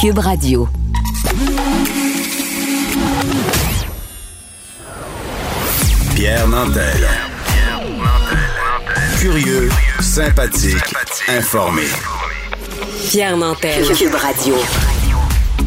Cube Radio. Pierre Nantel. Curieux, sympathique, informé. Pierre Nantel. Cube Radio.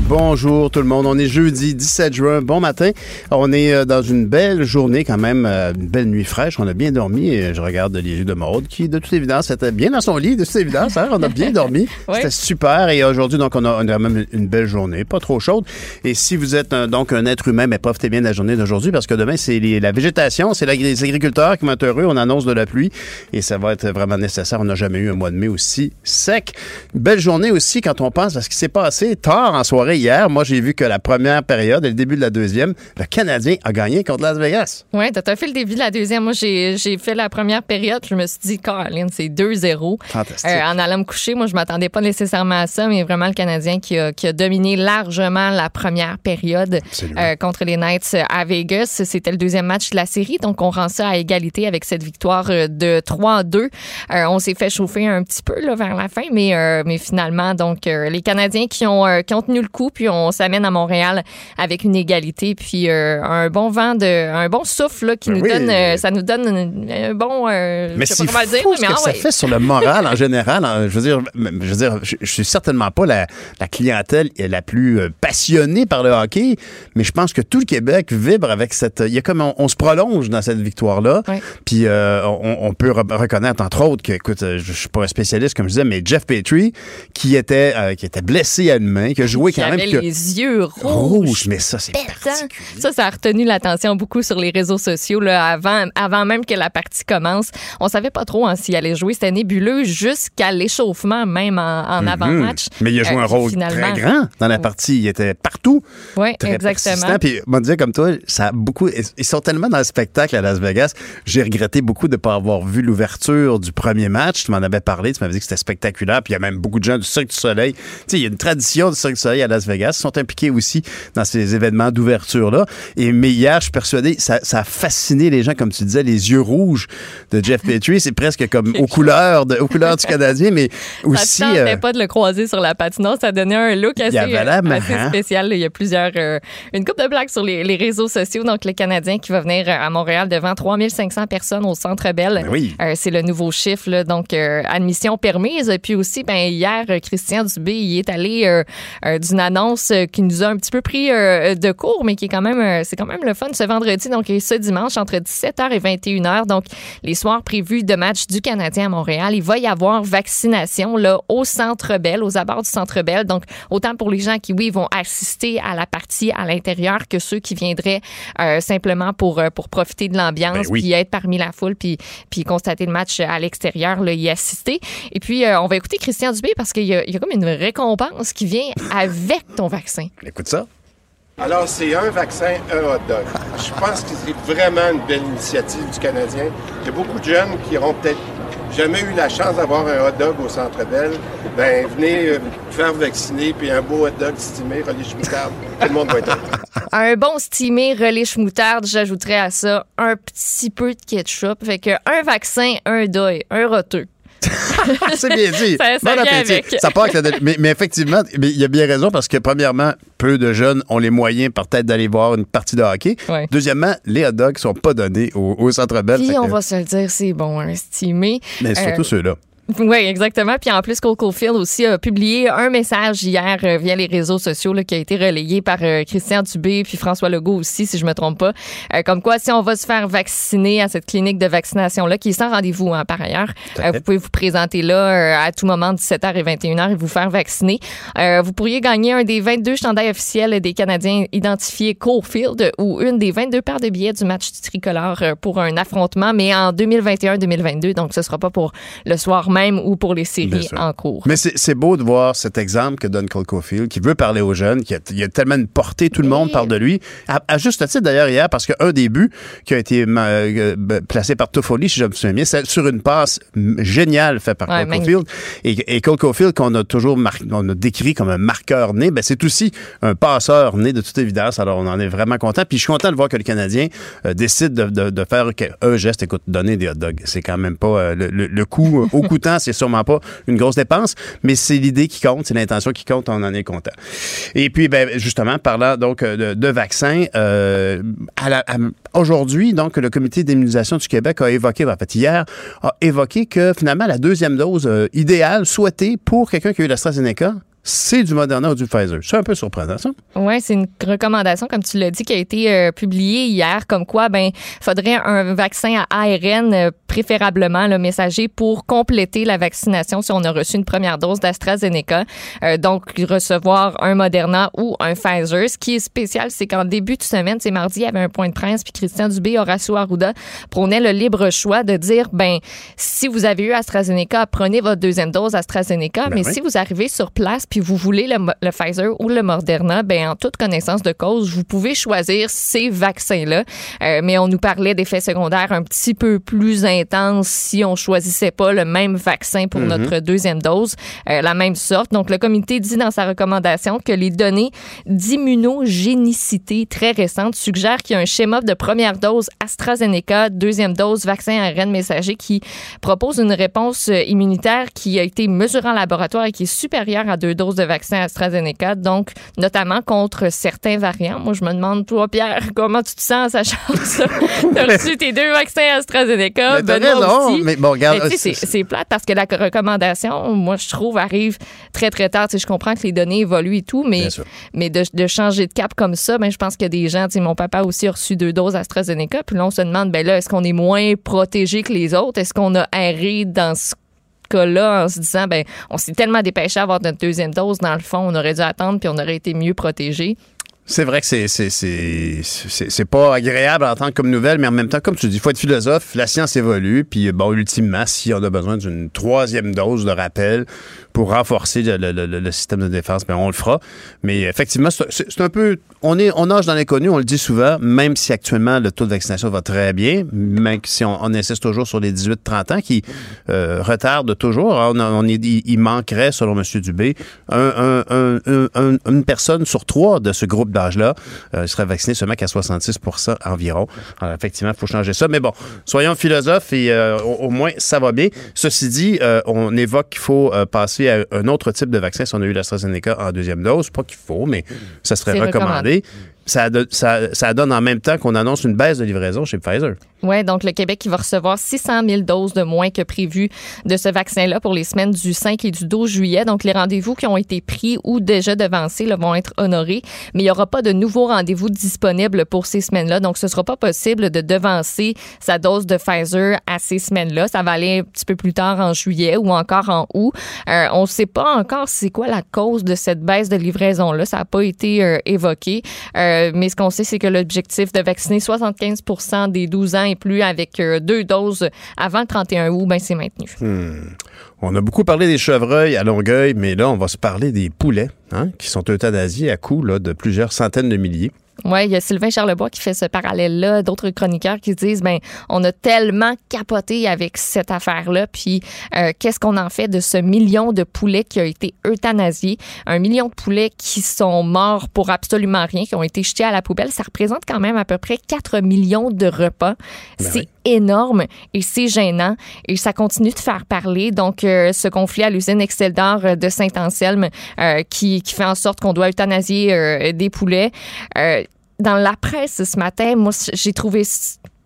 Bonjour tout le monde, on est jeudi 17 juin, bon matin. On est euh, dans une belle journée quand même, euh, une belle nuit fraîche, on a bien dormi et je regarde les yeux de Maude qui de toute évidence était bien dans son lit, de toute évidence, hein, on a bien dormi, Oui. c'était super. Et aujourd'hui donc on a, on a même une belle journée, pas trop chaude. Et si vous êtes un- donc un être humain, mais profitez bien de la journée d'aujourd'hui parce que demain c'est la végétation, c'est la- les agriculteurs qui vont être heureux, on annonce de la pluie et ça va être vraiment nécessaire, on n'a jamais eu un mois de mai aussi sec. Une belle journée aussi quand on pense à ce qui s'est passé tard en soirée hier. Moi, j'ai vu que la première période et le début de la deuxième, le Canadien a gagné contre Las Vegas. Oui, t'as as fait le début de la deuxième. Moi, j'ai fait la première période. Je me suis dit, Caroline, c'est 2-0. Fantastique. Euh, en allant me coucher, moi, je m'attendais pas nécessairement à ça, mais vraiment le Canadien qui a, qui a dominé largement la première période euh, contre les Knights à Vegas. C'était le deuxième match de la série, donc on rend ça à égalité avec cette victoire euh, de 3-2. Euh, on s'est fait chauffer un petit peu là, vers la fin, mais, euh, mais finalement, donc euh, les Canadiens qui ont, euh, qui ont tenu le coup, puis on s'amène à Montréal avec une égalité, puis euh, un bon vent, de, un bon souffle là, qui Ben nous oui. donne, euh, ça nous donne un, un bon, euh, Mais je sais c'est pas comment le dire, fou ce mais que ah ça ouais. fait sur le moral en général. hein. Je veux dire, je veux dire, je, je suis certainement pas la, la clientèle la plus euh, passionnée par le hockey, mais je pense que tout le Québec vibre avec cette. Il y a comme on, on se prolonge dans cette victoire-là. Ouais. Puis euh, on, on peut re- reconnaître entre autres que, écoute, je, je suis pas un spécialiste comme je disais, mais Jeff Petrie qui était euh, qui était blessé à une main, qui a joué qui quand même avait que- les yeux rouges. rouge, mais ça c'est. Ça, ça a retenu l'attention beaucoup sur les réseaux sociaux là, avant, avant même que la partie commence. On savait pas trop hein, s'il allait jouer. C'était nébuleux jusqu'à l'échauffement, même en, en avant-match. Mhm. Mais il a joué Euh, un rôle finalement. très grand dans la partie. Il était partout. Oui, très exactement. Puis, on dire comme toi, ça a beaucoup. Ils sont tellement dans le spectacle à Las Vegas. J'ai regretté beaucoup de ne pas avoir vu l'ouverture du premier match. Tu m'en avais parlé. Tu m'avais dit que c'était spectaculaire. Puis, il y a même beaucoup de gens du Cirque du Soleil. Tu sais, il y a une tradition du Cirque du Soleil à Las Vegas. Sont impliqués aussi dans ces événements d'ouverture-là. Et, mais hier, je suis persuadé, ça, ça a fasciné les gens, comme tu disais, les yeux rouges de Jeff Petrie. C'est presque comme aux couleurs, de, aux couleurs du Canadien, mais aussi. Ça ne euh, pas de le croiser sur la patinoire. Ça donnait un look assez, euh, assez spécial. Il y a plusieurs... euh, une couple de blagues sur les, les réseaux sociaux. Donc, le Canadien qui va venir à Montréal devant 3500 personnes au Centre Bell. Ben oui. Euh, c'est le nouveau chiffre. là. donc, euh, admission permise. Puis aussi, ben, hier, euh, Christian Dubé il est allé euh, euh, d'une annonce euh, qui nous a un petit peu pris euh, de court, mais qui est quand même, euh, c'est quand même le fun ce vendredi. Donc, et ce dimanche, entre 17h et 21h. Donc, les soirs prévus de match du Canadien à Montréal, il va y avoir vaccination là, au Centre Bell, aux abords du Centre Bell. Donc, autant pour les gens qui, oui, vont assister à la partie à l'intérieur que ceux qui viendraient euh, simplement pour, euh, pour profiter de l'ambiance, Ben oui. puis être parmi la foule, puis, puis constater le match à l'extérieur, y assister. Et puis, euh, on va écouter Christian Dubé parce qu'il y a comme une récompense qui vient avec ton vaccin. Écoute ça. Alors, c'est un vaccin, un hot dog. Je pense que c'est vraiment une belle initiative du Canadien. Il y a beaucoup de jeunes qui n'auront peut-être jamais eu la chance d'avoir un hot dog au Centre Bell. Ben, venez euh, faire vacciner, puis un beau hot dog stimé, relish moutarde. Tout le monde va être. Un bon steamé relish moutarde, j'ajouterais à ça un petit peu de ketchup. Fait que un vaccin, un deuil, un roteux. C'est bien dit. Ça- ça Bon appétit. avec. Ça part avec la- mais, mais effectivement, il y a bien raison parce que premièrement, peu de jeunes ont les moyens peut-être d'aller voir une partie de hockey. Ouais. Deuxièmement, les hot dogs sont pas donnés au, au Centre Bell. Puis on que- va se le dire, c'est bon, un steamé. Mais surtout Euh, ceux-là. Oui, exactement. Puis en plus, Coco Field aussi a publié un message hier euh, via les réseaux sociaux là, qui a été relayé par euh, Christian Dubé puis François Legault aussi, si je me trompe pas. Euh, comme quoi, si on va se faire vacciner à cette clinique de vaccination-là, qui est sans rendez-vous hein, par ailleurs, euh, vous pouvez vous présenter là à tout moment, 17h et 21h, et vous faire vacciner. Vous pourriez gagner un des 22 chandails officiels des Canadiens identifiés Cofield ou une des 22 paires de billets du match du tricolore pour un affrontement, mais en 2021-2022. Donc, ce sera pas pour le soir même ou pour les séries en cours. Mais c'est beau de voir cet exemple que donne Cole Caulfield, qui veut parler aux jeunes, qui a, il a tellement une portée, tout le monde parle de lui. À, à juste titre d'ailleurs hier, parce qu'un des buts qui a été euh, ben, placé par Toffoli, si je me souviens bien, c'est sur une passe géniale faite par Ouais, Cole Caulfield. Et, et Cole Caulfield, qu'on a toujours mar- on a décrit comme un marqueur né, ben c'est aussi un passeur né de toute évidence. Alors on en est vraiment content. Puis je suis content de voir que le Canadien euh, décide de, de- de faire un geste. Écoute, donner des hot dogs, c'est quand même pas euh, le, le- euh, au c'est sûrement pas une grosse dépense, mais c'est l'idée qui compte, c'est l'intention qui compte. On en est content. Et puis ben justement parlant donc euh, de, vaccins, euh, aujourd'hui donc le comité d'immunisation du Québec a évoqué, en fait hier, a évoqué que finalement la deuxième dose euh, idéale souhaitée pour quelqu'un qui a eu l'AstraZeneca, c'est du Moderna ou du Pfizer. C'est un peu surprenant ça. Oui, c'est une recommandation, comme tu l'as dit, qui a été euh, publiée hier, comme quoi, ben, faudrait un vaccin à ARN, euh, préférablement le messager, pour compléter la vaccination si on a reçu une première dose d'AstraZeneca. Euh, donc, recevoir un Moderna ou un Pfizer. Ce qui est spécial, c'est qu'en début de semaine, c'est mardi, il y avait un point de presse, puis Christian Dubé, Horacio Arruda prônaient le libre choix de dire, ben, si vous avez eu AstraZeneca, prenez votre deuxième dose AstraZeneca, Ben mais oui. si vous arrivez sur place puis vous voulez le, Pfizer ou le Moderna, ben en toute connaissance de cause, vous pouvez choisir ces vaccins-là. Euh, mais on nous parlait d'effets secondaires un petit peu plus intenses si on choisissait pas le même vaccin pour notre deuxième dose, euh, la même sorte. Donc le comité dit dans sa recommandation que les données d'immunogénicité très récentes suggèrent qu'il y a un schéma de première dose AstraZeneca, deuxième dose vaccin ARN messager qui propose une réponse immunitaire qui a été mesurée en laboratoire et qui est supérieure à deux doses de vaccin AstraZeneca, donc notamment contre certains variants. Moi, je me demande, toi, Pierre, comment tu te sens, sachant ça? T'as reçu tes deux vaccins AstraZeneca, Mais aussi. mais bon, regarde, c'est- plate parce que la recommandation, moi, je trouve, arrive très, très tard. Tu sais, je comprends que les données évoluent et tout, mais, mais de, de changer de cap comme ça, ben, je pense qu'il y a des gens, tu sais, mon papa aussi a reçu deux doses AstraZeneca, puis là, on se demande, ben là, est-ce qu'on est moins protégé que les autres? Est-ce qu'on a erré dans ce cas-là en se disant, ben, on s'est tellement dépêché à avoir notre deuxième dose, dans le fond, on aurait dû attendre puis on aurait été mieux protégé. C'est vrai que c'est c'est c'est pas agréable à entendre comme nouvelle, mais en même temps, comme tu dis, il faut être philosophe. La science évolue, puis bon, ultimement, si on a besoin d'une troisième dose de rappel pour renforcer le, système de défense, ben on le fera. Mais effectivement, c'est un peu, on est, on nage dans l'inconnu, on le dit souvent, même si actuellement le taux de vaccination va très bien, même si on, insiste toujours sur les 18-30 ans qui euh, retardent toujours. On, on est- il, manquerait, selon M. Dubé, un, un- un- un- un- une personne sur trois de ce groupe d'âge-là euh, serait vaccinée seulement qu'à 66% environ. Alors, effectivement, il faut changer ça. Mais bon, soyons philosophes et euh, au, moins, ça va bien. Ceci dit, on évoque qu'il faut euh, à un autre type de vaccin si on a eu l'AstraZeneca en deuxième dose. Pas qu'il faut, mais ça serait recommandé. Ça, do- ça, ça donne en même temps qu'on annonce une baisse de livraison chez Pfizer. Oui, donc le Québec qui va recevoir 600 000 doses de moins que prévu de ce vaccin-là pour les semaines du 5 et du 12 juillet. Donc les rendez-vous qui ont été pris ou déjà devancés là, vont être honorés, mais il n'y aura pas de nouveaux rendez-vous disponibles pour ces semaines-là. Donc ce ne sera pas possible de devancer sa dose de Pfizer à ces semaines-là. Ça va aller un petit peu plus tard en juillet ou encore en août. Euh, on ne sait pas encore c'est quoi la cause de cette baisse de livraison-là. Ça n'a pas été euh, évoqué. Euh, mais ce qu'on sait, c'est que l'objectif de vacciner 75% des 12 ans et plus avec euh, deux doses avant le 31 août, ben, c'est maintenu. On a beaucoup parlé des chevreuils à Longueuil, mais là, on va se parler des poulets hein, qui sont euthanasiés à coût là, de plusieurs centaines de milliers. Oui, il y a Sylvain Charlebois qui fait ce parallèle-là, d'autres chroniqueurs qui disent ben on a tellement capoté avec cette affaire-là, puis euh, qu'est-ce qu'on en fait de ce million de poulets qui a été euthanasié, un million de poulets qui sont morts pour absolument rien, qui ont été jetés à la poubelle, ça représente quand même à peu près 4 millions de repas. c'est oui. Énorme et c'est gênant et ça continue de faire parler. Donc, euh, ce conflit à l'usine Exceldor euh, de Saint-Anselme euh, qui, qui fait en sorte qu'on doit euthanasier euh, des poulets. Euh, dans la presse ce matin, moi, j'ai trouvé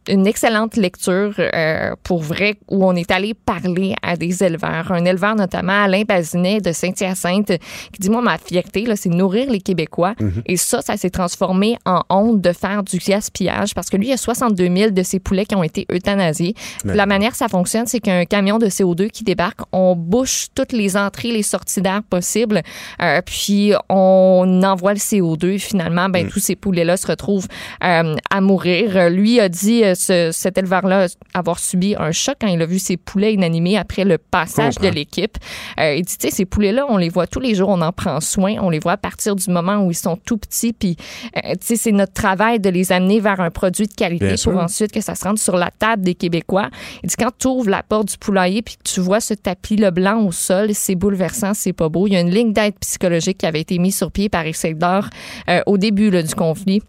une excellente lecture euh, pour vrai où on est allé parler à des éleveurs. Un éleveur notamment, Alain Bazinet de Saint-Hyacinthe, qui dit, moi, ma fierté, là, c'est nourrir les Québécois. Et ça, ça s'est transformé en honte de faire du gaspillage parce que lui, il y a 62 000 de ses poulets qui ont été euthanasiés. Puis La manière ça fonctionne, c'est qu'un camion de CO2 qui débarque, on bouche toutes les entrées, les sorties d'air possibles, euh, puis on envoie le CO2. Et finalement, ben, tous ces poulets-là se retrouvent euh, à mourir. Lui a dit, euh, ce- cet éleveur-là avoir subi un choc quand il a vu ses poulets inanimés après le passage de l'équipe. Euh, il dit, tu sais, ces poulets-là, on les voit tous les jours, on en prend soin, on les voit à partir du moment où ils sont tout petits, puis euh, tu sais, c'est notre travail de les amener vers un produit de qualité Bien pour sûr. ensuite que ça se rende sur la table des Québécois. Il dit, quand tu ouvres la porte du poulailler puis que tu vois ce tapis le blanc au sol, c'est bouleversant, c'est pas beau. Il y a une ligne d'aide psychologique qui avait été mise sur pied par Exceldor euh, au début là, du conflit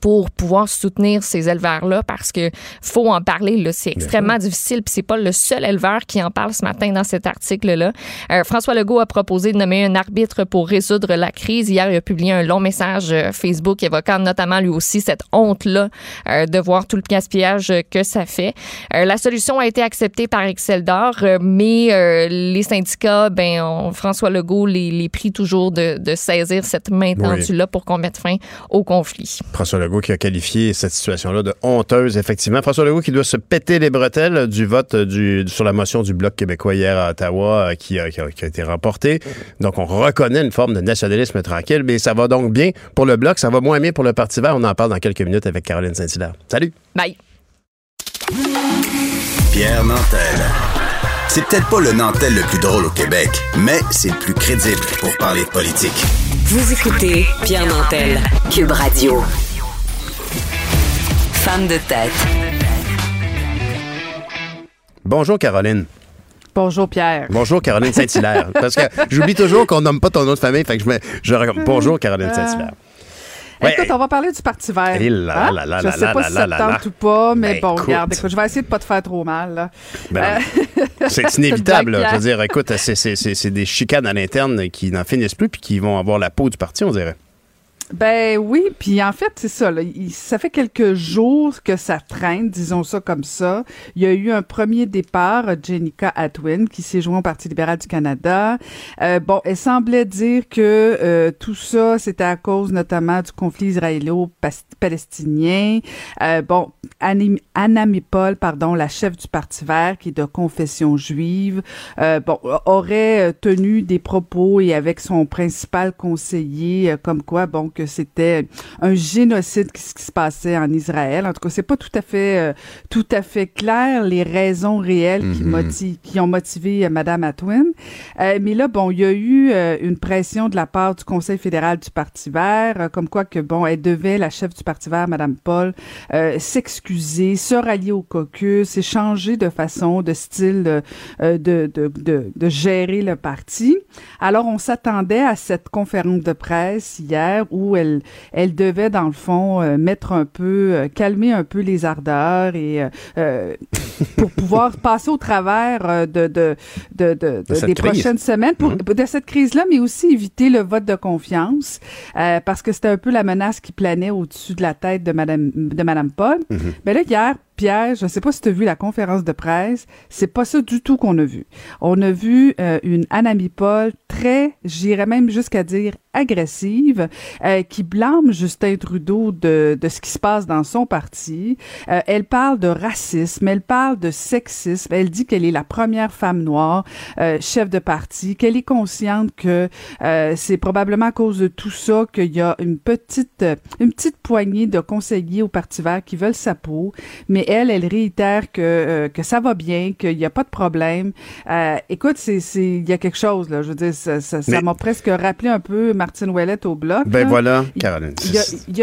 pour pouvoir soutenir ces éleveurs-là parce que faut en parler. Là, c'est extrêmement difficile. Puis c'est pas le seul éleveur qui en parle ce matin dans cet article-là. Euh, François Legault a proposé de nommer un arbitre pour résoudre la crise. Hier, il a publié un long message euh, Facebook évoquant notamment lui aussi cette honte-là euh, de voir tout le gaspillage que ça fait. Euh, la solution a été acceptée par Exceldor, euh, mais les syndicats, ben, on- François Legault les, les prie toujours de, de saisir cette main Oui. tendue-là pour qu'on mette fin au conflit. François Legault qui a qualifié cette situation-là de honteuse, effectivement. François Legault qui doit se péter les bretelles du vote du, sur la motion du Bloc québécois hier à Ottawa euh, qui, a, qui a- qui a été remportée. Donc, on reconnaît une forme de nationalisme tranquille, mais ça va donc bien pour le Bloc, ça va moins bien pour le Parti vert. On en parle dans quelques minutes avec Caroline Saint-Hilaire. Salut! Bye. Pierre Nantel. C'est peut-être pas le Nantel le plus drôle au Québec, mais c'est le plus crédible pour parler de politique. Vous écoutez Pierre Nantel, Cube Radio. Femme de tête. Bonjour, Caroline. Bonjour Pierre. Bonjour, Caroline Saint-Hilaire. Parce que j'oublie toujours qu'on nomme pas ton nom de famille, fait que je me. Je, raconte- bonjour, Caroline Saint-Hilaire. Ouais. Écoute, on va parler du Parti vert. Eh là Hein? là là Je là sais là pas là si ça te là tente là. ou pas, mais Ben, bon, écoute. regarde, écoute, je vais essayer de pas te faire trop mal. Ben non. c'est inévitable. là. Je veux dire, écoute, c'est- c'est c'est- c'est des chicanes à l'interne qui n'en finissent plus puis qui vont avoir la peau du parti, on dirait. Ben oui, puis en fait, c'est ça. Là, ça fait quelques jours que ça traîne, disons ça comme ça. Il y a eu un premier départ, Jenica Atwin, qui s'est joint au Parti libéral du Canada. Euh, bon, elle semblait dire que euh, tout ça, c'était à cause notamment du conflit israélo-palestinien. Euh, bon, Anna Paul, pardon, la chef du Parti vert, qui est de confession juive, euh, bon, aurait euh, tenu des propos et avec son principal conseiller, euh, comme quoi, bon, que c'était un génocide qui, qui se passait en Israël. En tout cas, c'est pas tout à fait, euh, tout à fait clair les raisons réelles qui, motivent, qui ont motivé euh, Madame Atwin. Euh, mais là, bon, il y a eu euh, une pression de la part du Conseil fédéral du Parti vert, comme quoi que, bon, elle devait, la chef du Parti vert, Madame Paul, s'excuser, se rallier au caucus et changer de façon, de style de, de, de gérer le parti. Alors, on s'attendait à cette conférence de presse hier où elle, elle devait, dans le fond, euh, mettre un peu, euh, calmer un peu les ardeurs et euh, pour pouvoir passer au travers de, de, de, de, de- cette des crise. prochaines semaines pour, de cette crise-là, mais aussi éviter le vote de confiance parce que c'était un peu la menace qui planait au-dessus de la tête de Madame, de Madame Paul. Mais là, hier, Pierre, je ne sais pas si tu as vu la conférence de presse, c'est pas ça du tout qu'on a vu. On a vu euh, une Anami Paul très, j'irais même jusqu'à dire agressive, euh, qui blâme Justin Trudeau de, ce qui se passe dans son parti. Euh, elle parle de racisme, elle parle de sexisme, elle dit qu'elle est la première femme noire euh, chef de parti, qu'elle est consciente que c'est probablement à cause de tout ça qu'il y a une petite, une petite poignée de conseillers au Parti vert qui veulent sa peau, mais elle, elle réitère que, euh, que ça va bien, qu'il n'y a pas de problème. Euh, écoute, c'est, c'est, il y a quelque chose, là. Je veux dire, ça, ça, ça Mais- m'a presque rappelé un peu Martine Ouellette au bloc. Ben là. voilà, Il- Caroline.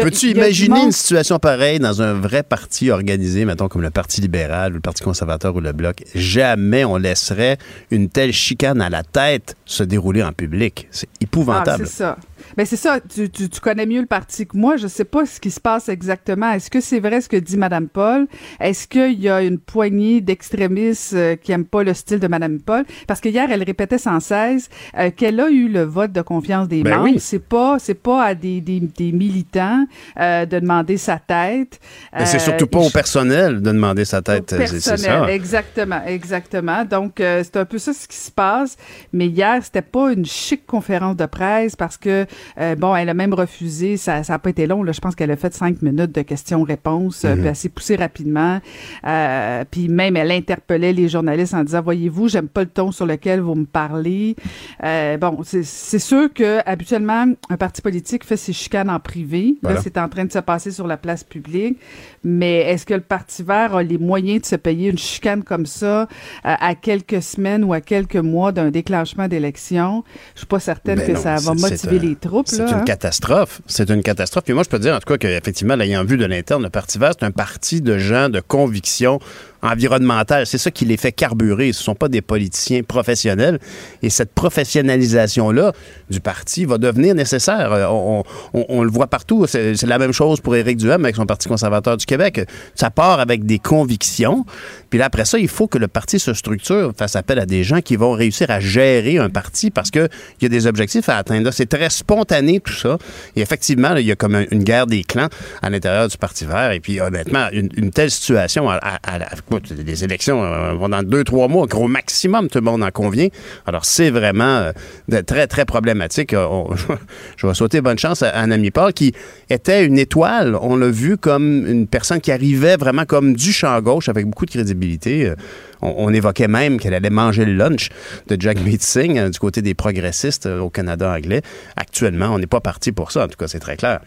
Peux-tu imaginer une situation pareille dans un vrai parti organisé, mettons comme le Parti libéral ou le Parti conservateur ou le Bloc? Jamais on laisserait une telle chicane à la tête se dérouler en public. C'est Ah, épouvantable. c'est ça. Ben c'est ça. Tu, tu, tu connais mieux le parti que moi. Je sais pas ce qui se passe exactement. Est-ce que c'est vrai ce que dit Madame Paul? Est-ce qu'il y a une poignée d'extrémistes euh, qui aiment pas le style de Madame Paul? Parce que hier, elle répétait sans cesse euh, qu'elle a eu le vote de confiance des Ben membres. oui. C'est pas, c'est pas à des, des, des militants euh, de demander sa tête. Mais c'est Euh, surtout pas au personnel de demander sa tête. au C'est- C'est personnel, ça. exactement, exactement. Donc, euh, c'est un peu ça ce qui se passe. Mais hier, c'était pas une chic conférence de presse parce que euh, bon, elle a même refusé, ça n'a pas été long, là, je pense qu'elle a fait cinq minutes de questions-réponses, Mhm. puis elle s'est poussée rapidement. Euh, puis même, elle interpellait les journalistes en disant, voyez-vous, j'aime pas le ton sur lequel vous me parlez. Euh, bon, c'est sûr que habituellement, un parti politique fait ses chicanes en privé. Voilà. Là, c'est en train de se passer sur la place publique. Mais est-ce que le Parti vert a les moyens de se payer une chicane comme ça euh, à quelques semaines ou à quelques mois d'un déclenchement d'élection? Je suis pas certaine Ben que non, ça va motiver un- les troupes. C'est une hein? catastrophe. C'est une catastrophe. Puis moi, je peux dire, en tout cas, qu'effectivement, l'ayant vu de l'interne, le Parti vert, c'est un parti de gens de conviction environnementale. C'est ça qui les fait carburer. Ce ne sont pas des politiciens professionnels. Et cette professionnalisation-là du parti va devenir nécessaire. Euh, On, le voit partout. C'est la même chose pour Éric Duhem avec son Parti conservateur du Québec. Ça part avec des convictions. Puis là, après ça, il faut que le parti se structure, fasse appel à des gens qui vont réussir à gérer un parti parce qu'il y a des objectifs à atteindre. C'est très spontané, tout ça. Et effectivement, il y a comme un- une guerre des clans à l'intérieur du Parti vert. Et puis, honnêtement, une, telle situation, à, à- à écoute, les élections euh, vont dans deux, trois mois, gros maximum, tout le monde en convient. Alors, c'est vraiment euh, très, très problématique. Euh, je vais souhaiter bonne chance à, à Anami Paul, qui était une étoile. On l'a vu comme une personne qui arrivait vraiment comme du champ gauche avec beaucoup de crédibilité. On, on évoquait même qu'elle allait manger le lunch de Jack euh, du côté des progressistes au Canada anglais. Actuellement, on n'est pas parti pour ça. En tout cas, c'est très clair.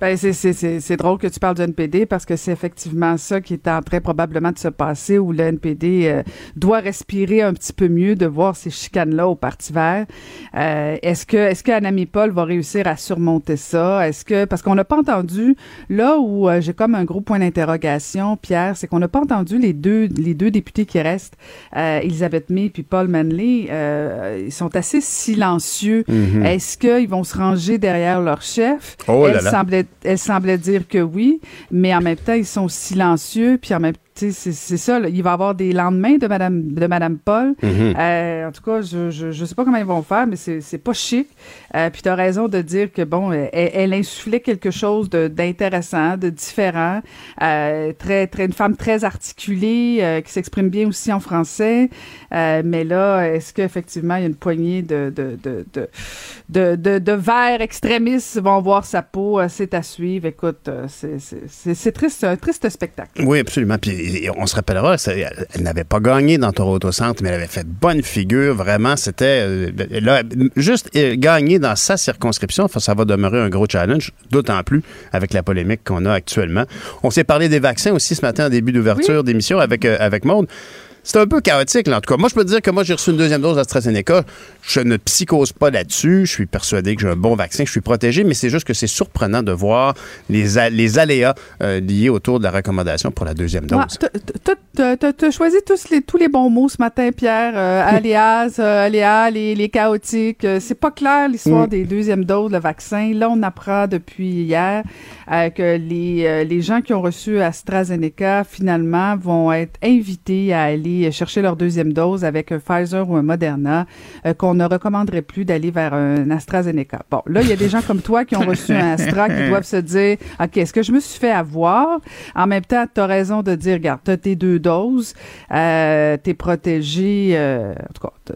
Ben, c'est- c'est- c'est c'est drôle que tu parles du NPD parce que c'est effectivement ça qui est en train probablement de se passer où le NPD euh, doit respirer un petit peu mieux de voir ces chicanes-là au Parti vert. Euh, est-ce que est-ce qu'Anami Paul va réussir à surmonter ça? Est-ce que parce qu'on n'a pas entendu là où euh, j'ai comme un gros point d'interrogation, Pierre, c'est qu'on n'a pas entendu les deux les deux députés qui restent, euh, Elisabeth May puis Paul Manley, euh, ils sont assez silencieux. Est-ce qu'ils vont se ranger derrière leur chef? Oh là Elle là. Semblait, elle semblait dire que oui, mais en même temps, ils sont silencieux, puis en même sais, c'est ça, là. il va y avoir des lendemains de Madame, de Madame Paul. Mhm. Euh, en tout cas, je, je, je sais pas comment ils vont faire, mais c'est c'est pas chic. Euh, puis tu as raison de dire que, bon, elle, elle insufflait quelque chose d'intéressant, de, différent. Euh, très, très, une femme très articulée, euh, qui s'exprime bien aussi en français. Euh, mais là, est-ce qu'effectivement, il y a une poignée de, de, de, de, de, de, verts extrémistes vont voir sa peau? Euh, C'est à suivre. Écoute, euh, c'est- triste, un triste spectacle. Oui, absolument. Puis on se rappellera, elle, elle n'avait pas gagné dans Toronto Centre, mais elle avait fait bonne figure. Vraiment, c'était euh, là, juste euh, gagner dans sa circonscription, ça va demeurer un gros challenge, d'autant plus avec la polémique qu'on a actuellement. On s'est parlé des vaccins aussi ce matin en début d'ouverture d'émission avec euh, avec Maude. C'est un peu chaotique, là. En tout cas, moi, je peux te dire que moi, j'ai reçu une deuxième dose d'AstraZeneca. Je ne psychose pas là-dessus. Je suis persuadé que j'ai un bon vaccin, que je suis protégé, mais c'est juste que c'est surprenant de voir les, a- les aléas euh, liés autour de la recommandation pour la deuxième dose. Ouais, t'as- T'as choisi tous les, tous les bons mots ce matin, Pierre. Euh, alias, euh, aléas, les, les chaotiques. Euh, c'est pas clair l'histoire Mm. des deuxièmes doses de vaccin. Là, on apprend depuis hier euh, que les, euh, les gens qui ont reçu AstraZeneca, finalement, vont être invités à aller chercher leur deuxième dose avec un Pfizer ou un Moderna, euh, qu'on ne recommanderait plus d'aller vers un AstraZeneca. Bon, là, il y a des gens comme toi qui ont reçu un Astra qui doivent se dire, OK, est-ce que je me suis fait avoir? En même temps, tu as raison de dire, regarde, tu as tes deux doses, euh, tu es protégé, en tout cas,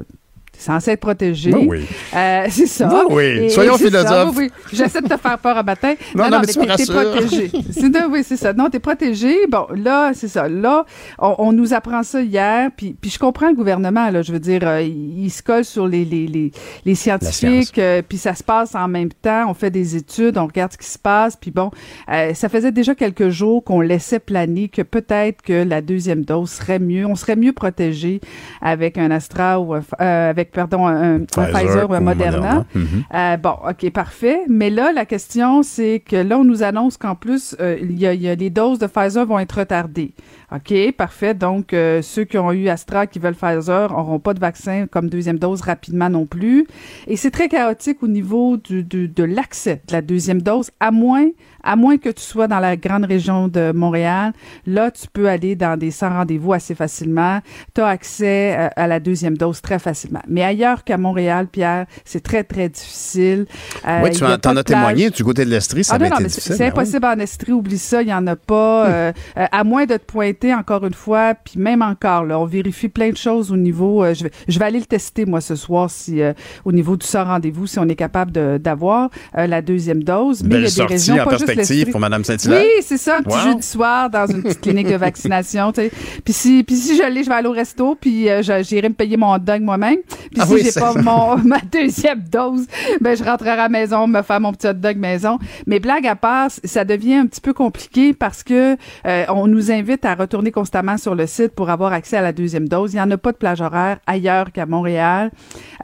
censé être protégé. Ben oui. Euh, c'est ça. Ben oui. Soyons philosophes. Oui, oui. J'essaie de te faire peur à matin. Non, non, mais tu me t'es- t'es protégé. C'est de- oui, c'est ça. Non, t'es protégé. Bon, là, c'est ça. Là, on, on nous apprend ça hier, puis, puis je comprends le gouvernement, là. Je veux dire, euh, il, il se colle sur les, les, les, les scientifiques, euh, puis ça se passe en même temps. On fait des études, on regarde ce qui se passe, puis bon, euh, ça faisait déjà quelques jours qu'on laissait planer que peut-être que la deuxième dose serait mieux. On serait mieux protégé avec un Astra ou un, euh, avec, pardon, un, un Pfizer, ou un Moderna. Mhm. Euh, bon, OK, parfait. Mais là, la question, c'est que là, on nous annonce qu'en plus, euh, il y, a, il y a les doses de Pfizer vont être retardées. OK, parfait. Donc, euh, ceux qui ont eu Astra, qui veulent Pfizer, n'auront pas de vaccin comme deuxième dose rapidement non plus. Et c'est très chaotique au niveau du, du- de l'accès de la deuxième dose, à moins, à moins que tu sois dans la grande région de Montréal. Là, tu peux aller dans des sans rendez-vous assez facilement. Tu as accès euh, à la deuxième dose très facilement. Mais ailleurs qu'à Montréal, Pierre, c'est très, très difficile. Euh, oui, tu en, de as témoigné du côté de l'Estrie, ça Ah non, non, c'est ben oui. impossible en Estrie, oublie ça, il n'y en a pas. euh, euh, à moins de te pointer encore une fois, puis même encore, là, on vérifie plein de choses au niveau. euh, je, vais, je vais aller le tester, moi, ce soir, si euh, au niveau du sans rendez-vous, si on est capable d'avoir euh, la deuxième dose. Mais il y Belle a des régions, en pas juste perspective l'Estrie. pour Mme Saint-Hilaire. Oui, c'est ça, un petit Wow. jeudi soir dans une petite clinique de vaccination. Puis si, puis si je l'ai, je vais aller au resto, puis euh, j'irai me payer mon hot dog moi-même. Puis Ah si oui, j'ai pas mon, ma deuxième dose, ben je rentrerai à la maison, me faire mon petit hot dog maison. Mais blague à part, ça devient un petit peu compliqué parce que euh, on nous invite à retourner constamment sur le site pour avoir accès à la deuxième dose. Il n'y en a pas de plage horaire ailleurs qu'à Montréal.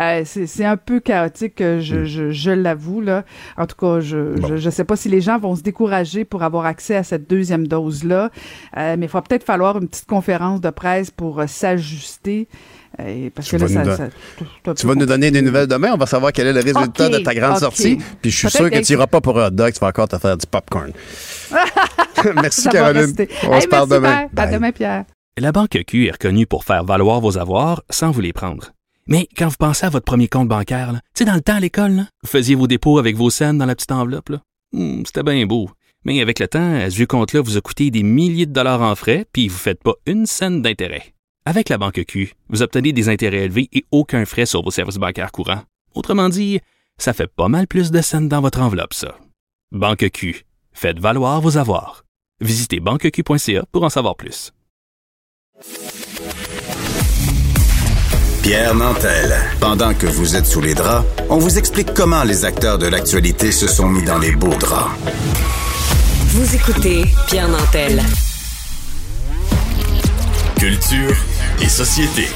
Euh, c'est un peu chaotique, euh, Hmm. je, je, je l'avoue. là. En tout cas, je, je sais pas si les gens vont se décourager pour avoir accès à cette deuxième dose-là. Euh, mais il va peut-être falloir une petite conférence de presse pour s'ajuster. Parce Tu que là, vas nous ça, don- ça- c'est un Tu peu vas nous donner des nouvelles demain. On va savoir quel est le résultat de ta grande sortie. Puis je suis sûr que tu n'iras pas pour un hot dog. Tu vas encore te faire du popcorn. Merci, Caroline. On Hey, se parle demain. À demain, Pierre. La Banque Q est reconnue pour faire valoir vos avoirs sans vous les prendre. Mais quand vous pensez à votre premier compte bancaire, là, tu sais, dans le temps à l'école, là, vous faisiez vos dépôts avec vos scènes dans la petite enveloppe. là. Hmm, C'était bien beau. Mais avec le temps, à ce vieux compte-là vous a coûté des milliers de dollars en frais, puis vous ne faites pas une scène d'intérêt. Avec la Banque Q, vous obtenez des intérêts élevés et aucun frais sur vos services bancaires courants. Autrement dit, ça fait pas mal plus de scènes dans votre enveloppe, ça. Banque Q, faites valoir vos avoirs. Visitez banqueq.ca pour en savoir plus. Pierre Nantel. Pendant que vous êtes sous les draps, on vous explique comment les acteurs de l'actualité se sont mis dans les beaux draps. Vous écoutez Pierre Nantel. Culture et société.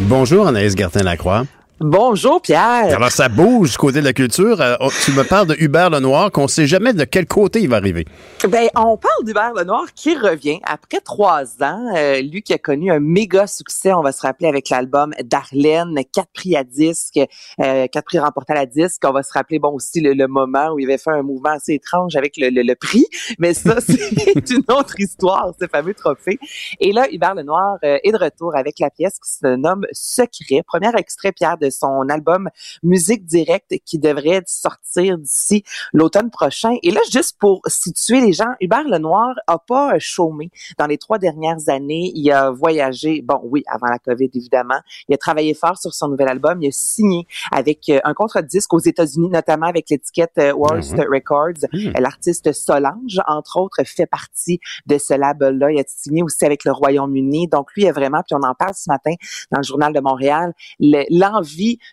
Bonjour, Anaïs Gertin-Lacroix. Bonjour Pierre. Alors, ça bouge du côté de la culture. Euh, oh, tu me parles de Hubert Lenoir, qu'on sait jamais de quel côté il va arriver. Ben, on parle d'Hubert Lenoir qui revient après trois ans. Euh, lui qui a connu un méga succès, on va se rappeler avec l'album Darlene, quatre prix à disque, euh, quatre prix remportés à la disque. On va se rappeler bon aussi le, le moment où il avait fait un mouvement assez étrange avec le, le- le prix, mais ça c'est une autre histoire, ce fameux trophée. Et là, Hubert Lenoir euh, est de retour avec la pièce qui se nomme Secret. Premier extrait Pierre de son album Musique directe qui devrait sortir d'ici l'automne prochain. Et là, juste pour situer les gens, Hubert Lenoir a pas euh, chômé dans les trois dernières années. Il a voyagé, bon, oui, avant la COVID, évidemment. Il a travaillé fort sur son nouvel album. Il a signé avec euh, un contre-disque aux États-Unis, notamment avec l'étiquette euh, Worst Records. Mhm. Euh, L'artiste Solange, entre autres, fait partie de ce label-là. Il a signé aussi avec le Royaume-Uni. Donc, lui, il a vraiment, puis on en parle ce matin dans le Journal de Montréal, le-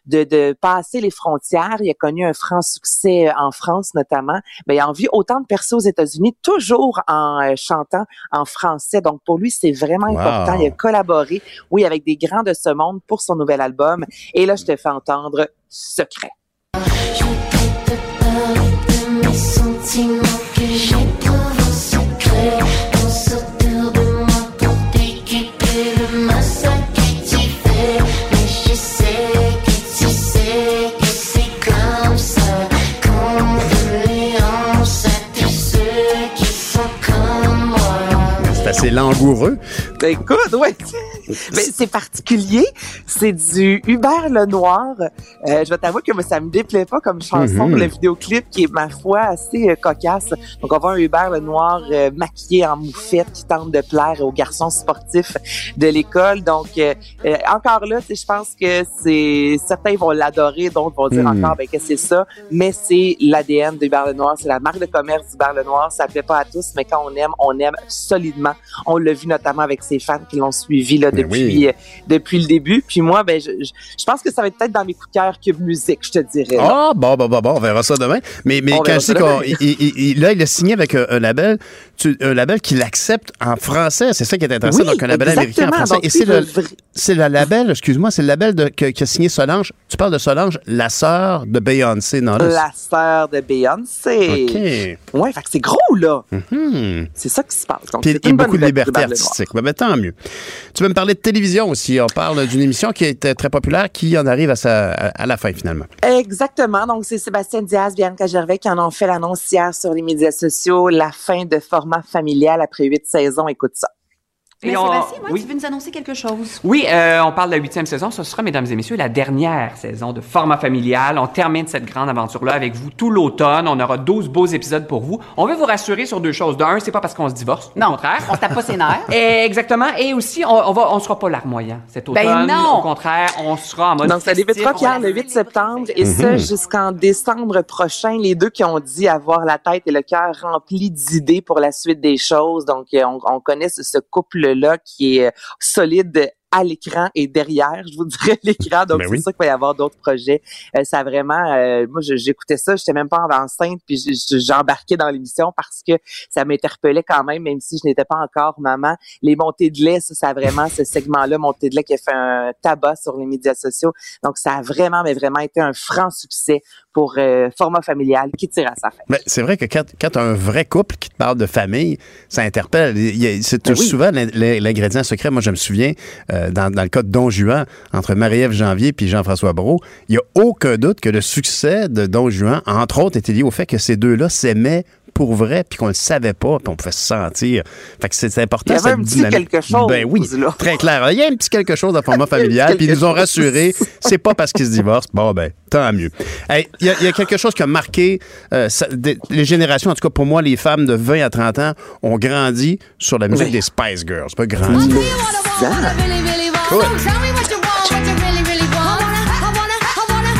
de, de passer les frontières. Il a connu un franc succès euh, en France notamment. Mais il a envie autant de percer aux États-Unis, toujours en euh, chantant en français. Donc pour lui, c'est vraiment Wow. important. Il a collaboré, oui, avec des grands de ce monde pour son nouvel album. Et là, je te fais entendre Secret. mes sentiments que j'éprouve C'est langoureux. Ben, écoute, ouais. Mais c'est particulier. C'est du Hubert Lenoir. Euh, je vais t'avouer que moi, ça me déplaît pas comme chanson. Mhm. Le vidéoclip qui est, ma foi, assez euh, cocasse. Donc, on voit un Hubert Lenoir euh, maquillé en moufette qui tente de plaire aux garçons sportifs de l'école. Donc, euh, euh, encore là, je pense que c'est certains vont l'adorer, d'autres vont dire Mhm. encore ben, que c'est ça. Mais c'est l'ADN d'Hubert Lenoir. C'est la marque de commerce d'Hubert Lenoir. Ça plaît pas à tous, mais quand on aime, on aime solidement. On l'a vu notamment avec ses fans qui l'ont suivi là, Ben depuis, oui. euh, depuis le début. Puis moi, ben, je, je, je pense que ça va être peut-être dans mes coups de cœur Cube Musique, je te dirais. Ah, bon, bon, bon, bon, on verra ça demain. Mais, mais On quand je ça dis qu'on, il- il- il- là, il a signé avec un, un label, tu- un label qui l'accepte en français. C'est ça qui est intéressant. Oui, Donc, un label américain en français. Donc, Et c'est le, c'est le label, excuse-moi, c'est le label de, que- qui a signé Solange. Tu parles de Solange, la sœur de Beyoncé, non? là? La sœur de Beyoncé. OK. Ouais, fait que c'est gros, là. Hmm. C'est ça qui se passe. Donc, Puis il beaucoup de liberté artistique. Ben, ben, tant mieux. Tu veux me parler de télévision aussi. On parle d'une émission qui était très populaire, qui en arrive à, sa, à, à la fin finalement. Exactement. Donc, c'est Sébastien Diaz, Bianca Gervais qui en ont fait l'annonce hier sur les médias sociaux. La fin de format familial après huit saisons. Écoute ça. Mais Et on- Sébastien, moi, oui. tu veux nous annoncer quelque chose? Oui, euh, on parle de la huitième saison. Ce sera, mesdames et messieurs, la dernière saison de Format familial. On termine cette grande aventure-là avec vous tout l'automne. On aura 12 beaux épisodes pour vous. On veut vous rassurer sur deux choses. De un, c'est pas parce qu'on se divorce. Au contraire. On se tape pas ses nerfs. Et exactement. Et aussi, on, on va, on sera pas larmoyant cet automne. Ben non! Au contraire, on sera en mode Donc, ça débutera Pierre le 8 septembre et ça Mhm. jusqu'en décembre prochain. Les deux qui ont dit avoir la tête et le cœur remplis d'idées pour la suite des choses. Donc, euh, on, on connaît ce, ce couple-là qui est solide à l'écran et derrière, je vous dirais l'écran. Donc, Ben c'est oui. sûr qu'il va y avoir d'autres projets. Euh, ça a vraiment, euh, moi, j'écoutais ça, j'étais même pas enceinte, puis j'embarquais dans l'émission parce que ça m'interpellait quand même, même si je n'étais pas encore maman. Les montées de lait, ça, ça a vraiment, ce segment-là, montée de lait qui a fait un tabac sur les médias sociaux. Donc, ça a vraiment, mais vraiment été un franc succès pour euh, format familial qui tire à sa fin. Mais c'est vrai que quand, quand as un vrai couple qui te parle de famille, ça interpelle. C'est Ben oui. souvent l'in- l'in- l'ingrédient secret. Moi, je me souviens, euh, dans, dans le cas de Don Juan, entre Marie-Ève Janvier et Jean-François Brault, il n'y a aucun doute que le succès de Don Juan, entre autres, était lié au fait que ces deux-là s'aimaient pour vrai, puis qu'on le savait pas, puis on pouvait se sentir. Fait que c'est important. Il y avait cette un petit dynamique. quelque chose, Ben oui, là. très clair. Il y a un petit quelque chose dans le format familial, puis ils nous ont rassurés, c'est pas parce qu'ils se divorcent. Bon, ben, tant mieux. Hey, Il y, a- il y a quelque chose qui a marqué euh, ça- des- les générations, en tout cas pour moi, les femmes de 20 à 30 ans ont grandi sur la musique Oui. des Spice Girls. Pas grandi.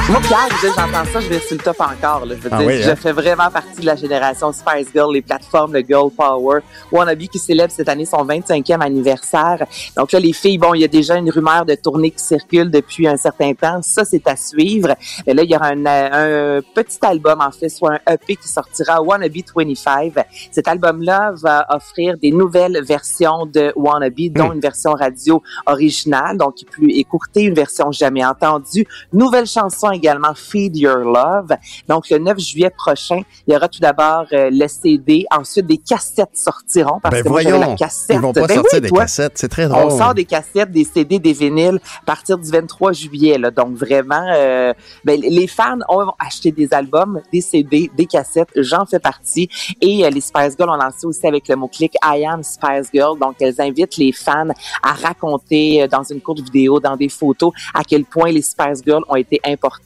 Moi, Pierre, j'entends ça, je vais sur le top encore. Là. Je veux Ah dire, oui, je hein? fais vraiment partie de la génération Spice Girl, les plateformes, le Girl Power. Wannabe qui célèbre cette année son 25e anniversaire. Donc là, les filles, bon, il y a déjà une rumeur de tournée qui circule depuis un certain temps. Ça, c'est à suivre. Et là, il y aura un, euh, un petit album, en fait, soit un EP qui sortira, Wannabe 25. Cet album-là va offrir des nouvelles versions de Wannabe, dont une version radio originale, donc plus écourtée, une version jamais entendue. Nouvelle chanson également, Feed Your Love. Donc, le 9 juillet prochain, il y aura tout d'abord euh, le CD. Ensuite, des cassettes sortiront. Parce Ben que moi, voyons, la cassette. ils vont pas Ben sortir oui, des toi. cassettes. C'est très drôle. On sort des cassettes, des CD, des vinyles à partir du 23 juillet. Là. Donc vraiment, euh, ben, les fans ont acheté des albums, des CD, des cassettes. J'en fais partie. Et euh, les Spice Girls ont lancé aussi avec le mot-clic I am Spice Girl. Donc elles invitent les fans à raconter euh, dans une courte vidéo, dans des photos, à quel point les Spice Girls ont été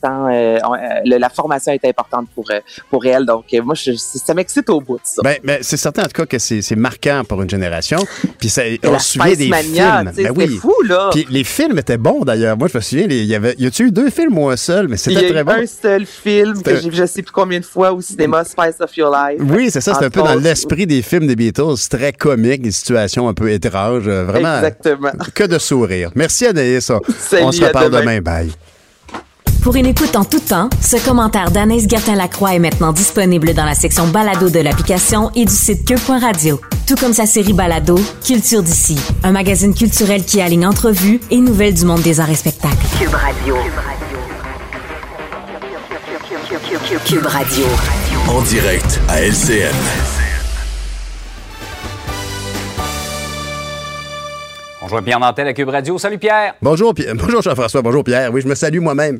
euh, euh, le- la formation a été importante pour euh, pour elles. Donc moi, je, ça m'excite au bout de ça. Ben, ben, c'est certain en tout cas que c'est marquant pour une génération. Puis ça, on se souvient des Mania, films. Ben c'était oui. fou, là. Puis les films étaient bons d'ailleurs. Moi, je me souviens, il y avait, y a-tu eu deux films ou un seul, mais Il y c'était a eu très bon. un seul film que C'était- j'ai vu je sais plus combien de fois au cinéma, Spice of Your Life. Oui, c'est ça, c'est un peu dans l'esprit des films des Beatles, c'est très comique, des situations un peu étranges, vraiment. Exactement. Que de sourire. Merci Anaïs. Salut, on se reparle demain. demain. Bye. Pour une écoute en tout temps, ce commentaire d'Anaïs Gertin-Lacroix est maintenant disponible dans la section balado de l'application et du site cube.radio. Tout comme sa série balado, Culture d'ici, un magazine culturel qui aligne entrevues et nouvelles du monde des arts et spectacles. Cube Radio. Cube Radio. En direct à LCN. On joue Pierre Nantel à Cube Radio. Salut Pierre! Bonjour, Pi- bonjour Jean-François, bonjour Pierre. Oui, je me salue moi-même.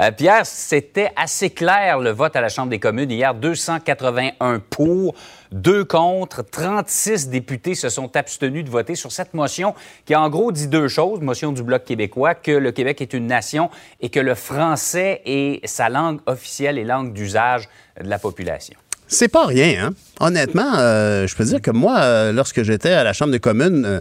Euh, Pierre, c'était assez clair le vote à la Chambre des communes hier. 281 pour, 2 contre, 36 députés se sont abstenus de voter sur cette motion qui en gros dit deux choses. Motion du Bloc québécois, que le Québec est une nation et que le français est sa langue officielle et langue d'usage de la population. C'est pas rien, hein? Honnêtement, euh, je peux dire que moi, euh, lorsque j'étais à la Chambre des communes,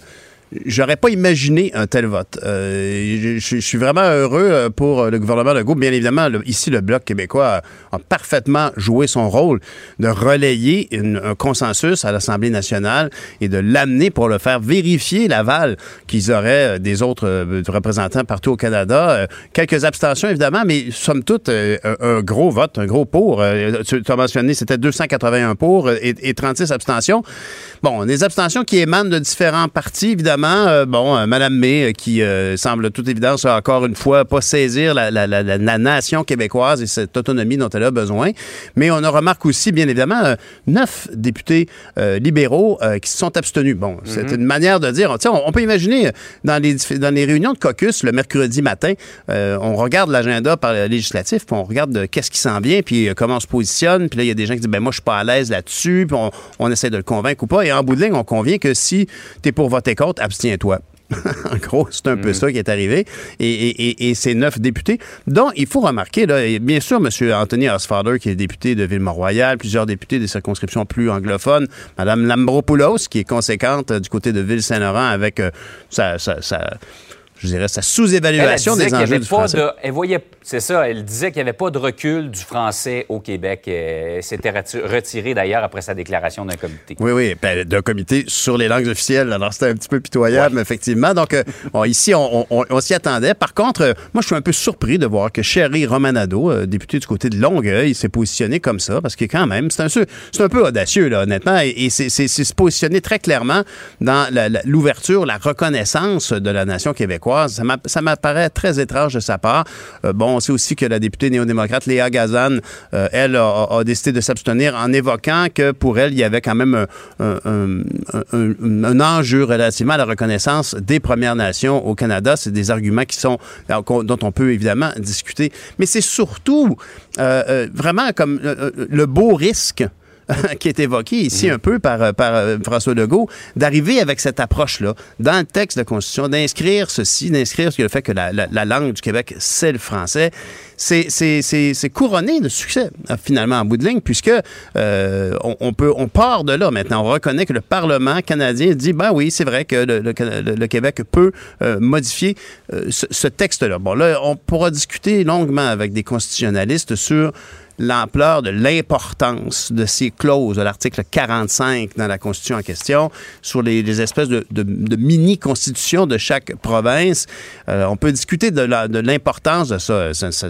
J'aurais pas imaginé un tel vote. Euh, je, suis vraiment heureux euh, pour le gouvernement Legault. Bien évidemment, ici, le Bloc québécois a, parfaitement joué son rôle de relayer un consensus à l'Assemblée nationale et de l'amener pour le faire vérifier l'aval qu'ils auraient euh, des autres euh, représentants partout au Canada. Euh, quelques abstentions, évidemment, mais somme toute, euh, un, gros vote, un gros pour. Euh, tu as mentionné, c'était 281 pour euh, et, et 36 abstentions. Bon, des abstentions qui émanent de différents partis, évidemment. Notamment, euh, bon, euh, Madame May, euh, qui semble à toute évidence, encore une fois, pas saisir la, la- la- la- nation québécoise et cette autonomie dont elle a besoin. Mais on en remarque aussi, bien évidemment, neuf députés libéraux qui se sont abstenus. Bon, c'est Mhm. une manière de dire, on, on peut imaginer dans les, dans les réunions de caucus le mercredi matin, on regarde l'agenda par le législatif, puis on regarde de qu'est-ce qui s'en vient, puis comment on se positionne, puis là, il y a des gens qui disent, ben moi, je suis pas à l'aise là-dessus, puis on, on essaie de le convaincre ou pas. Et en bout de ligne, on convient que si tu es pour voter contre, abstiens-toi. en gros, c'est un peu ça qui est arrivé. Et, et- et- et ces neuf députés, dont il faut remarquer, là, et bien sûr, M. Anthony Osfader, qui est député de Ville-Mont-Royal, plusieurs députés des circonscriptions plus anglophones, Mme Lambropoulos, qui est conséquente euh, du côté de Ville-Saint-Laurent avec euh, sa, sa- sa- je dirais, sa sous-évaluation des enjeux avait du pas français. de- elle voyait, c'est ça, elle disait qu'il n'y avait pas de recul du français au Québec. Elle s'était reti- retirée d'ailleurs après sa déclaration d'un comité. Oui, oui, ben, d'un comité sur les langues officielles. Alors, c'était un petit peu pitoyable, effectivement. Donc, euh, ici, on, on- on s'y attendait. Par contre, euh, moi, je suis un peu surpris de voir que Sherry Romanado, euh, député du côté de Longueuil, s'est positionné comme ça, parce que quand même, c'est un, peu- c'est un peu audacieux, là, honnêtement, et, et c'est se positionner très clairement dans la- la- l'ouverture, la, reconnaissance de la nation québécoise. Ça m'a- Ça m'apparaît très étrange de sa part. Euh, bon, on sait aussi que la députée néo-démocrate Léa Gazan, euh, elle, a, décidé de s'abstenir en évoquant que pour elle, il y avait quand même un, enjeu relativement à la reconnaissance des Premières Nations au Canada. C'est des arguments qui sont dont on peut évidemment discuter. Mais c'est surtout euh, vraiment comme le beau risque qui est évoqué ici un peu par, euh, euh, François Legault, d'arriver avec cette approche-là dans le texte de la Constitution, d'inscrire ceci, d'inscrire le fait que la langue du Québec, c'est le français. C'est- couronné de succès, euh, finalement, en bout de ligne, puisque euh, on, peut, on part de là maintenant. On reconnaît que le Parlement canadien dit, ben oui, c'est vrai que le, Québec peut euh, modifier ce, texte-là. Bon, là, on pourra discuter longuement avec des constitutionnalistes sur l'ampleur de l'importance de ces clauses de l'article 45 dans la Constitution en question, sur les, espèces de, de- de mini-constitutions de chaque province. On peut discuter de de l'importance de ne- ça-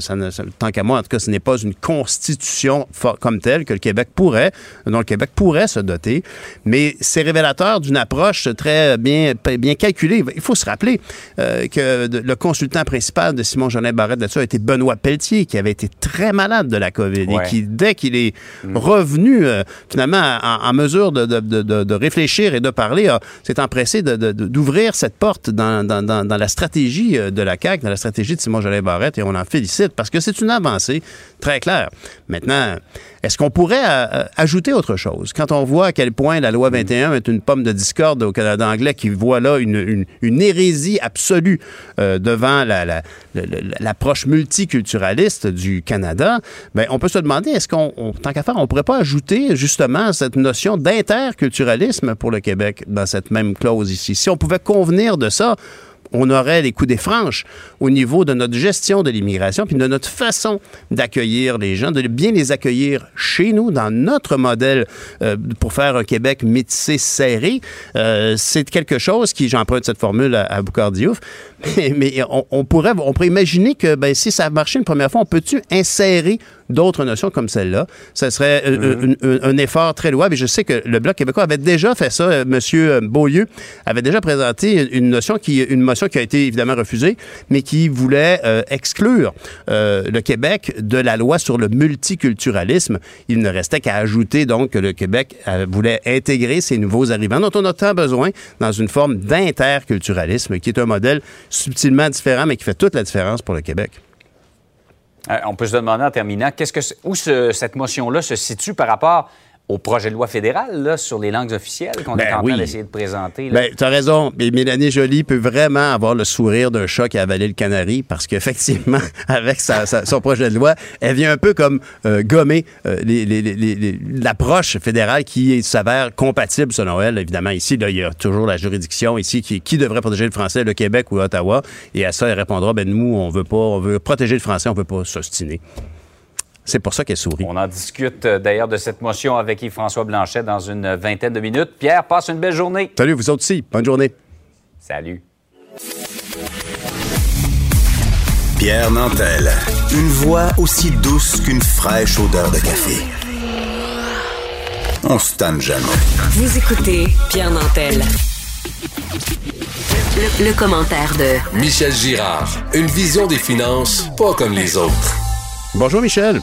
tant qu'à moi, en tout cas, ce n'est pas une constitution comme telle que le Québec pourrait, dont le Québec pourrait se doter, mais c'est révélateur d'une approche très bien, bien calculée. Il faut se rappeler euh, que le consultant principal de Simon Jolin Barrette là-dessus a été Benoît Pelletier, qui avait été très malade de la COVID Ouais. et qui, dès qu'il est revenu euh, finalement en, en mesure de, de- de- de- de réfléchir et de parler, s'est empressé d'ouvrir cette porte dans, dans- dans- dans la stratégie euh, de la CAQ, dans la stratégie de Simon Jolin Barrette, et on en félicite parce que c'est une avancée très claire. Maintenant, est-ce qu'on pourrait euh, ajouter autre chose? Quand on voit à quel point la loi 21 est une pomme de discorde au Canada anglais qui voit là une, une- hérésie absolue euh, devant la- la- la- la- l'approche multiculturaliste du Canada, ben, on peut se demander, est-ce qu'on, on- tant qu'à faire, on pourrait pas ajouter justement cette notion d'interculturalisme pour le Québec dans cette même clause ici? Si on pouvait convenir de ça, on aurait les coups des franches au niveau de notre gestion de l'immigration puis de notre façon d'accueillir les gens, de bien les accueillir chez nous, dans notre modèle euh, pour faire un Québec métissé serré. Euh, c'est quelque chose qui, j'emprunte cette formule à, à Diouf, mais, mais on, on pourrait, on pourrait imaginer que ben, si ça a marché une première fois, on peut-tu insérer d'autres notions comme celle-là? Ça serait euh, un, un- un effort très louable. Et je sais que le Bloc québécois avait déjà fait ça. Euh, Monsieur Beaulieu avait déjà présenté une notion qui, une motion qui a été évidemment refusée, mais qui voulait euh, exclure euh, le Québec de la loi sur le multiculturalisme. Il ne restait qu'à ajouter donc que le Québec euh, voulait intégrer ces nouveaux arrivants dont on a tant besoin dans une forme d'interculturalisme, qui est un modèle subtilement différent, mais qui fait toute la différence pour le Québec. Euh, on peut se demander en terminant, où ce- cette motion-là se situe par rapport au projet de loi fédéral là, sur les langues officielles qu'on est Ben en oui. train d'essayer de présenter? là? Ben, tu as raison. Mais Mélanie Joly peut vraiment avoir le sourire d'un chat qui a avalé le canari parce qu'effectivement, avec sa- sa- son projet de loi, elle vient un peu comme euh, gommer euh, l'approche fédérale qui s'avère compatible selon elle. Évidemment, ici, là, il y a toujours la juridiction ici qui, qui devrait protéger le français, le Québec ou Ottawa. Et à ça, elle répondra, ben nous, on veut pas, on veut protéger le français, on veut pas s'ostiner. C'est pour ça qu'elle sourit. On en discute euh, d'ailleurs de cette motion avec Yves-François Blanchet dans une vingtaine de minutes. Pierre, passe une belle journée. Salut, vous autres aussi. Bonne journée. Salut. Pierre Nantel. Une voix aussi douce qu'une fraîche odeur de café. On se tanne jamais. Vous écoutez Pierre Nantel. Le, le commentaire de Michel Girard. Une vision des finances pas comme les autres. Bonjour Michel.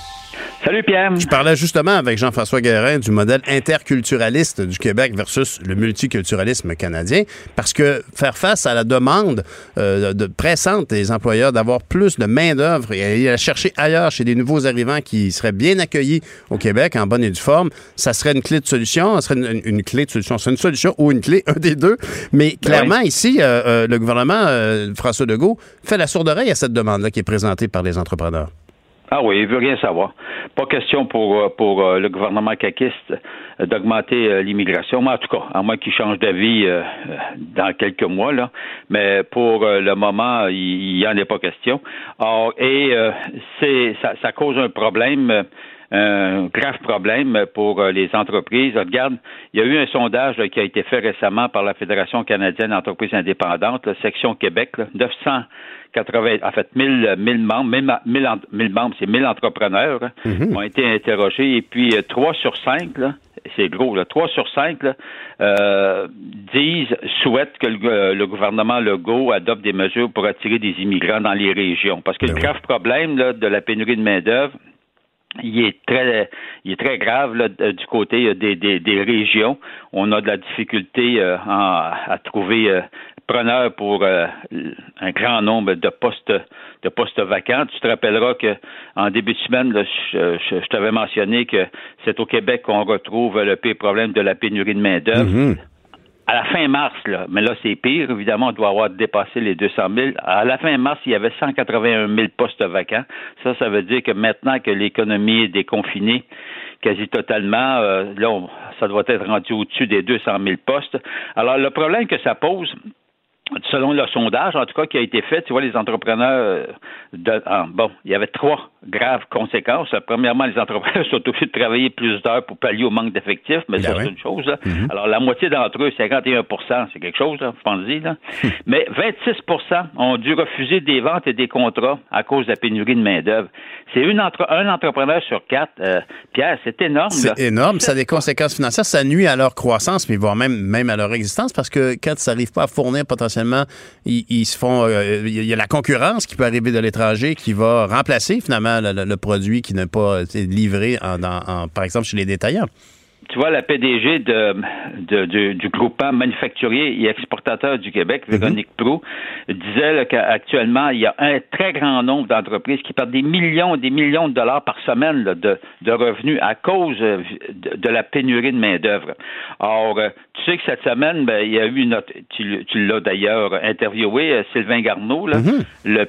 Salut Pierre. Je parlais justement avec Jean-François Guérin du modèle interculturaliste du Québec versus le multiculturalisme canadien, parce que faire face à la demande euh, de pressante des employeurs d'avoir plus de main-d'œuvre et aller la chercher ailleurs chez des nouveaux arrivants qui seraient bien accueillis au Québec en bonne et due forme, ça serait une clé de solution, ça serait une, une clé de solution, c'est une solution ou une clé, un des deux. Mais clairement, ici, euh, euh, le gouvernement, François Legault, fait la sourde oreille à cette demande-là qui est présentée par les entrepreneurs. Ah oui, il veut rien savoir. Pas question pour, euh, pour euh, le gouvernement caquiste euh, d'augmenter l'immigration, mais en tout cas, à moins qu'il change d'avis dans quelques mois, là. Mais pour le moment, il n'y en est pas question. Or, et c'est ça, ça cause un problème. Euh, un grave problème pour euh, les entreprises. Regarde, il y a eu un sondage là, qui a été fait récemment par la Fédération canadienne d'entreprises indépendantes, la section Québec, là, 980, en fait, 1000, 1000 membres, 1000, 1000 en- 1000 membres, c'est 1000 entrepreneurs hein, ont été interrogés et puis euh, 3 sur 5, là, c'est gros, là, 3 sur 5 là, euh, disent, souhaitent que le, euh, le gouvernement Legault adopte des mesures pour attirer des immigrants dans les régions. Parce que le grave problème là, de la pénurie de main-d'œuvre, il est très, il est très grave là, de- du côté euh, des, des, des régions. On a de la difficulté euh, en- à trouver euh, preneurs pour euh, un grand nombre de postes de postes vacants. Tu te rappelleras que en début de semaine, là, je, je- je t'avais mentionné que c'est au Québec qu'on retrouve le pire problème de la pénurie de main d'œuvre. À la fin mars, là, mais là c'est pire, évidemment, on doit avoir dépassé les 200 000. À la fin mars, il y avait 181 000 postes vacants. Ça, ça veut dire que maintenant que l'économie est déconfinée quasi totalement, euh, là, ça doit être rendu au-dessus des 200 000 postes. Alors, le problème que ça pose, selon le sondage, en tout cas, qui a été fait, tu vois, les entrepreneurs, euh, de, ah, bon, il y avait trois graves conséquences. Premièrement, les entrepreneurs sont obligés de travailler plus d'heures pour pallier au manque d'effectifs, mais ça, c'est une chose. là. Alors, la moitié d'entre eux, 51 c'est quelque chose, là, pensez là. mais 26 ont dû refuser des ventes et des contrats à cause de la pénurie de main-d'œuvre. C'est une entre, un entrepreneur sur quatre. euh, Pierre, c'est énorme. C'est énorme. Ça a des conséquences financières. Ça nuit à leur croissance, mais voire même, même à leur existence, parce que quand ils n'arrivent pas à fournir potentiellement, font. euh, Il y a la concurrence qui peut arriver de l'étranger qui va remplacer finalement le, produit qui n'a pas été livré, par exemple, chez les détaillants. Tu vois, la PDG de, de- du, du groupement manufacturier et exportateur du Québec, Véronique Prou, disait là, qu'actuellement, il y a un très grand nombre d'entreprises qui perdent des millions et des millions de dollars par semaine là, de, de revenus à cause euh, de, la pénurie de main-d'œuvre. Or, euh, tu sais que cette semaine, ben, il y a eu notre, tu, tu l'as d'ailleurs interviewé, euh, Sylvain Garneau, là, le,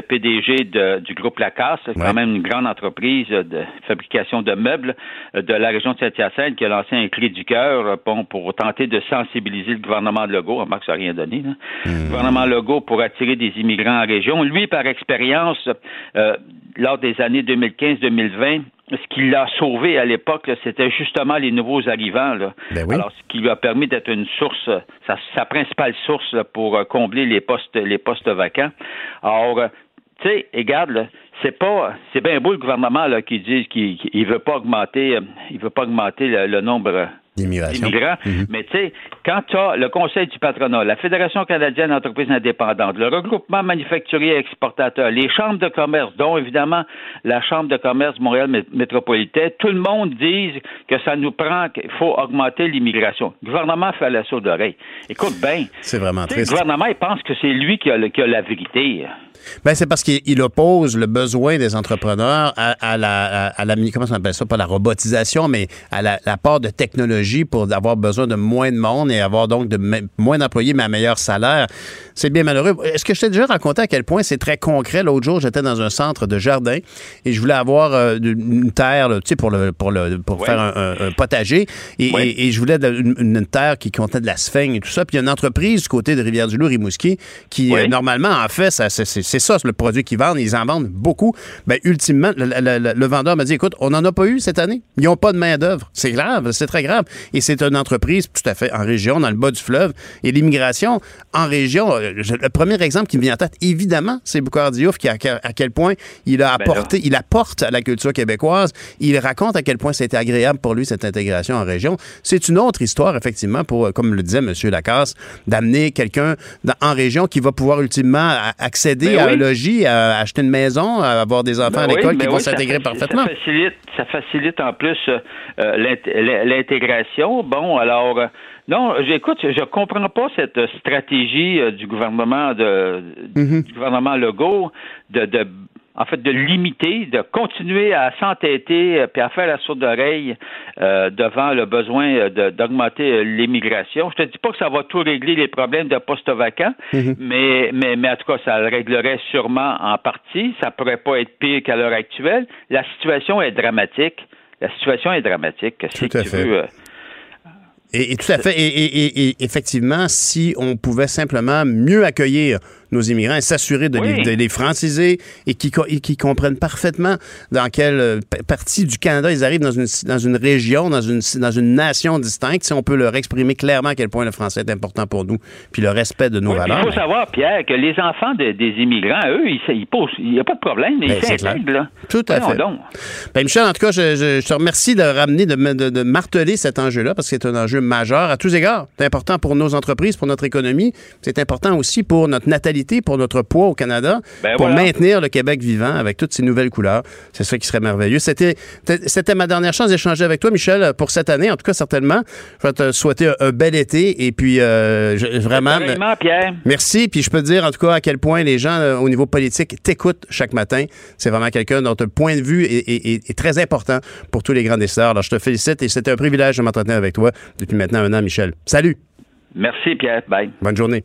PDG du groupe Lacasse, c'est quand même une grande entreprise de fabrication de meubles de la région de Saint-Hyacinthe qui a lancé un cri du cœur euh, bon, pour tenter de sensibiliser le gouvernement de Legault. Remarque, ça n'a rien donné. là. Le gouvernement Legault pour attirer des immigrants en région. Lui, par expérience, euh, lors des années 2015-2020, ce qui l'a sauvé à l'époque, c'était justement les nouveaux arrivants. Là. Alors, ce qui lui a permis d'être une source, euh, sa, sa principale source là, pour euh, combler les postes, les postes vacants. Alors, euh, tu sais, regarde, là, c'est pas, c'est bien beau le gouvernement là, qui dit qu'il il veut pas augmenter, euh, il veut pas augmenter le, le nombre d'immigrants. Mais tu sais, quand tu as le Conseil du patronat, la Fédération canadienne d'entreprises indépendantes, le regroupement manufacturier et exportateur, les chambres de commerce, dont évidemment la Chambre de commerce Montréal mé- métropolitain, tout le monde dit que ça nous prend, qu'il faut augmenter l'immigration. Le gouvernement fait la sourde oreille. Écoute bien. C'est vraiment sais, Le triste. gouvernement, il pense que c'est lui qui a, le- qui a la vérité. Ben, c'est parce qu'il il oppose le besoin des entrepreneurs à, à la, à, à la, comment on appelle ça, pas la robotisation, mais à la- l'apport de technologie pour avoir besoin de moins de monde et avoir donc de moins d'employés, mais à meilleur salaire. C'est bien malheureux. Est-ce que je t'ai déjà raconté à quel point c'est très concret? L'autre jour, j'étais dans un centre de jardin et je voulais avoir euh, une terre, là, tu sais, pour le, pour le, pour Ouais. faire un, un- un potager. Et, Ouais. et- et je voulais une, une terre qui contenait de la sphaigne et tout ça. Puis il y a une entreprise du côté de Rivière-du-Loup, Rimouski, qui, euh, normalement, en fait, ça, c'est- ça, c'est le produit qu'ils vendent. Ils en vendent beaucoup. Ben, ultimement, le- le vendeur m'a dit, écoute, on n'en a pas eu cette année. Ils n'ont pas de main-d'œuvre. C'est grave, c'est très grave. Et c'est une entreprise tout à fait en région, dans le bas du fleuve. Et l'immigration en région, euh, le premier exemple qui me vient en tête, évidemment, c'est Boucard Diouf, qui a, à quel point il a Ben apporté, il apporte à la culture québécoise. Il raconte à quel point c'était agréable pour lui, cette intégration en région. C'est une autre histoire, effectivement, pour, euh, comme le disait M. Lacasse, d'amener quelqu'un en région qui va pouvoir ultimement accéder Ben à un logis, à acheter une maison, à avoir des enfants Ben à oui, l'école ben qui vont oui, s'intégrer parfaitement. Ça facilite, ça facilite en plus euh, l'int- l'in- l'intégration. Bon, alors, non, j'écoute, je comprends pas cette stratégie euh, du gouvernement de Mhm. du gouvernement Legault de, de en fait, de limiter, de continuer à s'entêter euh, puis à faire la sourde d'oreille euh, devant le besoin d'augmenter l'immigration. Je te dis pas que ça va tout régler les problèmes de postes vacants, Mhm. mais, mais, mais en tout cas, ça le réglerait sûrement en partie. Ça pourrait pas être pire qu'à l'heure actuelle. La situation est dramatique. La situation est dramatique. Tout à que tu fait. veux, Et, et tout à fait. Et, et- et- et effectivement, si on pouvait simplement mieux accueillir nos immigrants et s'assurer de, les, Oui. de les franciser et qu'ils qu'ils comprennent parfaitement dans quelle euh, partie du Canada ils arrivent dans une, dans une région, dans une, dans une nation distincte, si on peut leur exprimer clairement à quel point le français est important pour nous, puis le respect de nos Oui, valeurs. Il faut savoir, Pierre, que les enfants de- des immigrants, eux, ils ils posent, il n'y a pas de problème, ils Ben, s'intègrent, là. Tout à fait. donc. Ben, Michel, en tout cas, je, je- je te remercie de ramener, de, me- de- de marteler cet enjeu-là parce que c'est un enjeu majeur à tous égards. C'est important pour nos entreprises, pour notre économie. C'est important aussi pour notre natalité, pour notre poids au Canada, Ben pour voilà. maintenir le Québec vivant avec toutes ces nouvelles couleurs. C'est ça qui serait merveilleux. C'était, c'était ma dernière chance d'échanger avec toi, Michel, pour cette année. En tout cas, certainement. Je vais te souhaiter un, un bel été et puis euh, je- vraiment. Pareillement, Pierre. Merci. Puis je peux te dire en tout cas à quel point les gens euh, au niveau politique t'écoutent chaque matin. C'est vraiment quelqu'un dont le point de vue est, est- est- est très important pour tous les grands décideurs. Alors je te félicite et c'était un privilège de m'entretenir avec toi depuis maintenant un an, Michel. Salut. Merci, Pierre. Bye. Bonne journée.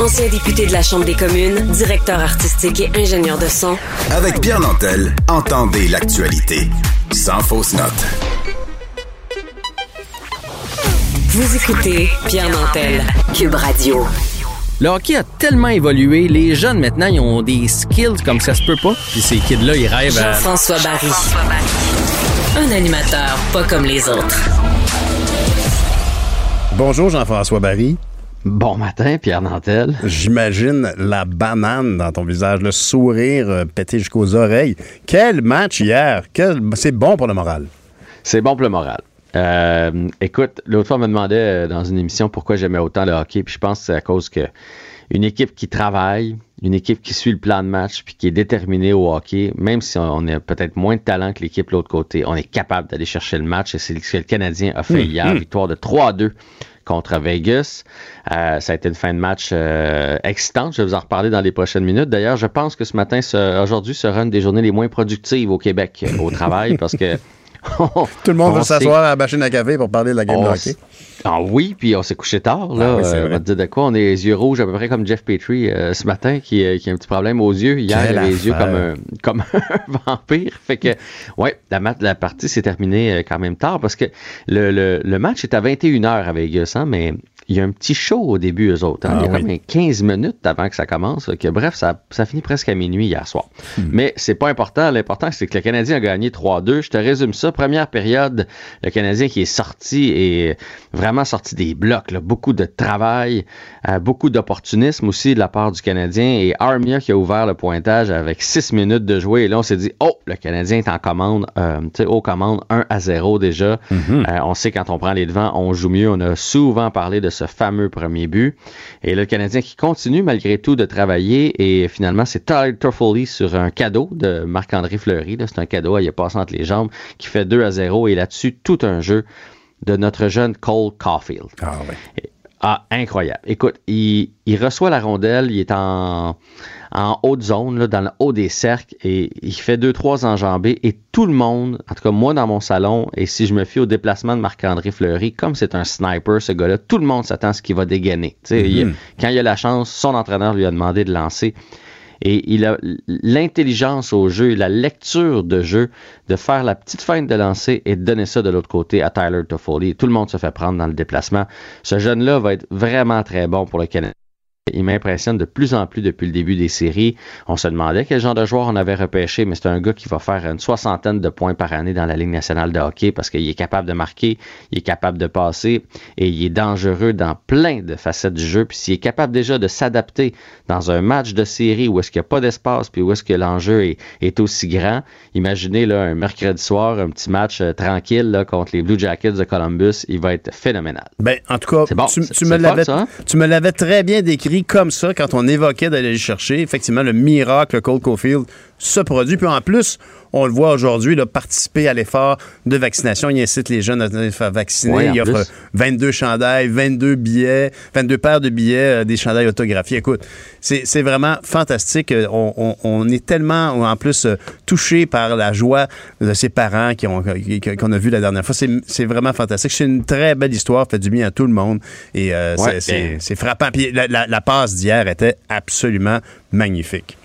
Ancien député de la Chambre des communes, directeur artistique et ingénieur de son, Avec Pierre Nantel, entendez l'actualité. Sans fausse note. vous écoutez Pierre Nantel, Cube Radio. Le hockey a tellement évolué, les jeunes maintenant, ils ont des skills comme ça se peut pas. Puis ces kids-là, ils rêvent à... Jean-François Barry. Un animateur pas comme les autres. Bonjour Jean-François Barry. Bon matin, Pierre Nantel. J'imagine la banane dans ton visage, le sourire euh, pété jusqu'aux oreilles. Quel match hier! Quel... C'est bon pour le moral. C'est bon pour le moral. Euh, écoute, l'autre fois, on me demandait euh, dans une émission pourquoi j'aimais autant le hockey, puis je pense que c'est à cause que une équipe qui travaille, une équipe qui suit le plan de match, puis qui est déterminée au hockey, même si on a peut-être moins de talent que l'équipe de l'autre côté, on est capable d'aller chercher le match, et c'est ce que le Canadien a fait Mmh, hier, mmh. victoire de 3-2 contre Vegas. Euh, ça a été une fin de match euh, excitante. Je vais vous en reparler dans les prochaines minutes. D'ailleurs, je pense que ce matin, aujourd'hui, sera une des journées les moins productives au Québec euh, au travail parce que Tout le monde On va s'asseoir à la machine à café pour parler de la game de hockey. Ah oui, puis on s'est couché tard. Là. Ah oui, Euh, vrai. on va te dire de quoi? On a les yeux rouges à peu près comme Jeff Petrie euh, ce matin qui, euh, qui a un petit problème aux yeux. Hier, Quelle il avait les yeux comme un, comme un vampire. Fait que, ouais, la, mat- la partie s'est terminée euh, quand même tard parce que le, le, le match est à 21h à Vegas, hein, mais il y a un petit show au début, eux autres. hein. Ah il y a oui. comme un 15 minutes avant que ça commence. Que, bref, ça, ça finit presque à minuit hier soir. Mais c'est pas important. L'important, c'est que le Canadien a gagné 3-2. Je te résume ça. Première période, le Canadien qui est sorti et vraiment sorti des blocs. là. Beaucoup de travail, euh, beaucoup d'opportunisme aussi de la part du Canadien. Et Armia qui a ouvert le pointage avec 6 minutes de jouer. Et là, on s'est dit, oh, le Canadien est en commande, euh, tu sais, aux commandes 1 à 0 déjà. Euh, on sait quand on prend les devants, on joue mieux. On a souvent parlé de ce fameux premier but. Et le Canadien qui continue malgré tout de travailler. Et finalement, c'est Tyler Toffoli sur un cadeau de Marc-André Fleury. là. C'est un cadeau, il est passé entre les jambes, qui fait 2 à 0. Et là-dessus, tout un jeu de notre jeune Cole Caulfield. Ah Ah, incroyable. Écoute, il, il reçoit la rondelle, il est en, en haute zone, là, dans le haut des cercles, et il fait deux, trois enjambées, et tout le monde, en tout cas moi dans mon salon, et si je me fie au déplacement de Marc-André Fleury, comme c'est un sniper, ce gars-là, tout le monde s'attend à ce qu'il va dégainer. Tu sais, il- Mhm. quand il a la chance, son entraîneur lui a demandé de lancer. Et il a l'intelligence au jeu, la lecture de jeu, de faire la petite feinte de lancer et de donner ça de l'autre côté à Tyler Toffoli. Tout le monde se fait prendre dans le déplacement. Ce jeune-là va être vraiment très bon pour le Canada. Il m'impressionne de plus en plus depuis le début des séries. On se demandait quel genre de joueur on avait repêché, mais c'est un gars qui va faire une soixantaine de points par année dans la Ligue nationale de hockey parce qu'il est capable de marquer, il est capable de passer et il est dangereux dans plein de facettes du jeu. Puis s'il est capable déjà de s'adapter dans un match de série où est-ce qu'il n'y a pas d'espace puis où est-ce que l'enjeu est, est aussi grand, imaginez là, un mercredi soir, un petit match euh, tranquille là, contre les Blue Jackets de Columbus, il va être phénoménal. Ben, en tout cas, bon, tu, tu me hein? tu me l'avais très bien décrit comme ça quand on évoquait d'aller le chercher. Effectivement, le miracle Cole Caulfield se produit. Puis en plus, on le voit aujourd'hui, participer à l'effort de vaccination. Il incite les jeunes à se faire vacciner. Ouais, il offre plus. 22 chandails, 22 billets, 22 paires de billets, euh, des chandails autographiés. Écoute, c'est, c'est vraiment fantastique. Euh, On, on- on est tellement, en plus, euh, touché par la joie de ses parents qui- qu'on a vu la dernière fois. C'est, vraiment fantastique. C'est une très belle histoire, fait du bien à tout le monde. Et euh, Ouais, c'est, c'est- ben- c'est frappant. Puis la, la- la passe d'hier était absolument magnifique.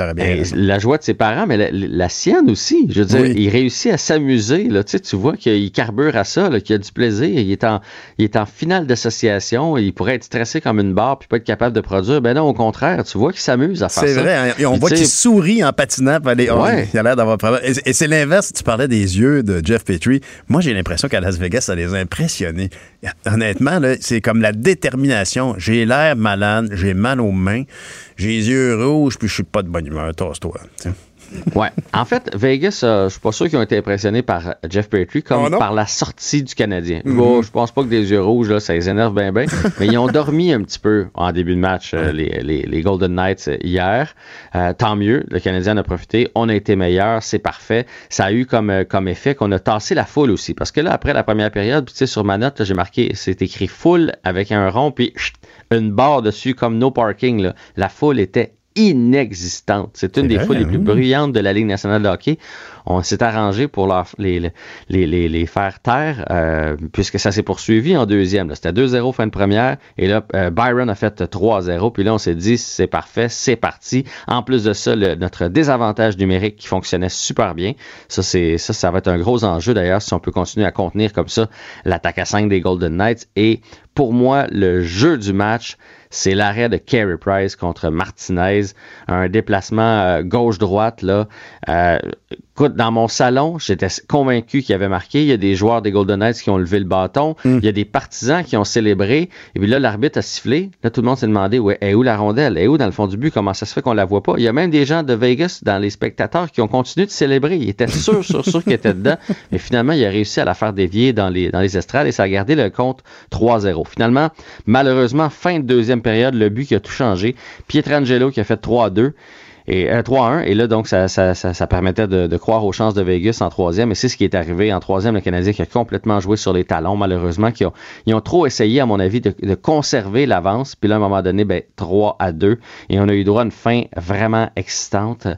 T'aurais bien Ben, raison. la joie de ses parents, mais la, la sienne aussi. Je veux dire, Oui. il réussit à s'amuser. Là. Tu, sais, tu vois qu'il carbure à ça, qu'il a du plaisir. Il est en, il est en finale d'association. Il pourrait être stressé comme une barre puis pas être capable de produire. Ben non, au contraire, tu vois qu'il s'amuse à faire C'est ça. vrai, hein, et on Puis, voit qu'il sourit en patinant. allez, oh, Ouais. Il a l'air d'avoir problème. Et, et c'est l'inverse. Tu parlais des yeux de Jeff Petrie. Moi, j'ai l'impression qu'à Las Vegas, ça les a impressionnés. Honnêtement, là, c'est comme la détermination. J'ai l'air malade, j'ai mal aux mains, j'ai les yeux rouges, puis je suis pas de bonne humeur. Tasse-toi. Ouais. En fait, Vegas, euh, je suis pas sûr qu'ils ont été impressionnés par Jeff Petrie comme Oh par la sortie du Canadien. Mhm. Bon, je pense pas que des yeux rouges, là, ça les énerve bien, bien. mais ils ont dormi un petit peu en début de match, euh, les, les- les Golden Knights euh, hier. Euh, tant mieux, le Canadien en a profité. On a été meilleur, c'est parfait. Ça a eu comme, euh, comme effet qu'on a tassé la foule aussi. Parce que là, après la première période, tu sais, sur ma note, j'ai marqué, c'est écrit foule avec un rond, puis une barre dessus comme no parking. là. La foule était inexistante. C'est une des foules les plus oui. brillantes de la Ligue nationale de hockey. On s'est arrangé pour leur- les, les, les, les faire taire, euh, puisque ça s'est poursuivi en deuxième. C'était 2-0 fin de première, et là, euh, Byron a fait 3-0, puis là, on s'est dit, c'est parfait, c'est parti. En plus de ça, le- notre désavantage numérique qui fonctionnait super bien, ça, c'est, ça, ça va être un gros enjeu d'ailleurs, si on peut continuer à contenir comme ça l'attaque à 5 des Golden Knights. Et pour moi, le jeu du match, c'est l'arrêt de Carey Price contre Martinez, un déplacement euh, gauche-droite là. Écoute, dans mon salon, j'étais convaincu qu'il avait marqué. Il y a des joueurs des Golden Knights qui ont levé le bâton. Il y a des partisans qui ont célébré. Et puis là, l'arbitre a sifflé. Là, tout le monde s'est demandé où est où la rondelle, est où dans le fond du but, comment ça se fait qu'on la voit pas? Il y a même des gens de Vegas dans les spectateurs qui ont continué de célébrer. Ils étaient sûrs, sûrs, sûrs qu'ils étaient dedans. Mais finalement, il a réussi à la faire dévier dans les, dans les estrades et ça a gardé le compte 3-0. Finalement, malheureusement, fin de deuxième période, le but qui a tout changé. Pietrangelo qui a fait 3-2 et euh, 3-1 et là donc ça, ça, ça, ça permettait de, de croire aux chances de Vegas en troisième. Et c'est ce qui est arrivé en troisième. Le Canadien qui a complètement joué sur les talons malheureusement qui ont, ils ont trop essayé à mon avis de, de conserver l'avance. Puis là à un moment donné ben 3 à 2 et on a eu droit à une fin vraiment excitante.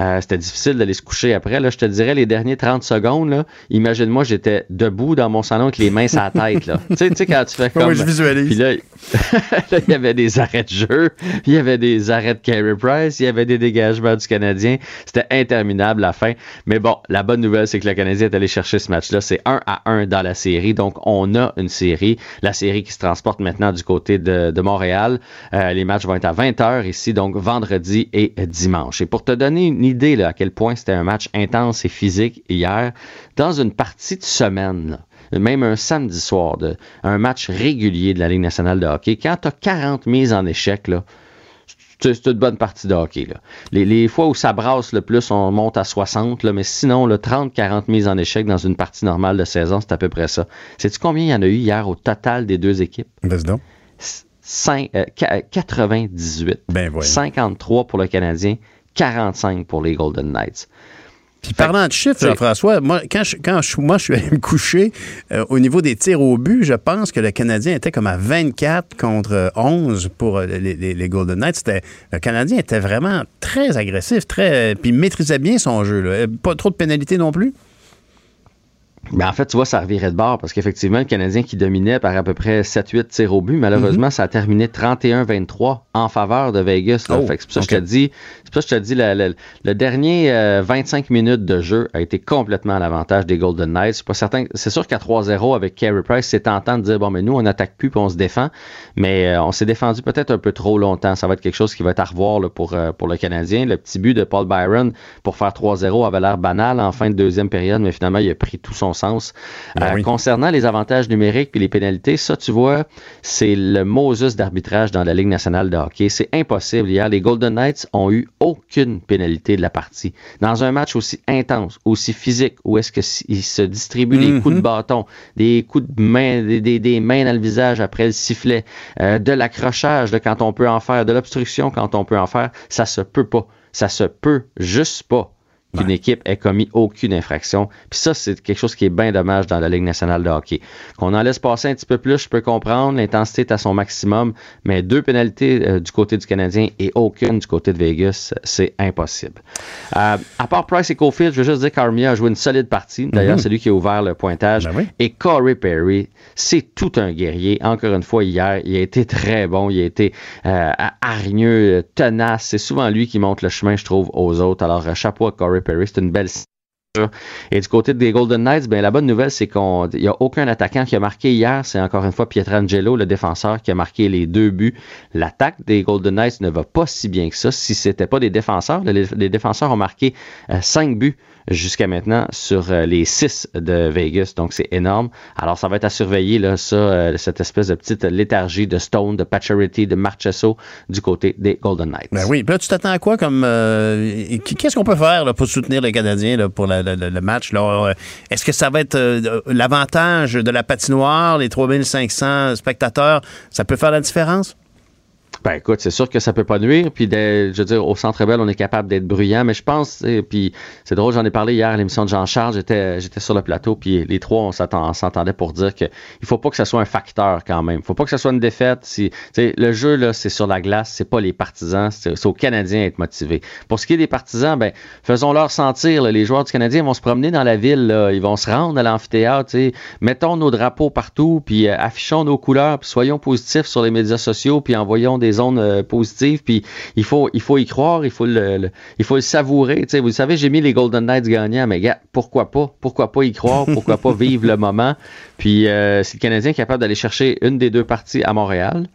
Euh, c'était difficile d'aller se coucher après. Là je te dirais les derniers 30 secondes là imagine-moi j'étais debout dans mon salon avec les mains sur la tête là. Tu sais tu sais quand tu fais Oui, comme je visualise. puis là, là, il y avait des arrêts de jeu, il y avait des arrêts de Carey Price, il y avait des du Canadien. C'était interminable la fin. Mais bon, la bonne nouvelle, c'est que le Canadien est allé chercher ce match-là. C'est 1 à 1 dans la série. Donc, on a une série. La série qui se transporte maintenant du côté de, Montréal. Euh, les matchs vont être à 20h ici, donc vendredi et dimanche. Et pour te donner une idée là, à quel point c'était un match intense et physique hier, dans une partie de semaine, même un samedi soir, un match régulier de la Ligue nationale de hockey, quand tu as 40 mises en échec, là, c'est une bonne partie de hockey. Là. Les, les fois où ça brasse le plus, on monte à 60, là, mais sinon, le 30-40 mises en échec dans une partie normale de saison, c'est à peu près ça. Sais-tu combien il y en a eu hier au total des deux équipes? Vas-y donc. Cinq- euh, qua- 98. Ben. 53 pour le Canadien, 45 pour les Golden Knights. Puis parlant de chiffres, Jean-François, moi, quand je, quand je, moi, je suis allé me coucher, euh, au niveau des tirs au but, je pense que le Canadien était comme à 24 contre euh, 11 pour euh, les, les- les Golden Knights. C'était, le Canadien était vraiment très agressif, très, puis maîtrisait bien son jeu. là. Pas trop de pénalités non plus? Mais en fait, tu vois, ça revirait de bord parce qu'effectivement, le Canadien qui dominait par à peu près 7-8 tirs au but, malheureusement, ça a terminé 31-23 en faveur de Vegas. Oh, c'est pour ça que je te dis, c'est pour ça que je te dis, le, dernier euh, 25 minutes de jeu a été complètement à l'avantage des Golden Knights. Pas certain. C'est sûr qu'à 3-0 avec Carey Price, c'est tentant de dire bon, mais nous, on n'attaque plus puis on se défend. Mais euh, on s'est défendu peut-être un peu trop longtemps. Ça va être quelque chose qui va être à revoir là, pour, euh, pour le Canadien. Le petit but de Paul Byron pour faire 3-0 avait l'air banal en fin de deuxième période, mais finalement, il a pris tout son sens. Ben Euh, oui. Concernant les avantages numériques puis les pénalités, ça, tu vois, c'est le Moses d'arbitrage dans la Ligue nationale de hockey. C'est impossible. Hier, les Golden Knights ont eu aucune pénalité de la partie. Dans un match aussi intense, aussi physique, où est-ce qu'ils se distribuent des coups de bâton, des coups de main, des, des- des mains dans le visage après le sifflet, euh, de l'accrochage là, quand on peut en faire, de l'obstruction quand on peut en faire, ça se peut pas. Ça se peut juste pas qu'une équipe ait commis aucune infraction. Puis ça, c'est quelque chose qui est bien dommage dans la Ligue nationale de hockey. Qu'on en laisse passer un petit peu plus, je peux comprendre, l'intensité est à son maximum, mais deux pénalités euh, du côté du Canadien et aucune du côté de Vegas, c'est impossible. Euh, à part Price et Cofield, je veux juste dire qu'Armia a joué une solide partie. D'ailleurs, Mhm. c'est lui qui a ouvert le pointage. Et Corey Perry, c'est tout un guerrier. Encore une fois, hier, il a été très bon. Il a été euh, hargneux, tenace. C'est souvent lui qui montre le chemin, je trouve, aux autres. Alors, chapeau à Corey Perry. C'est une belle et du côté des Golden Knights, ben, la bonne nouvelle, c'est qu'il n'y a aucun attaquant qui a marqué hier. C'est encore une fois Pietrangelo, le défenseur, qui a marqué les deux buts. L'attaque des Golden Knights ne va pas si bien que ça. Si c'était pas des défenseurs, les, les défenseurs ont marqué euh, cinq buts jusqu'à maintenant sur euh, les six de Vegas. Donc, c'est énorme. Alors, ça va être à surveiller, là, ça, euh, cette espèce de petite léthargie de Stone, de Pacioretty, de Marchesso du côté des Golden Knights. Ben oui. Puis là, tu t'attends à quoi comme. euh, Qu'est-ce qu'on peut faire là, pour soutenir les Canadiens là, pour le match? Est-ce que ça va être l'avantage de la patinoire, les 3500 spectateurs? Ça peut faire la différence? Ben écoute, c'est sûr que ça peut pas nuire. Puis je veux au Centre Bell, on est capable d'être bruyant, mais je pense, puis c'est drôle, j'en ai parlé hier à l'émission de Jean-Charles, j'étais sur le plateau, puis les trois, on s'entendait pour dire que il faut pas que ça soit un facteur quand même. Il faut pas que ça soit une défaite. Si, le jeu, c'est sur la glace, c'est pas les partisans, c'est c'est aux Canadiens à être motivés. Pour ce qui est des partisans, ben faisons-leur sentir, les joueurs du Canadien vont se promener dans la ville, ils vont se rendre à l'amphithéâtre, mettons nos drapeaux partout, puis euh, affichons nos couleurs, soyons positifs sur les médias sociaux, puis envoyons des zones euh, positives, puis il faut, il faut y croire, il faut le, le- il faut le savourer. Vous savez, j'ai mis les Golden Knights gagnants, mais gars, pourquoi pas? Pourquoi pas y croire? Pourquoi pas vivre le moment? Puis euh, si le Canadien est capable d'aller chercher une des deux parties à Montréal,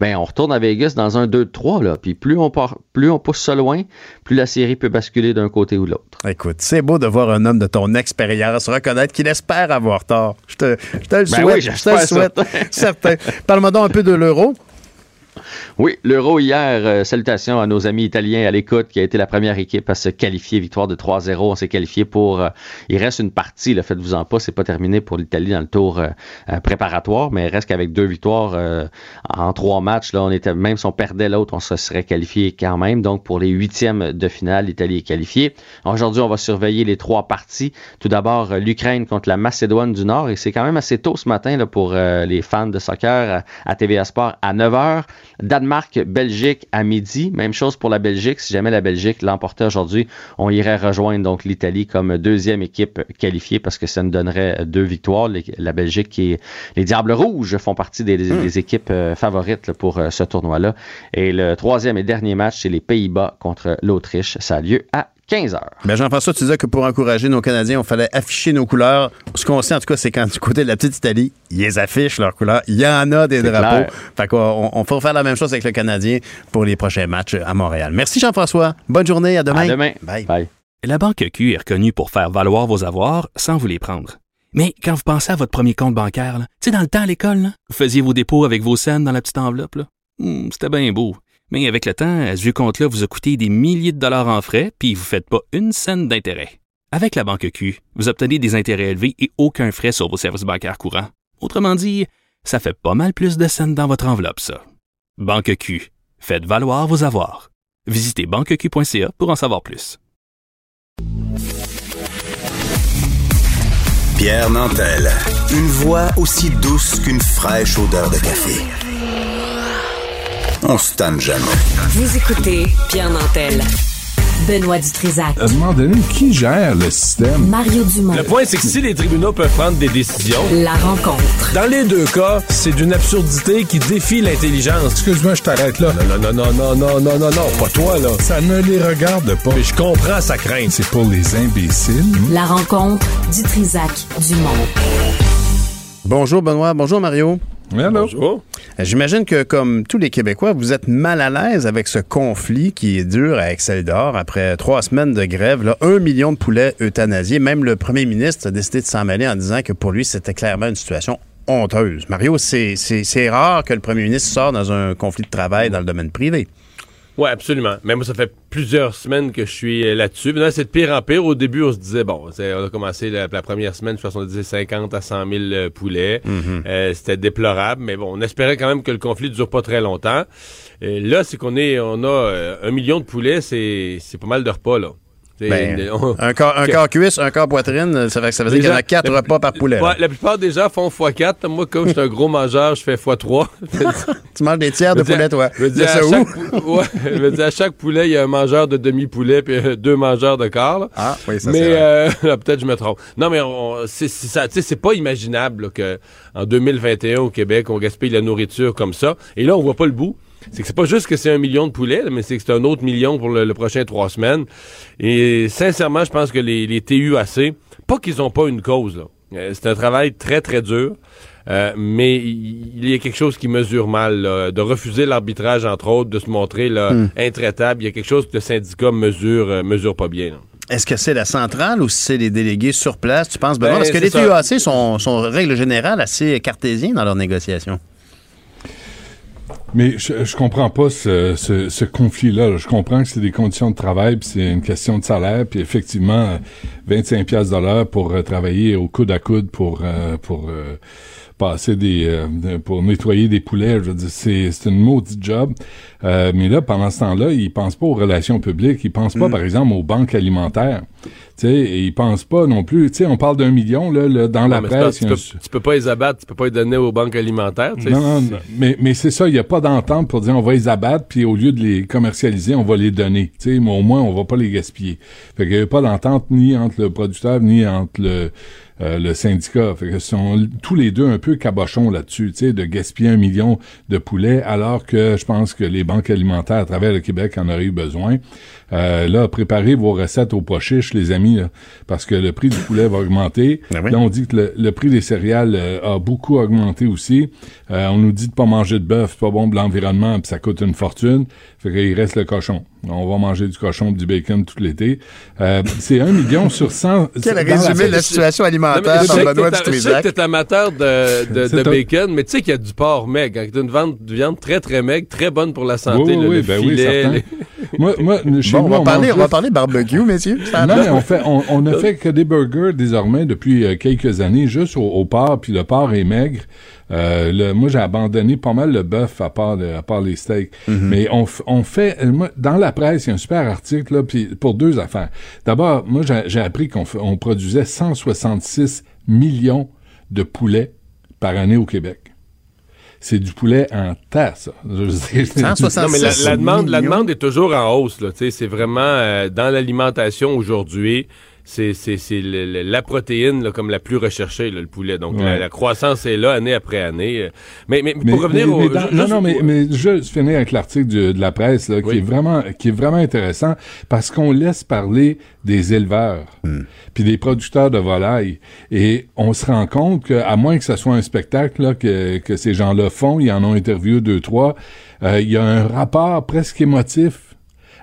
ben on retourne à Vegas dans un 2-3, là. Puis plus on, part, plus on pousse ça loin, plus la série peut basculer d'un côté ou de l'autre. Écoute, c'est beau de voir un homme de ton expérience reconnaître qu'il espère avoir tort. Je te, je te le Ben souhaite. oui, je te le souhaite. Certain. Parle-moi donc un peu de l'euro. Oui, l'Euro hier, euh, salutations à nos amis italiens à l'écoute, qui a été la première équipe à se qualifier, victoire de 3-0. On s'est qualifié pour. euh, il reste une partie, le faites-vous en pas, c'est pas terminé pour l'Italie dans le tour euh, préparatoire, mais il reste qu'avec deux victoires en trois matchs, on était même si on perdait l'autre, on se serait qualifié quand même. Donc pour les huitièmes de finale, l'Italie est qualifiée. Aujourd'hui, on va surveiller les trois parties. Tout d'abord, l'Ukraine contre la Macédoine du Nord, et c'est quand même assez tôt ce matin là, pour les fans de soccer à, à TVA Sport à 9h. Danemark, Belgique à midi. Même chose pour la Belgique. Si jamais la Belgique l'emportait aujourd'hui, on irait rejoindre donc l'Italie comme deuxième équipe qualifiée parce que ça nous donnerait deux victoires. Les- La Belgique est, les Diables Rouges font partie des, des équipes euh, favorites là, pour euh, ce tournoi-là. Et le troisième et dernier match, c'est les Pays-Bas contre l'Autriche. Ça a lieu à 15 heures. Ben Jean-François, tu disais que pour encourager nos Canadiens, on fallait afficher nos couleurs. Ce qu'on sait, en tout cas, c'est quand du côté de la petite Italie, ils les affichent leurs couleurs. Il y en a des drapeaux. clair. Fait qu'on on faut faire la même chose avec le Canadien pour les prochains matchs à Montréal. Merci Jean-François. Bonne journée. À demain. À demain. Bye. La Banque Q est reconnue pour faire valoir vos avoirs sans vous les prendre. Mais quand vous pensez à votre premier compte bancaire, tu sais, dans le temps à l'école, là, vous faisiez vos dépôts avec vos scènes dans la petite enveloppe. là. Hmm, C'était bien beau. Mais avec le temps, à ce compte-là vous a coûté des milliers de dollars en frais, puis vous ne faites pas une scène d'intérêt. Avec la Banque Q, vous obtenez des intérêts élevés et aucun frais sur vos services bancaires courants. Autrement dit, ça fait pas mal plus de scènes dans votre enveloppe, ça. Banque Q. Faites valoir vos avoirs. Visitez banqueq.ca pour en savoir plus. Pierre Nantel. Une voix aussi douce qu'une fraîche odeur de café. On se tanne jamais. Vous écoutez Pierre Nantel. Benoît Dutrisac. À un moment donné, qui gère le système? Mario Dumont. Le point, c'est que si les tribunaux peuvent prendre des décisions, La rencontre. dans les deux cas, c'est d'une absurdité qui défie l'intelligence. Excuse-moi, je t'arrête là. Non, non, non, non, non, non, non, non, pas toi, là. Ça ne les regarde pas. Mais je comprends sa crainte. C'est pour les imbéciles. La rencontre Dutrisac Dumont. Bonjour Benoît, bonjour Mario. Bonjour. Euh, J'imagine que, comme tous les Québécois, vous êtes mal à l'aise avec ce conflit qui est dur à Excel-d'Or. Après trois semaines de grève, là, un million de poulets euthanasiés. Même le premier ministre a décidé de s'en mêler en disant que pour lui, c'était clairement une situation honteuse. Mario, c'est rare que le premier ministre sorte dans un conflit de travail dans le domaine privé. Oui, absolument. Mais moi, ça fait plusieurs semaines que je suis euh, là-dessus. Maintenant, c'est de pire en pire. Au début, on se disait, bon, c'est- on a commencé la, la première semaine, je pense qu'on disait 50 à 100 000 euh, poulets. Euh, C'était déplorable, mais bon, on espérait quand même que le conflit ne dure pas très longtemps. Et là, c'est qu'on est, on a euh, un million de poulets, c'est c'est pas mal de repas, là. Ben, on- un, corps, un que- corps cuisse, un corps poitrine, ça, fait que ça veut dire qu'il y en a quatre la- repas par poulet. Ouais, la plupart des gens font x4. Moi, comme je suis un gros mangeur, je fais x3. Tu manges des tiers de poulet, toi. je veux dire, à où? chaque, pou- ouais, je veux dire, à chaque poulet, il y a un mangeur de demi-poulet puis euh, deux mangeurs de quart. là. Ah, oui, ça Mais euh, peut-être je me trompe. Non, mais on- c'est c'est ça. Tu sais, c'est pas imaginable là, que en 2021 au Québec, on gaspille la nourriture comme ça. Et là, on voit pas le bout. C'est que c'est pas juste que c'est un million de poulets, mais c'est que c'est un autre million pour le, le prochain trois semaines. Et sincèrement, je pense que les, les TUAC, pas qu'ils ont pas une cause. là. Euh, C'est un travail très, très dur. Euh, mais il y a quelque chose qui mesure mal, là, de refuser l'arbitrage, entre autres, de se montrer là, Hmm. intraitable. Il y a quelque chose que le syndicat mesure, euh, mesure pas bien. là. Est-ce que c'est la centrale ou si c'est les délégués sur place, tu penses? Ben, Parce que les. TUAC sont, sont, règle générale, assez cartésiens dans leurs négociations. Mais je, je comprends pas ce, ce, ce conflit-là. là. Je comprends que c'est des conditions de travail, puis c'est une question de salaire, puis effectivement, euh, 25 pièces l'heure pour euh, travailler au coude à coude pour euh, pour euh, passer des euh, pour nettoyer des poulets. Je veux dire, c'est c'est une maudite job. Euh, mais là, pendant ce temps-là, ils pensent pas aux relations publiques. Ils pensent pas, Mm. par exemple, aux banques alimentaires. Tu sais, ils pensent pas non plus. Tu sais, on parle d'un million là, là, dans la Non, presse. y tu, un- peux, tu peux pas les abattre, tu peux pas les donner aux banques alimentaires. non, non, non, mais, mais c'est ça, il n'y a pas d'entente pour dire on va les abattre, puis au lieu de les commercialiser, on va les donner. Tu sais, mais au moins, on va pas les gaspiller. Fait qu'il n'y a pas d'entente ni entre le producteur, ni entre le, euh, le syndicat. Fait que sont tous les deux un peu cabochons là-dessus, tu sais, de gaspiller un million de poulets, alors que je pense que les banques alimentaires à travers le Québec en auraient eu besoin. Euh, là, préparez vos recettes au pois chiche, les amis, là, parce que le prix du poulet va augmenter. oui. Là, on dit que le, le prix des céréales euh, a beaucoup augmenté aussi. Euh, on nous dit de pas manger de bœuf, c'est pas bon pour l'environnement, puis ça coûte une fortune. Fait qu'il reste le cochon. On va manger du cochon, du bacon tout l'été. Euh, c'est un million sur 100. Quel dans la- résumé de la situation Non, alimentaire je par Benoît t'es- je sais que t'es amateur de, de, bacon, mais tu sais qu'il y a du porc maigre. Hein, une vente de viande très, très maigre, très bonne pour la santé. Oui, le, oui, le ben oui, filet, certain. les- Moi, moi, chez Bon, on va, parler, on va juste- parler barbecue, messieurs. Non, mais on fait, on, on ne fait que des burgers désormais depuis euh, quelques années, juste au, au porc, puis le porc est maigre. Euh, le- moi, j'ai abandonné pas mal le bœuf à part, le- à part les steaks. Mais on, fait, euh, moi, dans la presse, il y a un super article là, puis pour deux affaires. D'abord, moi, j'ai appris qu'on on produisait 166 millions de poulets par année au Québec. C'est du poulet en tas, ça. Je Non, mais la, la demande, la demande est toujours en hausse. Là, Tu sais, c'est vraiment euh, dans l'alimentation aujourd'hui. C'est, la protéine là, comme la plus recherchée, là, le poulet. Donc la, Ouais. la croissance est là année après année. Mais, mais, Mais- pour revenir mais- au. mais dans- ju- non, juste non, mais, mais juste finir avec l'article de la presse, là, qui Oui. est vraiment, qui est vraiment intéressant parce qu'on laisse parler des éleveurs, puis des producteurs de volailles, et on se rend compte que, à moins que ce soit un spectacle là, que, que ces gens-là font, ils en ont interviewé deux, trois, euh, il y a un rapport presque émotif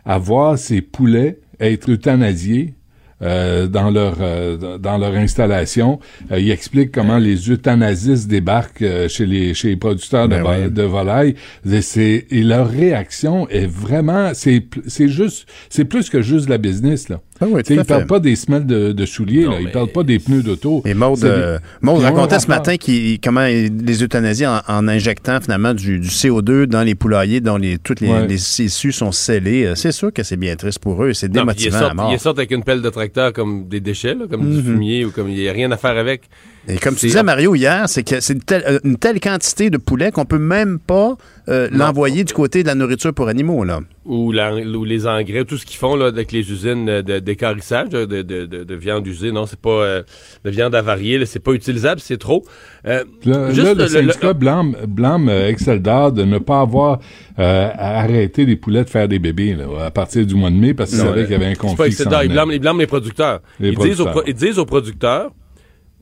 à voir ces poulets être euthanasiés euh, dans leur euh, dans leur installation. Euh, il explique comment les euthanasistes débarquent euh, chez les chez les producteurs de, Ben oui. de volailles. Et, c'est- et leur réaction est vraiment c'est c'est juste c'est plus que juste de la business là. Ah oui, à ils parlent pas des semelles de, de souliers Non, là, ils mais- parlent pas des pneus d'auto. Et Maud, C'est des- euh, Maud racontait ce matin qu'il- comment il- les euthanasies en, en injectant finalement du, du CO2 dans les poulaillers dont les, toutes les, Ouais. les issues sont scellées. Euh, C'est sûr que c'est bien triste pour eux et c'est Non, démotivant à sortent, mort. ils sortent avec une pelle de tracteur comme des déchets, là, comme du Mhm. fumier ou comme il n'y a rien à faire avec. Et comme tu C'est- disais, Mario, hier, c'est que c'est une telle, euh, une telle quantité de poulet qu'on peut même pas euh, l'envoyer du côté de la nourriture pour animaux. Là. ou, la- ou les engrais, tout ce qu'ils font là, avec les usines de- d'écarissage de, de, de, de- de viande usée. Non, c'est pas euh, de viande avariée, c'est pas utilisable, c'est trop. Euh, Là, juste là, le- le, le- syndicat blâme, blâme euh, de ne pas avoir euh, arrêté les poulets de faire des bébés là, à partir du mois de mai parce qu'ils savaient qu'il y avait un pas conflit. s'en Ils blâment, ils blâment les producteurs. Les ils, Disent aux, producteurs. pro- ils disent aux producteurs,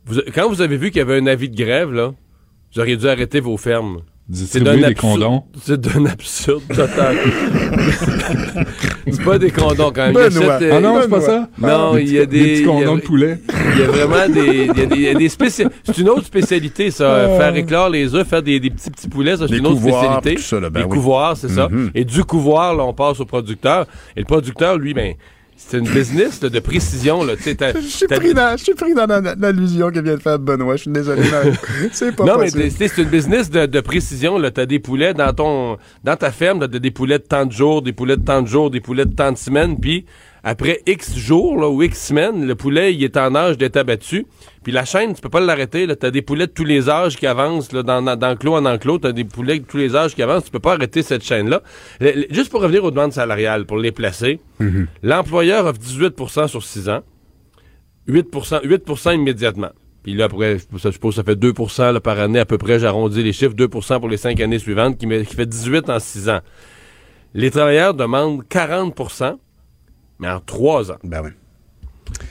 vous- quand vous avez vu qu'il y avait un avis de grève, là, vous auriez dû arrêter vos fermes. Distribuer des condons. C'est d'un absurde total. c'est pas des condons quand même. Benoît. Il achète, euh, Ah non, c'est pas ça? Non, Des il y a des... des petits condons de poulet. Il y a vraiment des... Il y a des, il y a des spécia- C'est une autre spécialité, ça. euh, Faire éclore les œufs, faire des, des petits petits poulets, ça, c'est une autre couvoirs, spécialité. tout ça, là, ben des oui. couvoirs, c'est ça. Mhm. Et du couvoir, là, on passe au producteur. Et le producteur, lui, ben... C'est une business là, de précision. Là. Tu Je suis pris dans, je suis pris dans la- l'allusion que vient de faire Benoît. Je suis désolé. C'est pas non, mais possible. c'est une business de, de précision. Tu as des poulets dans ton dans ta ferme, t'as des poulets de tant de jours, des poulets de tant de jours, des poulets de tant de semaines, puis après X jours là, ou X semaines, le poulet il est en âge d'être abattu. Puis la chaîne, tu peux pas l'arrêter. Tu as des poulets de tous les âges qui avancent là, dans, d'enclos en enclos. Tu as des poulets de tous les âges qui avancent. Tu peux pas arrêter cette chaîne-là. Juste pour revenir aux demandes salariales, pour les placer, l'employeur offre 18% sur 6 ans. 8 8 immédiatement. Puis là, après, je suppose que ça fait 2 là, par année à peu près. J'arrondis les chiffres. 2% pour les 5 années suivantes, qui, met- qui fait 18 en 6 ans. Les travailleurs demandent 40 mais en 3 ans. Ben oui.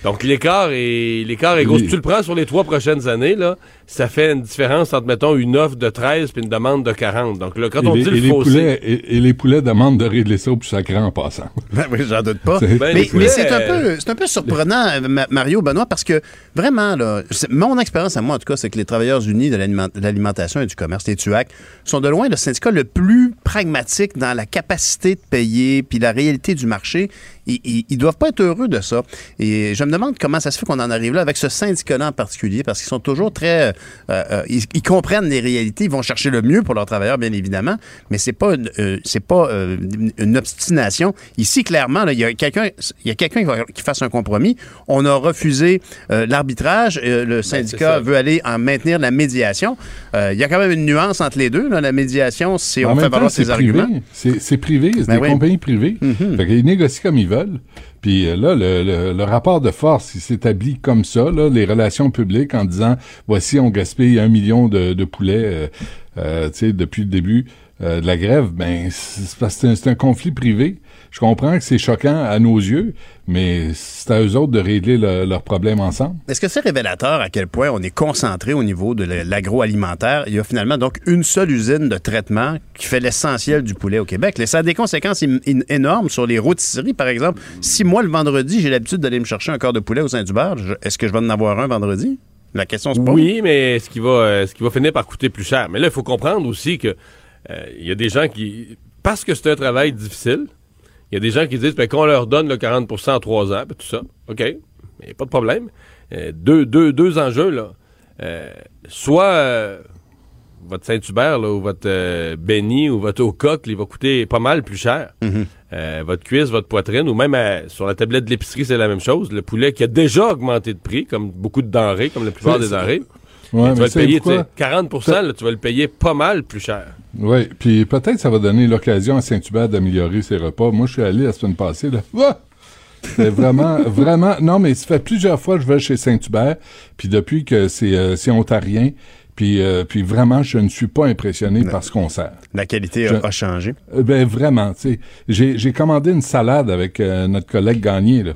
Donc l'écart est l'écart est gros. Si tu le prends sur les trois prochaines années, là, ça fait une différence entre, mettons, une offre de 13 puis une demande de 40. Donc là, quand Et on les, dit et le les fossé... poulets, et, et les poulets demandent de régler ça au plus sacré en passant. Ben oui, j'en doute pas. Ben, mais les mais c'est un, euh, peu, c'est un peu surprenant, euh, Ma- Mario Benoît, parce que vraiment, là, mon expérience à moi, en tout cas, c'est que les travailleurs unis de l'aliment- de l'alimentation et du commerce, les TUAC, sont de loin le syndicat le plus pragmatique dans la capacité de payer puis la réalité du marché. Ils, ils, ils doivent pas être heureux de ça. Et je me demande comment ça se fait qu'on en arrive là avec ce syndicat-là en particulier, parce qu'ils sont toujours très... euh, euh, ils, ils comprennent les réalités, ils vont chercher le mieux pour leurs travailleurs, bien évidemment, mais c'est pas une, euh, c'est pas euh, une- obstination. Ici, clairement, là, il y a quelqu'un il y a quelqu'un qui, va- qui fasse un compromis. On a refusé euh, l'arbitrage. euh, le syndicat ça. veut aller en maintenir la médiation. Euh, il y a quand même une nuance entre les deux. là. La médiation, c'est on fait valoir ses arguments. privé. C'est c'est privé, c'est Ben des oui. compagnies privées. Mhm. Fait qu'ils négocient comme ils veulent. Puis euh, là, le, le- rapport de force, il s'établit comme ça, là, les relations publiques en disant, voici, on gaspille un million de, de poulets, euh, euh, depuis le début euh, de la grève. Ben, c'est un conflit privé. Je comprends que c'est choquant à nos yeux, mais c'est à eux autres de régler le- leurs problèmes ensemble. Est-ce que c'est révélateur à quel point on est concentré au niveau de la- l'agroalimentaire? Il y a finalement donc une seule usine de traitement qui fait l'essentiel du poulet au Québec. Ça a des conséquences énormes sur les rôtisseries, par exemple. Si moi, le vendredi, j'ai l'habitude d'aller me chercher un corps de poulet au Saint-Hubert, je- est-ce que je vais en avoir un vendredi? La question se pose. Oui, mais ce qui va, euh, ce qui va finir par coûter plus cher. Mais là, il faut comprendre aussi que euh, il y a des gens qui, parce que c'est un travail difficile, il y a des gens qui disent ben, qu'on leur donne le 40% en trois ans, puis tout ça. OK, mais pas de problème. Euh, deux, deux, deux enjeux, là. Euh, soit euh, votre Saint-Hubert, ou votre Benny, ou votre Ocoque, il va coûter pas mal plus cher. Euh, votre cuisse, votre poitrine, ou même sur la tablette de l'épicerie, c'est la même chose. Le poulet qui a déjà augmenté de prix, comme beaucoup de denrées, comme la plupart des denrées. Ouais, tu vas le payer, pourquoi? tu sais, 40 là, tu vas le payer pas mal plus cher. Oui, puis peut-être ça va donner l'occasion à Saint-Hubert d'améliorer ses repas. Moi, je suis allé la semaine passée, là. Ah! C'est vraiment, vraiment... Non, mais ça fait plusieurs fois que je vais chez Saint-Hubert, puis depuis que c'est euh, c'est ontarien, puis, euh, puis vraiment, je ne suis pas impressionné par ce qu'on sert. La qualité Je- a, changé. Euh, Ben vraiment, tu sais, j'ai j'ai commandé une salade avec euh, notre collègue Gagné là.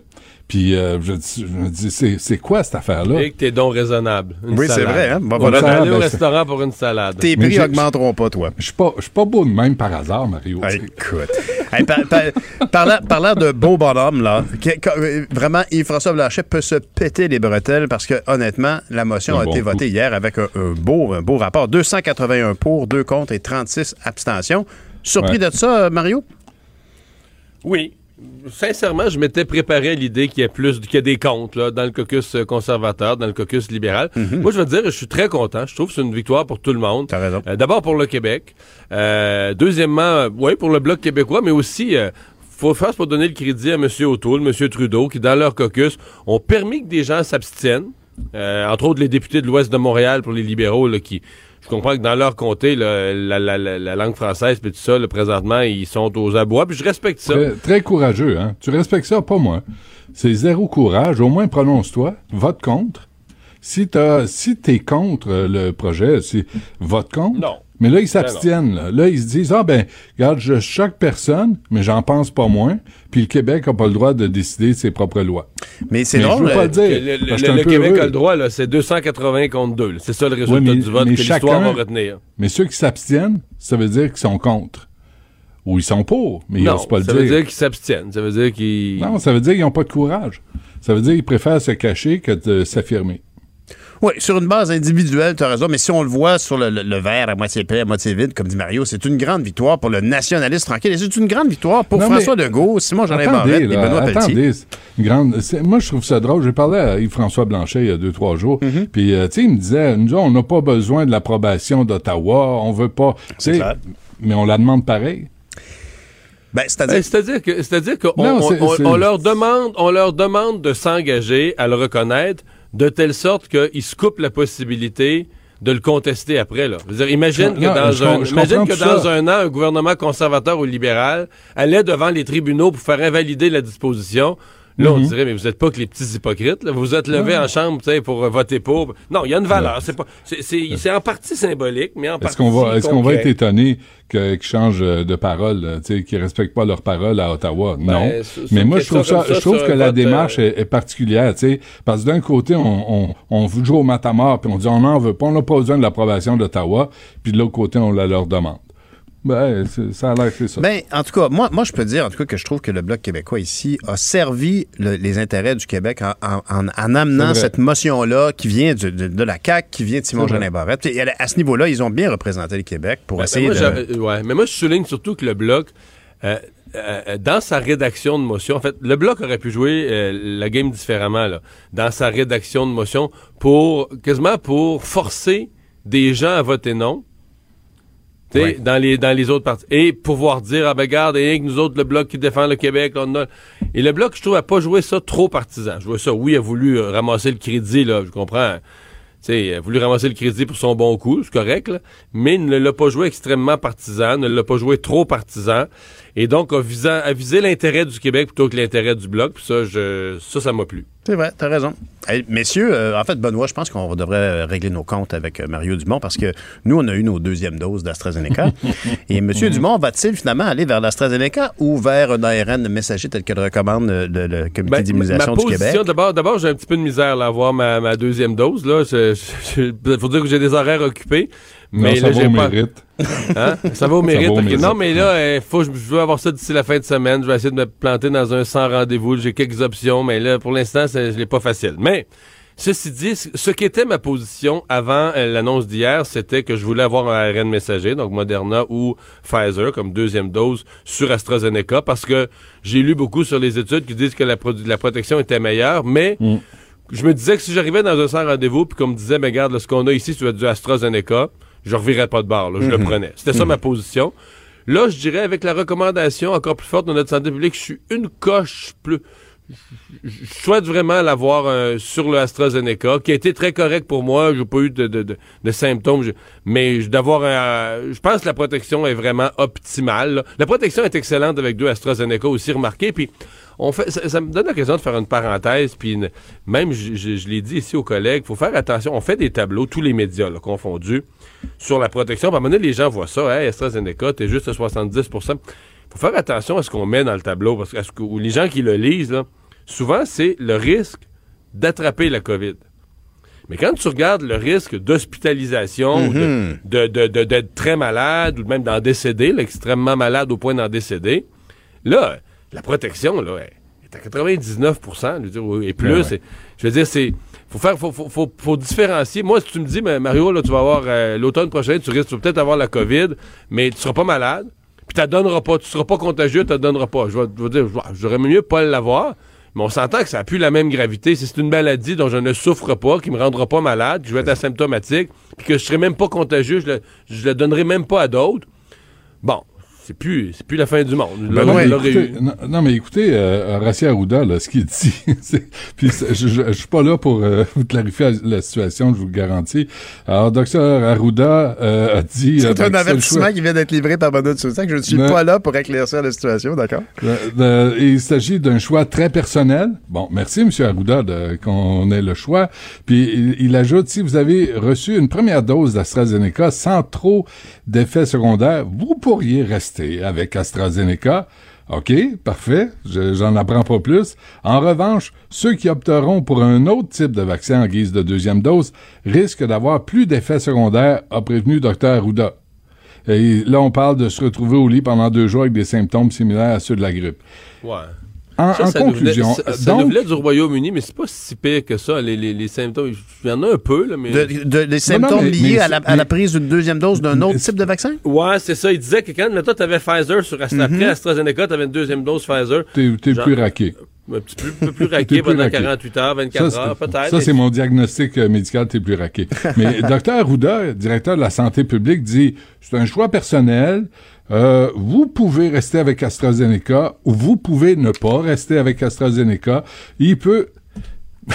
Puis euh, je, me dis c'est c'est quoi cette affaire là Et que t'es donc raisonnable. Une Oui, c'est vrai, hein? Bon, On voilà. va aller au Ben, c'est- restaurant pour une salade. Tes prix augmenteront pas, toi. Je suis pas je suis pas beau de même par hasard Mario. sais. Écoute. Hey, par- par- parlant, parlant de beau bonhomme, là, que- que- euh, vraiment, Yves-François Blanchet peut se péter les bretelles parce que, honnêtement, la motion Un a bon été coup. votée hier avec un, un beau, un beau rapport. 281 pour, 2 contre et 36 abstentions. Surpris Ouais. de ça, euh, Mario? Oui. Sincèrement, je m'étais préparé à l'idée qu'il y ait plus, qu'il y ait des comptes là, dans le caucus euh, conservateur, dans le caucus libéral. Moi, je veux dire, je suis très content. Je trouve que c'est une victoire pour tout le monde. Mhm. T'as raison. Euh, D'abord pour le Québec. Euh, deuxièmement, oui, pour le Bloc québécois, mais aussi, euh, faut faire pour donner le crédit à M. O'Toole, M. Trudeau, qui, dans leur caucus, ont permis que des gens s'abstiennent. Euh, entre autres, les députés de l'Ouest de Montréal pour les libéraux, là, qui, je comprends que dans leur comté, là, la, la- la- la langue française, puis tout ça, là, présentement, ils sont aux abois, puis je respecte ça. Très, très courageux, hein. Tu respectes ça, pas moi. C'est zéro courage. Au moins, prononce-toi. Vote contre. Si t'as, si t'es contre le projet, si, vote contre. Non. Mais là, ils s'abstiennent. Là. Là, ils se disent, ah ben, regarde, je choque personne, mais j'en pense pas moins. Puis le Québec a pas le droit de décider de ses propres lois. Mais c'est je drôle, veux pas euh, le dire. Le, je Québec heureux. a le droit, là, c'est 280 contre 2. là. C'est ça le résultat Ouais, mais- du vote mais que l'histoire chacun- va retenir. Mais ceux qui s'abstiennent, ça veut dire qu'ils sont contre. Ou ils sont pour, mais ils n'osent pas le ça dire. veut dire qu'ils s'abstiennent. Ça veut dire qu'ils... Non, ça veut dire qu'ils n'ont pas de courage. Ça veut dire qu'ils préfèrent se cacher que de s'affirmer. Oui, sur une base individuelle, tu as raison, mais si on le voit sur le, le- le verre à moitié plein, à moitié vide, comme dit Mario, c'est une grande victoire pour le nationaliste tranquille et c'est une grande victoire pour Non, François Legault, Simon Attendez, Barrette et Benoît Pelletier. une grande. Moi, je trouve ça drôle. J'ai parlé à Yves-François Blanchet il y a deux, trois jours. Mm-hmm. Puis, euh, tu sais, il me disait, nous, on n'a pas besoin de l'approbation d'Ottawa. On veut pas. Clair. Mais on la demande pareil. Ben, c'est-à-dire. Ben, c'est-à-dire que c'est-à-dire qu'on Non, on- c'est- on- c'est- on leur demande on leur demande de s'engager à le reconnaître de telle sorte qu'ils se coupent la possibilité de le contester après là. Je veux dire, imagine que dans je un je imagine que dans un an un gouvernement conservateur ou libéral allait devant les tribunaux pour faire invalider la disposition. Là, on Mhm. dirait, mais vous n'êtes pas que les petits hypocrites. là. Vous vous êtes levés en chambre tu sais, pour euh, voter pour. Non, il y a une valeur. C'est pas, c'est, en partie symbolique, mais en partie. Est-ce qu'on va, est-ce qu'on va être étonné qu'ils changent euh, de parole, sais, qu'ils respectent pas leur parole à Ottawa? non. Ben, sur Mais moi, je trouve ça, je trouve que la vote, démarche euh, est, est particulière, tu sais, parce que d'un côté, on, on, on joue au matamor, puis on dit on n'en veut pas, on n'a pas besoin de l'approbation d'Ottawa, puis de l'autre côté, on la leur demande. Ben, ça a l'air que c'est ça. Ben, en tout cas, moi, moi, je peux dire, en tout cas, que je trouve que le Bloc québécois ici a servi le- les intérêts du Québec en, en- en- en amenant cette motion-là qui vient du- de, de la CAQ, qui vient de Simon. Jeanin Barrette. Et à, à ce niveau-là, ils ont bien représenté le Québec pour Ben, essayer ben, moi, de. ouais, mais moi, je souligne surtout que le Bloc, euh, euh, dans sa rédaction de motion, en fait, le Bloc aurait pu jouer euh, la game différemment, là, dans sa rédaction de motion, pour, quasiment pour forcer des gens à voter non. Ouais. Dans, les, dans les autres parties. Et pouvoir dire, ah ben regarde, et nous autres, le Bloc qui défend le Québec, on a... Et le Bloc, je trouve, a pas joué ça trop partisan. Je vois ça, oui, a voulu euh, ramasser le crédit, là, je comprends. Tu sais, il a voulu ramasser le crédit pour son bon coup, c'est correct, là, mais il ne l'a pas joué extrêmement partisan, ne l'a pas joué trop partisan, et donc a, visant, a visé l'intérêt du Québec plutôt que l'intérêt du Bloc, puis ça, je, ça, ça m'a plu. C'est vrai, t'as raison. Hey, messieurs, euh, en fait, Benoît, je pense qu'on devrait régler nos comptes avec euh, Mario Dumont parce que nous, on a eu nos deuxièmes doses d'AstraZeneca. Et M. Dumont va-t-il finalement aller vers l'AstraZeneca ou vers un ARN messager tel que le recommande euh, le, le Comité Ben, d'immunisation du Québec? d'abord, d'abord, j'ai un petit peu de misère là, à avoir ma, ma deuxième dose. Là. Je- je- faut dire que j'ai des horaires occupés. Mais Non, ça là, va j'ai au pas... mérite. Hein? Ça va au Ça mérite. va au ok. mérite. Non, mais là, euh, faut, je veux avoir ça d'ici la fin de semaine. Je vais essayer de me planter dans un sans rendez-vous. J'ai quelques options, mais là, pour l'instant, c'est- je l'ai pas facile. Mais, ceci dit, ce qui était ma position avant euh, l'annonce d'hier, c'était que je voulais avoir un ARN messager, donc Moderna ou Pfizer comme deuxième dose sur AstraZeneca, parce que j'ai lu beaucoup sur les études qui disent que la, protection était meilleure, mais je me disais que si j'arrivais dans un sans rendez-vous, puis qu'on me disait, mais regarde, là, ce qu'on a ici, as du AstraZeneca, je revirais pas de là, je le Mhm. prenais. C'était ça ma position. Là, je dirais, avec la recommandation encore plus forte de notre santé publique, je suis une coche plus. Je je souhaite vraiment l'avoir euh, sur le AstraZeneca, qui a été très correct pour moi. J'ai pas eu de, symptômes, je- mais je- d'avoir. Je pense que la protection est vraiment optimale. La protection est excellente avec deux AstraZeneca aussi remarqué. Puis ça, me donne l'occasion de faire une parenthèse. Puis même, je, je- je l'ai dit ici aux collègues, faut faire attention. On fait des tableaux, tous les médias là, confondus, sur la protection. À un moment donné, les gens voient ça. Hey, AstraZeneca, t'es juste à 70 faut faire attention à ce qu'on met dans le tableau, parce que, à ce que- ou les gens qui le lisent, là, souvent, c'est le risque d'attraper la COVID. Mais quand tu regardes le risque d'hospitalisation, de- de- de- d'être très malade, ou même d'en décéder, là, extrêmement malade au point d'en décéder, là, la protection, là, est à 99 je veux dire, ou- et plus. Ouais, c'est- Je veux dire, c'est. Faut faire, faut, faut, faut- faut différencier. Moi, si tu me dis, mais Mario, là, tu vas avoir euh, l'automne prochain, tu risques tu vas peut-être avoir la COVID, mais tu seras pas malade, puis tu donneras pas, tu seras pas contagieux, tu donneras pas. Je vais dire, j'aurais mieux pas l'avoir, mais on s'entend que ça n'a plus la même gravité. Si c'est une maladie dont je ne souffre pas, qui me rendra pas malade, que je vais être asymptomatique, puis que je serai même pas contagieux, je le, je le donnerai même pas à d'autres. Bon, c'est plus, c'est plus la fin du monde. Ben non, écoutez, non, non, mais écoutez, euh, Horacio Arruda, là, ce qu'il dit, c'est- puis je, je, je suis pas là pour euh, vous clarifier la situation, je vous le garantis. Alors, docteur Arruda euh, a dit... euh, C'est ben, un avertissement qui vient d'être livré par Benoît de Sousac. Je ne suis Mais- pas là pour éclaircir la situation, d'accord? Euh, il s'agit d'un choix très personnel. Bon, merci, M. Arruda, de- qu'on ait le choix. Puis il, il ajoute, si vous avez reçu une première dose d'AstraZeneca sans trop d'effets secondaires, vous pourriez rester avec AstraZeneca. OK, parfait, je- j'en apprends pas plus. En revanche, ceux qui opteront pour un autre type de vaccin en guise de deuxième dose risquent d'avoir plus d'effets secondaires, a prévenu Dr Arruda. Et là, on parle de se retrouver au lit pendant deux jours avec des symptômes similaires à ceux de la grippe. Ouais. En, Ça, en ça nous venait- conclusion, ça, euh, ça donc, nous venait du Royaume-Uni, mais c'est pas si pire que ça, les, les, les symptômes. Il y en a un peu, là, mais. De, de- les symptômes mais- liés mais à, la, c'est- à la prise d'une deuxième dose d'un autre type de vaccin? Ouais, c'est ça. Il disait que quand, toi, t'avais Pfizer sur Astra, après AstraZeneca, t'avais une deuxième dose Pfizer. t'es plus raqué. Un petit peu, plus T'es raqué plus pendant raqué. 48 heures, 24 Ça, heures, c'est- peut-être. Ça, c'est mon diagnostic euh, médical, t'es plus raqué. Mais Dr Arruda, directeur de la santé publique, dit c'est un choix personnel. Euh, vous pouvez rester avec AstraZeneca ou vous pouvez ne pas rester avec AstraZeneca. Il peut.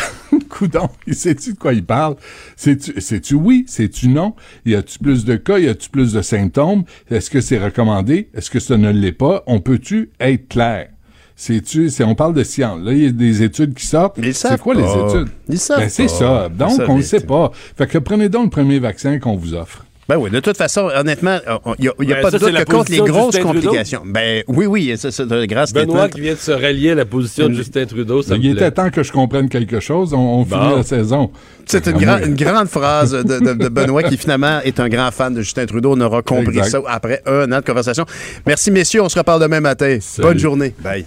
Coudon, il sait-tu de quoi il parle? C'est-tu c'est-tu oui? C'est-tu non? Y a-tu plus de cas? Y a-tu plus de symptômes? Est-ce que c'est recommandé? Est-ce que ça ne l'est pas? On peut-tu être clair? C'est-tu, c'est, on parle de science. Là, il y a des études qui sortent. C'est quoi pas. les études? Ils savent Ben, c'est ça. Donc, on ne sait pas. Fait que prenez donc le premier vaccin qu'on vous offre. Ben oui, de toute façon, honnêtement, il n'y a, y a Ben, pas ça, de doute que contre les grosses Justin Trudeau. complications. Ben oui, oui, ça, c'est grand statement. Benoît qui vient de se rallier à la position de Justin Trudeau, ça il plaît. était temps que je comprenne quelque chose. On, on Bon. finit la saison. C'est une, une grande phrase de, de- de Benoît qui finalement est un grand fan de Justin Trudeau. On aura compris Exact. ça après un an de conversation. Merci messieurs, on se reparle demain matin. Bonne journée. Bye.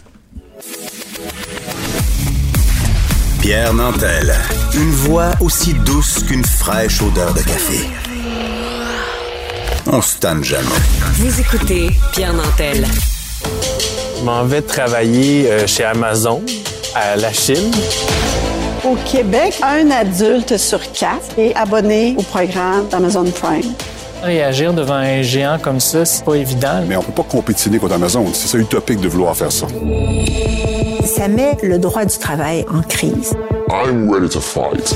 Pierre Nantel. Une voix aussi douce qu'une fraîche odeur de café. On se tanne jamais. Vous écoutez Pierre Nantel. Je m'en vais travailler euh, chez Amazon à la Chine. Au Québec, un adulte sur quatre est abonné au programme d'Amazon Prime. Réagir devant un géant comme ça, c'est pas évident. Mais on peut pas compétiner contre Amazon. C'est ça utopique de vouloir faire ça. Ça met le droit du travail en crise. I'm ready to fight.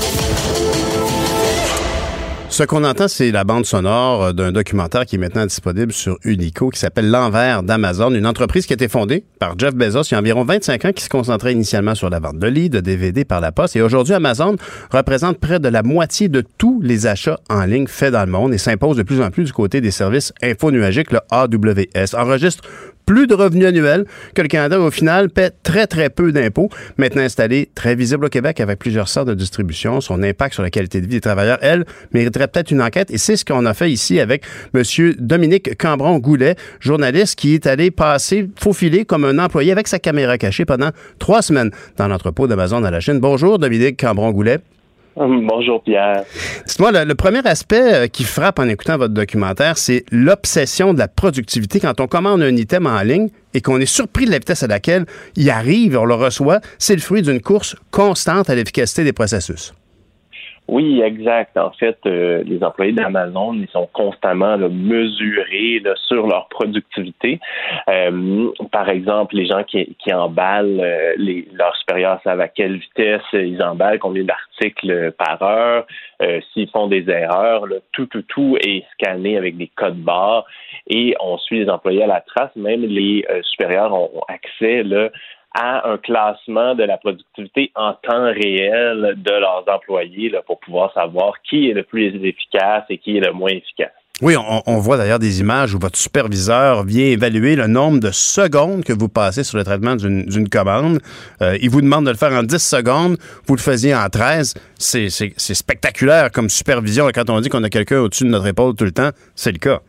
Ce qu'on entend, c'est la bande sonore euh, d'un documentaire qui est maintenant disponible sur Unico qui s'appelle L'envers d'Amazon, une entreprise qui a été fondée par Jeff Bezos il y a environ 25 ans qui se concentrait initialement sur la vente de livres, de DVD par la poste. Et aujourd'hui, Amazon représente près de la moitié de tous les achats en ligne faits dans le monde et s'impose de plus en plus du côté des services infonuagiques, le AWS. Enregistre plus de revenus annuels que le Canada, au final, paie très, très peu d'impôts. Maintenant installé, très visible au Québec avec plusieurs sortes de distribution, son impact sur la qualité de vie des travailleurs, elle, mériterait peut-être une enquête. Et c'est ce qu'on a fait ici avec M. Dominique Cambron-Goulet, journaliste qui est allé passer, faufiler comme un employé avec sa caméra cachée pendant trois semaines dans l'entrepôt d'Amazon à la Chine. Bonjour, Dominique Cambron-Goulet. Bonjour Pierre. Dites-moi, le, le premier aspect euh, qui frappe en écoutant votre documentaire, c'est l'obsession de la productivité. Quand on commande un item en ligne et qu'on est surpris de la vitesse à laquelle il arrive, on le reçoit, c'est le fruit d'une course constante à l'efficacité des processus. Oui, exact. En fait, euh, les employés d'Amazon, ils sont constamment là, mesurés là, sur leur productivité. Euh, par exemple, les gens qui, qui emballent, euh, les, leurs supérieurs savent à quelle vitesse ils emballent, combien d'articles par heure, euh, s'ils font des erreurs, là, tout, tout, tout est scanné avec des codes barres et on suit les employés à la trace. Même les euh, supérieurs ont accès là, à un classement de la productivité en temps réel de leurs employés pour pouvoir savoir qui est le plus efficace et qui est le moins efficace. Oui, on, voit d'ailleurs des images où votre superviseur vient évaluer le nombre de secondes que vous passez sur le traitement d'une commande. Euh, il vous demande de le faire en 10 secondes, vous le faisiez en 13. C'est spectaculaire comme supervision. Quand on dit qu'on a quelqu'un au-dessus de notre épaule tout le temps, c'est le cas.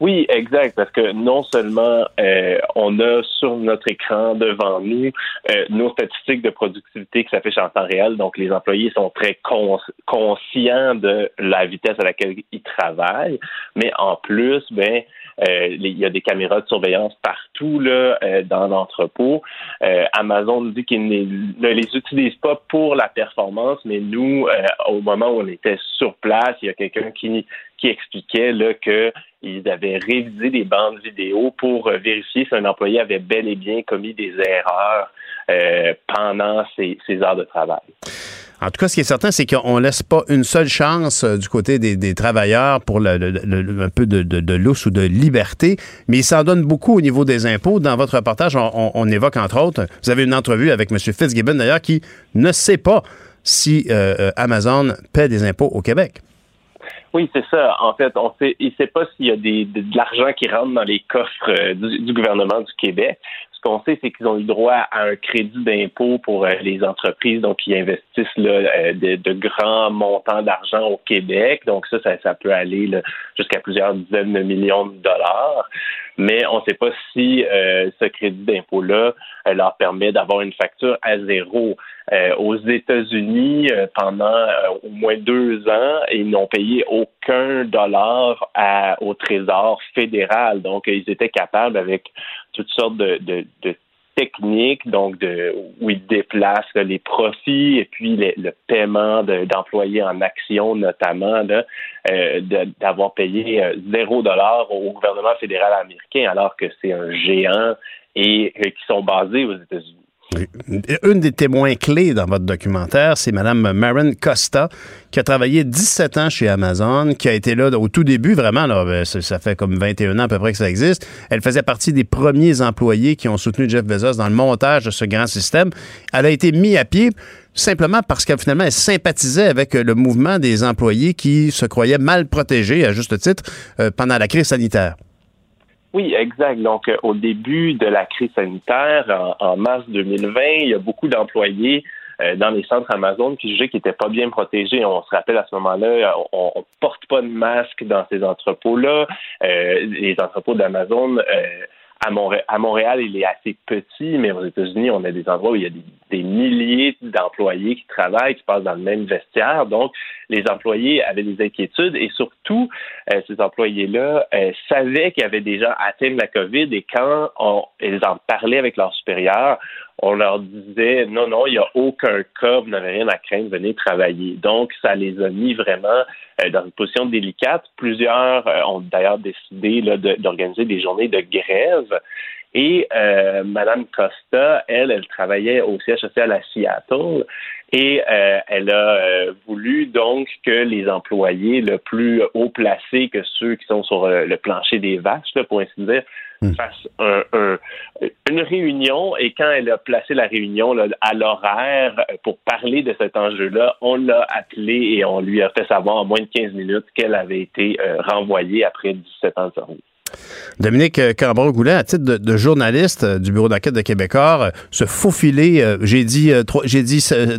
Oui, exact, parce que non seulement euh, on a sur notre écran devant nous euh, nos statistiques de productivité qui s'affichent en temps réel, donc les employés sont très cons- conscients de la vitesse à laquelle ils travaillent, mais en plus, ben il y a des caméras de surveillance partout là, euh, dans l'entrepôt. Euh, Amazon nous dit qu'ils ne, les utilisent pas pour la performance, mais nous, euh, au moment où on était sur place, il y a quelqu'un qui, expliquait là, que ils avaient révisé des bandes vidéo pour euh, vérifier si un employé avait bel et bien commis des erreurs euh, pendant ses heures de travail. En tout cas, ce qui est certain, c'est qu'on laisse pas une seule chance euh, du côté des, travailleurs pour un peu de, de, lousse ou de liberté, mais il s'en donne beaucoup au niveau des impôts. Dans votre reportage, on, évoque entre autres, vous avez une entrevue avec M. Fitzgibbon d'ailleurs, qui ne sait pas si euh, euh, Amazon paie des impôts au Québec. Oui, c'est ça. En fait, on sait, il ne sait pas s'il y a de, l'argent qui rentre dans les coffres du gouvernement du Québec. Qu'on sait, c'est qu'ils ont eu droit à un crédit d'impôt pour euh, les entreprises donc qui investissent là, euh, de, grands montants d'argent au Québec. Donc ça, ça, peut aller jusqu'à plusieurs dizaines de millions de dollars. Mais on ne sait pas si euh, ce crédit d'impôt-là leur permet d'avoir une facture à zéro. Aux États-Unis, pendant au moins deux ans, ils n'ont payé aucun dollar au Trésor fédéral. Donc, ils étaient capables, avec toutes sortes de, de- de techniques, donc de, où ils déplacent les profits et puis le paiement de- d'employés en actions notamment, euh, d'avoir payé euh, zéro dollar au gouvernement fédéral américain alors que c'est un géant et euh, qui sont basés aux États-Unis. Une des témoins clés dans votre documentaire, c'est Mme Maren Costa, qui a travaillé 17 ans chez Amazon, qui a été là au tout début, vraiment, là, ben, ça fait comme 21 ans à peu près que ça existe. Elle faisait partie des premiers employés qui ont soutenu Jeff Bezos dans le montage de ce grand système. Elle a été mise à pied simplement parce qu'elle finalement elle sympathisait avec le mouvement des employés qui se croyaient mal protégés, à juste titre, euh, pendant la crise sanitaire. Oui, exact. Donc, euh, au début de la crise sanitaire, en, mars 2020, il y a beaucoup d'employés euh, dans les centres Amazon qui jugeaient qu'ils n'étaient pas bien protégés. On se rappelle à ce moment-là, on porte pas de masque dans ces entrepôts-là. Euh, les entrepôts d'Amazon, euh, à, Montré- à Montréal, il est assez petit, mais aux États-Unis, on a des endroits où il y a des, des milliers d'employés qui travaillent, qui passent dans le même vestiaire. Donc, les employés avaient des inquiétudes et surtout, euh, ces employés-là euh, savaient qu'il y avait des gens atteints de la COVID et quand on, ils en parlaient avec leurs supérieurs, on leur disait non, non, il n'y a aucun cas, vous n'avez rien à craindre, venez travailler. Donc, ça les a mis vraiment euh, dans une position délicate. Plusieurs euh, ont d'ailleurs décidé d'organiser des journées de grève. Et euh, Madame Costa, elle, elle travaillait au siège social à Seattle et euh, elle a euh, voulu donc que les employés le plus haut placés que ceux qui sont sur le plancher des vaches, là, pour ainsi dire, fassent un- un- une réunion et quand elle a placé la réunion à l'horaire euh, pour parler de cet enjeu-là, on l'a appelée et on lui a fait savoir en moins de 15 minutes qu'elle avait été euh, renvoyée après 17 ans de service. Dominique euh, Cambron-Goulet, à titre de, journaliste euh, du Bureau d'enquête de Québécois, euh, se faufiler, j'ai dit,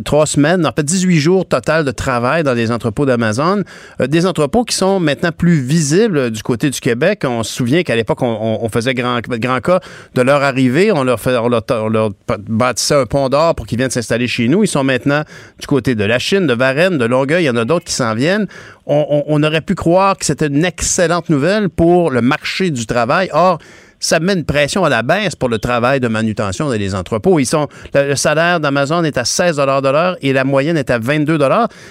trois, semaines, en fait 18 jours total de travail dans les entrepôts d'Amazon. Des entrepôts qui sont maintenant plus visibles du côté du Québec. On se souvient qu'à l'époque, on, faisait grand, cas de leur arrivée. On leur, fait, leur, on leur bâtissait un pont d'or pour qu'ils viennent s'installer chez nous. Ils sont maintenant du côté de la Chine, de Varennes, de Longueuil. Il y en a d'autres qui s'en viennent. On, aurait pu croire que c'était une excellente nouvelle pour le marché du travail. Or, ça met une pression à la baisse pour le travail de manutention dans les entrepôts. Ils sont, le, salaire d'Amazon est à 16 de l'heure et la moyenne est à 22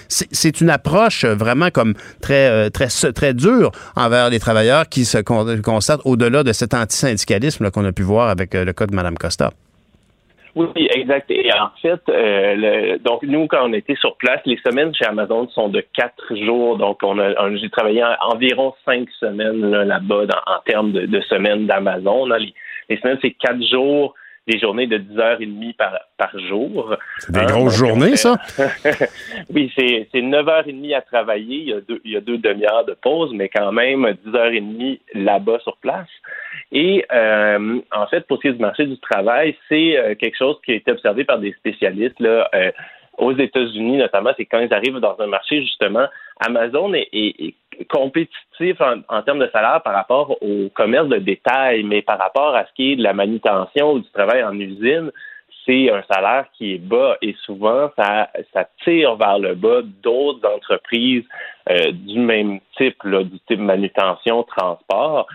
C'est c'est une approche vraiment comme très, euh, très, très dure envers les travailleurs qui se con- constatent au-delà de cet antisyndicalisme qu'on a pu voir avec euh, le cas de Mme Costa. Oui, exact. Et en fait, euh, le- donc nous, quand on était sur place, les semaines chez Amazon sont de quatre jours. Donc, on a, on- j'ai travaillé en- environ cinq semaines là, là-bas dans- en termes de, de semaines d'Amazon. là. Les, les semaines, c'est quatre jours, des journées de 10h30 par, par jour. C'est des Hein, grosses donc, journées, ça? oui, c'est, c'est 9h30 à travailler. Il y a deux, il y a deux demi-heures de pause, mais quand même 10h30 là-bas sur place. Et euh, en fait, pour ce qui est du marché du travail, c'est euh, quelque chose qui a été observé par des spécialistes là, euh, aux États-Unis, notamment, c'est quand ils arrivent dans un marché, justement, Amazon est, est- est compétitif en, en termes de salaire par rapport au commerce de détail, mais par rapport à ce qui est de la manutention ou du travail en usine, c'est un salaire qui est bas et souvent ça, ça tire vers le bas d'autres entreprises euh, du même type, là, du type manutention, transport.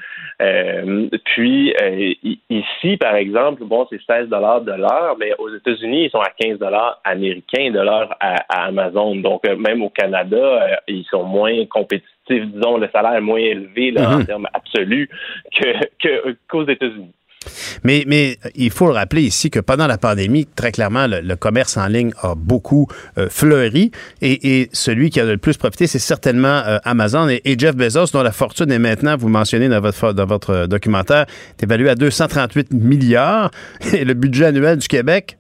Euh, puis euh, ici, par exemple, bon, c'est 16 dollars de l'heure, mais aux États-Unis, ils sont à 15 dollars américains de l'heure à, à Amazon. Donc euh, même au Canada, euh, ils sont moins compétitifs. Disons, le salaire est moins élevé là, en Mhm. termes absolus que que- qu'aux États-Unis. Mais, mais il faut le rappeler ici que pendant la pandémie, très clairement, le, commerce en ligne a beaucoup euh, fleuri. Et, celui qui a le plus profité, c'est certainement euh, Amazon. Et, et Jeff Bezos, dont la fortune est maintenant, vous mentionnez dans votre, dans votre documentaire, est évaluée à 238 milliards. Et le budget annuel du Québec,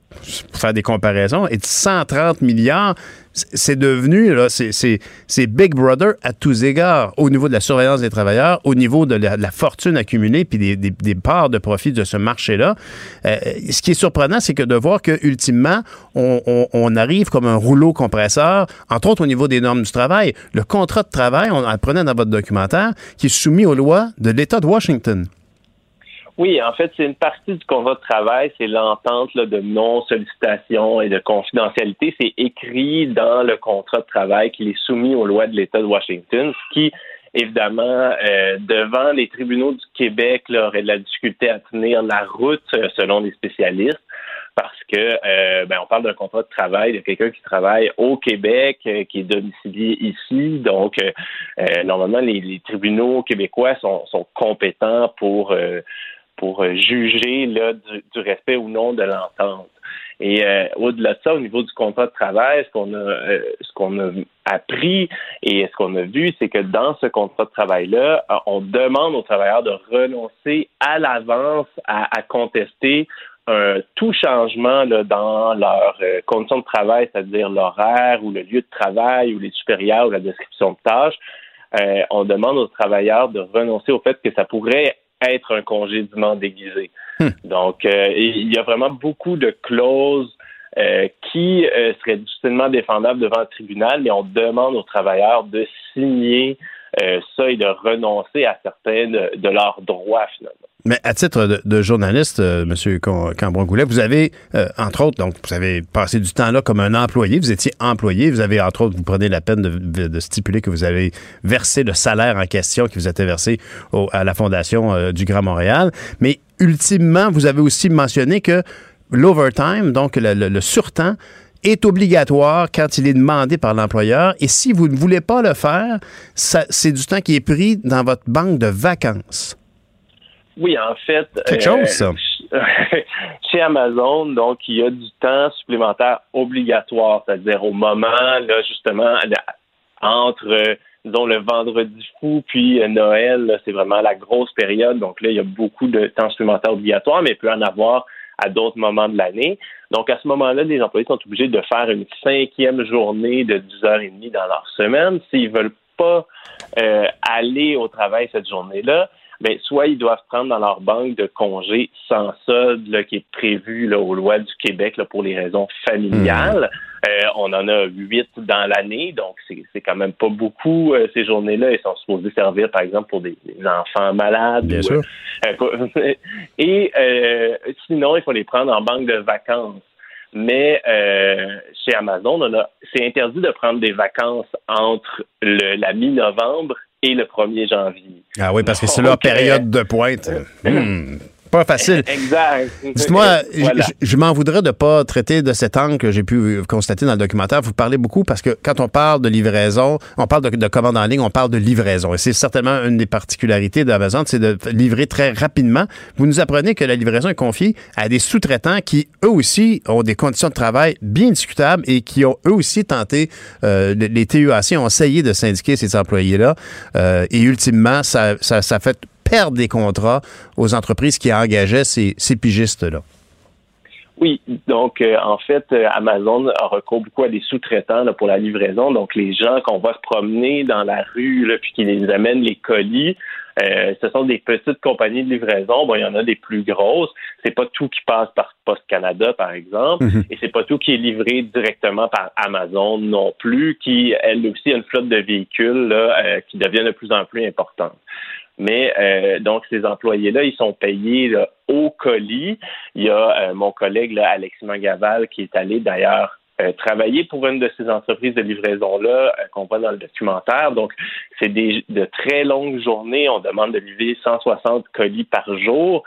pour faire des comparaisons, est de 130 milliards. C'est devenu, là, c'est- Big Brother à tous égards, au niveau de la surveillance des travailleurs, au niveau de la, fortune accumulée, puis des, des- parts de profit de ce marché-là. Euh, ce qui est surprenant, c'est que de voir que ultimement, on, on- on arrive comme un rouleau compresseur, entre autres au niveau des normes du travail. Le contrat de travail, on apprenait dans votre documentaire, qui est soumis aux lois de l'État de Washington. Oui, en fait, c'est une partie du contrat de travail, c'est l'entente de non-sollicitation et de confidentialité. C'est écrit dans le contrat de travail qu'il est soumis aux lois de l'État de Washington, ce qui, évidemment, euh, devant les tribunaux du Québec, là, aurait de la difficulté à tenir la route, euh, selon les spécialistes parce que euh, ben, on parle d'un contrat de travail de quelqu'un qui travaille au Québec, euh, qui est domicilié ici. Donc, euh, euh, normalement, les, les tribunaux québécois sont, sont compétents pour pour euh, juger du, respect ou non de l'entente. Et euh, au-delà de ça, au niveau du contrat de travail, ce qu'on a, euh, ce qu'on a appris et ce qu'on a vu, c'est que dans ce contrat de travail-là, on demande aux travailleurs de renoncer à l'avance à, contester tout changement dans leurs euh, conditions de travail, c'est-à-dire l'horaire ou le lieu de travail ou les supérieurs ou la description de tâches. On demande aux travailleurs de renoncer au fait que ça pourrait être un congédiement déguisé. Donc, euh, il y a vraiment beaucoup de clauses euh, qui euh, seraient difficilement défendables devant le tribunal, mais on demande aux travailleurs de signer euh, ça et de renoncer à certains de, leurs droits, finalement. Mais à titre de, journaliste, euh, M. Cambron-Goulet, vous avez, euh, entre autres, donc vous avez passé du temps là comme un employé, vous étiez employé, vous avez, entre autres, vous prenez la peine de, stipuler que vous avez versé le salaire en question qui vous était versé à la Fondation du Grand Montréal. Mais ultimement, vous avez aussi mentionné que l'overtime, donc le surtemps, est obligatoire quand il est demandé par l'employeur. Et si vous ne voulez pas le faire, c'est du temps qui est pris dans votre banque de vacances. Oui, en fait. Quelque chose, ça. Chez Amazon, donc, il y a du temps supplémentaire obligatoire, c'est-à-dire au moment, là, justement, entre, euh, disons, le vendredi fou puis euh, Noël, c'est vraiment la grosse période. Donc là, il y a beaucoup de temps supplémentaire obligatoire, mais il peut en avoir à d'autres moments de l'année. Donc, à ce moment-là, les employés sont obligés de faire une cinquième journée de 10h30 dans leur semaine. S'ils veulent pas euh, aller au travail cette journée-là, ben, soit ils doivent prendre dans leur banque de congés sans solde là, qui est prévu là, aux lois du Québec là, pour les raisons familiales. Euh, on en a huit dans l'année, donc c'est quand même pas beaucoup euh, ces journées-là. Ils sont supposés servir, par exemple, pour des, des enfants malades. Bien ou, sûr. euh, pour- et euh, sinon, il faut les prendre en banque de vacances. Mais euh, chez Amazon, on a- c'est interdit de prendre des vacances entre le- la mi-novembre et le 1er janvier. Ah oui, parce que c'est leur euh, période de pointe. Hmm, Pas facile. Exact. Dites-moi, Voilà. je, je m'en voudrais de ne pas traiter de cet angle que j'ai pu constater dans le documentaire. Vous parlez beaucoup parce que quand on parle de livraison, on parle de, de commande en ligne, on parle de livraison. Et c'est certainement une des particularités d'Amazon, c'est de livrer très rapidement. Vous nous apprenez que la livraison est confiée à des sous-traitants qui, eux aussi, ont des conditions de travail bien discutables et qui ont, eux aussi, tenté, euh, les les TUAC ont essayé de syndiquer ces employés-là. Euh, et ultimement, ça, ça, ça fait perdre des contrats aux entreprises qui engageaient ces, ces pigistes-là. Oui, donc euh, en fait, euh, Amazon a recours beaucoup à des sous-traitants là, pour la livraison. Donc les gens qu'on va se promener dans la rue là, puis qui les amènent les colis, euh, ce sont des petites compagnies de livraison. Bon, il y en a des plus grosses. C'est pas tout qui passe par Post Canada, par exemple, Mhm. et c'est pas tout qui est livré directement par Amazon non plus, qui elle aussi a une flotte de véhicules là, euh, qui devient de plus en plus importante. Mais euh, donc, ces employés-là, ils sont payés là, au colis. Il y a euh, mon collègue là, Alexis Mangaval qui est allé d'ailleurs euh, travailler pour une de ces entreprises de livraison-là euh, qu'on voit dans le documentaire. Donc, c'est des de très longues journées. On demande de livrer 160 colis par jour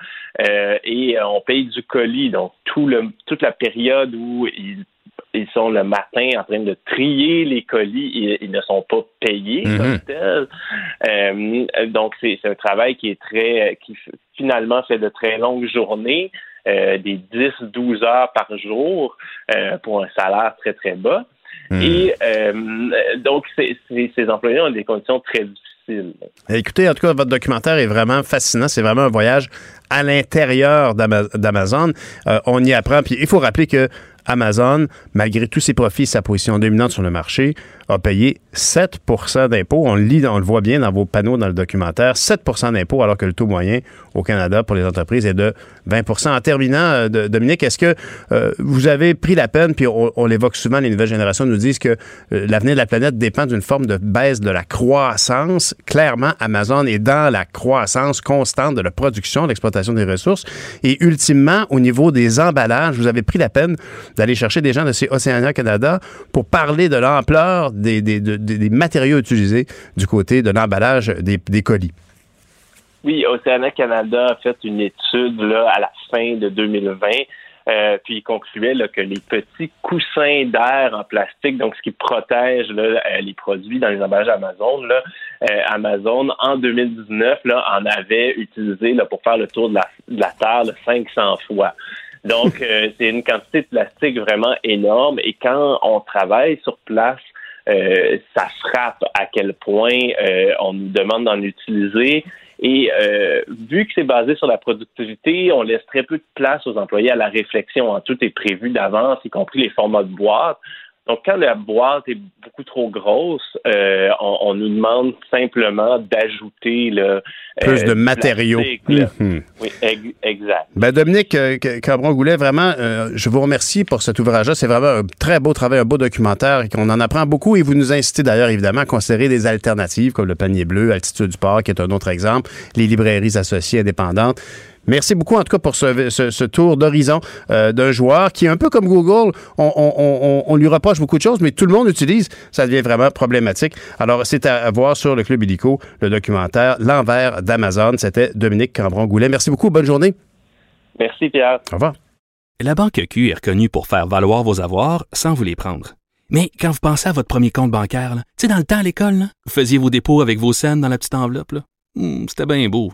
euh, et euh, on paye du colis. Donc, tout le, toute la période où ils ils sont le matin en train de trier les colis, ils, ils ne sont pas payés Mhm. comme tel. Euh, donc c'est un travail qui est très, qui finalement fait de très longues journées, euh, des 10-12 heures par jour euh, pour un salaire très très bas. Et euh, donc c'est- ces employés ont des conditions très difficiles. Écoutez, en tout cas, votre documentaire est vraiment fascinant. C'est vraiment un voyage à l'intérieur d'Ama- d'Amazon. On y apprend. Puis il faut rappeler que Amazon, malgré tous ses profits et sa position dominante sur le marché, a payé 7% d'impôts. On le lit, on le voit bien dans vos panneaux dans le documentaire. 7% d'impôts, alors que le taux moyen au Canada pour les entreprises est de 20% En terminant, euh, Dominique, est-ce que euh, vous avez pris la peine, puis on, l'évoque souvent, les nouvelles générations nous disent que euh, l'avenir de la planète dépend d'une forme de baisse de la croissance. Clairement, Amazon est dans la croissance constante de la production, de l'exploitation des ressources. Et ultimement, au niveau des emballages, vous avez pris la peine d'aller chercher des gens de chez Océania Canada pour parler de l'ampleur des, des- de- des- des matériaux utilisés du côté de l'emballage des, colis. Oui, Océana Canada a fait une étude là, à la fin de 2020. euh, puis il concluait là, que les petits coussins d'air en plastique, donc ce qui protège là, euh, les produits dans les emballages Amazon, là, euh, Amazon en 2019 là, en avait utilisé là, pour faire le tour de la, de la Terre là, 500 fois. Donc euh, c'est une quantité de plastique vraiment énorme et quand on travaille sur place, euh, ça frappe à quel point euh, on nous demande d'en utiliser. Et euh, vu que c'est basé sur la productivité, on laisse très peu de place aux employés à la réflexion. Tout est prévu d'avance, y compris les formats de boîte. Donc, quand la boîte est beaucoup trop grosse, euh, on, on nous demande simplement d'ajouter le Plus de matériaux. là. Mhm. Oui, ex- exact. Ben Dominique euh, Cabron-Goulet, vraiment, euh, je vous remercie pour cet ouvrage-là. C'est vraiment un très beau travail, un beau documentaire et qu'on en apprend beaucoup. Et vous nous incitez d'ailleurs, évidemment, à considérer des alternatives comme le panier bleu, Altitude du Port, qui est un autre exemple, les librairies associées indépendantes. Merci beaucoup, en tout cas, pour ce, ce- ce tour d'horizon euh, d'un joueur qui est un peu comme Google. On, on- on- on lui reproche beaucoup de choses, mais tout le monde utilise. Ça devient vraiment problématique. Alors, c'est à, voir sur le Club Illico, le documentaire L'envers d'Amazon. C'était Dominique Cambron-Goulet. Merci beaucoup. Bonne journée. Merci, Pierre. Au revoir. La Banque Q est reconnue pour faire valoir vos avoirs sans vous les prendre. Mais quand vous pensez à votre premier compte bancaire, tu sais, dans le temps à l'école, vous faisiez vos dépôts avec vos scènes dans la petite enveloppe. Hmm, C'était bien beau.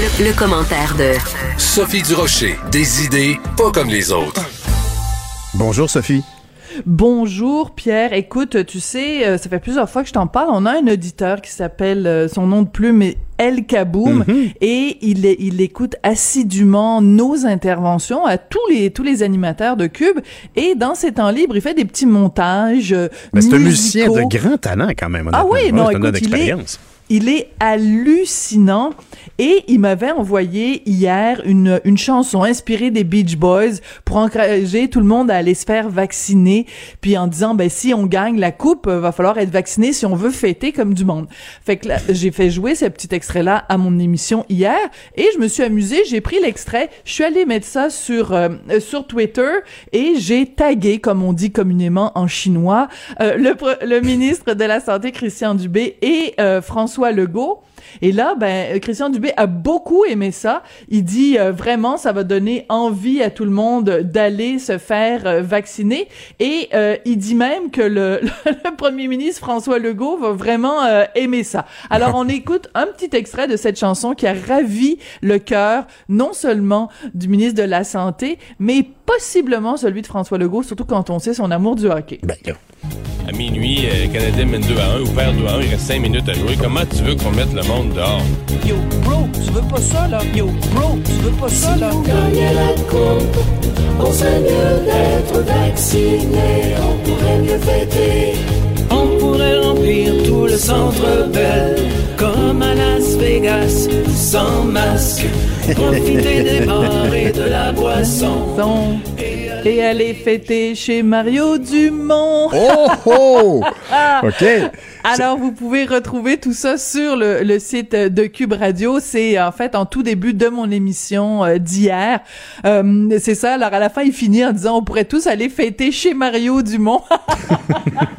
Le, le commentaire de Sophie Durocher, des idées pas comme les autres. Bonjour, Sophie. Bonjour Pierre, écoute, tu sais, euh, ça fait plusieurs fois que je t'en parle. On a un auditeur qui s'appelle, euh, son nom de plume est El Kaboum, et il, écoute assidûment nos interventions à tous les tous les animateurs de Cube. Et dans ses temps libres, il fait des petits montages. euh, Mais c'est un musicien musicaux. de grand talent quand même. Ah oui, non, écoute, il est, d'expérience. Il est hallucinant. Et il m'avait envoyé hier une, une chanson inspirée des Beach Boys pour encourager tout le monde à aller se faire vacciner. Puis en disant ben si on gagne la coupe euh, va falloir être vacciné si on veut fêter comme du monde. Fait que j'ai fait jouer ce petit extrait là à mon émission hier et je me suis amusée, j'ai pris l'extrait, je suis allée mettre ça sur euh, euh, sur Twitter et j'ai tagué comme on dit communément en chinois euh, le le ministre de la santé Christian Dubé et euh, François Legault. Et là, ben, Christian Dubé a beaucoup aimé ça. Il dit euh, vraiment, ça va donner envie à tout le monde d'aller se faire euh, vacciner. Et euh, il dit même que le, le premier ministre François Legault va vraiment euh, aimer ça. Alors, on écoute un petit extrait de cette chanson qui a ravi le cœur non seulement du ministre de la Santé, mais possiblement celui de François Legault, surtout quand on sait son amour du hockey. Ben, là. À minuit, euh, les Canadiens mènent 2 à 1 ou perdent 2 à 1, il reste 5 minutes à jouer. Comment tu veux qu'on mette le monde? Yo, bro, tu veux pas ça, là? Yo, bro, tu veux pas ça, là? gagnait la coupe, on serait mieux d'être vacciné, on pourrait mieux fêter. On pourrait remplir tout le centre belle, comme à Las Vegas, sans masque. Profiter des bars et de la boisson. Son. Et aller fêter chez Mario Dumont. Oh, oh! OK. Alors, vous pouvez retrouver tout ça sur le, le site de Cube Radio. C'est en fait en tout début de mon émission euh, d'hier. Euh, c'est ça. Alors, à la fin, il finit en disant on pourrait tous aller fêter chez Mario Dumont.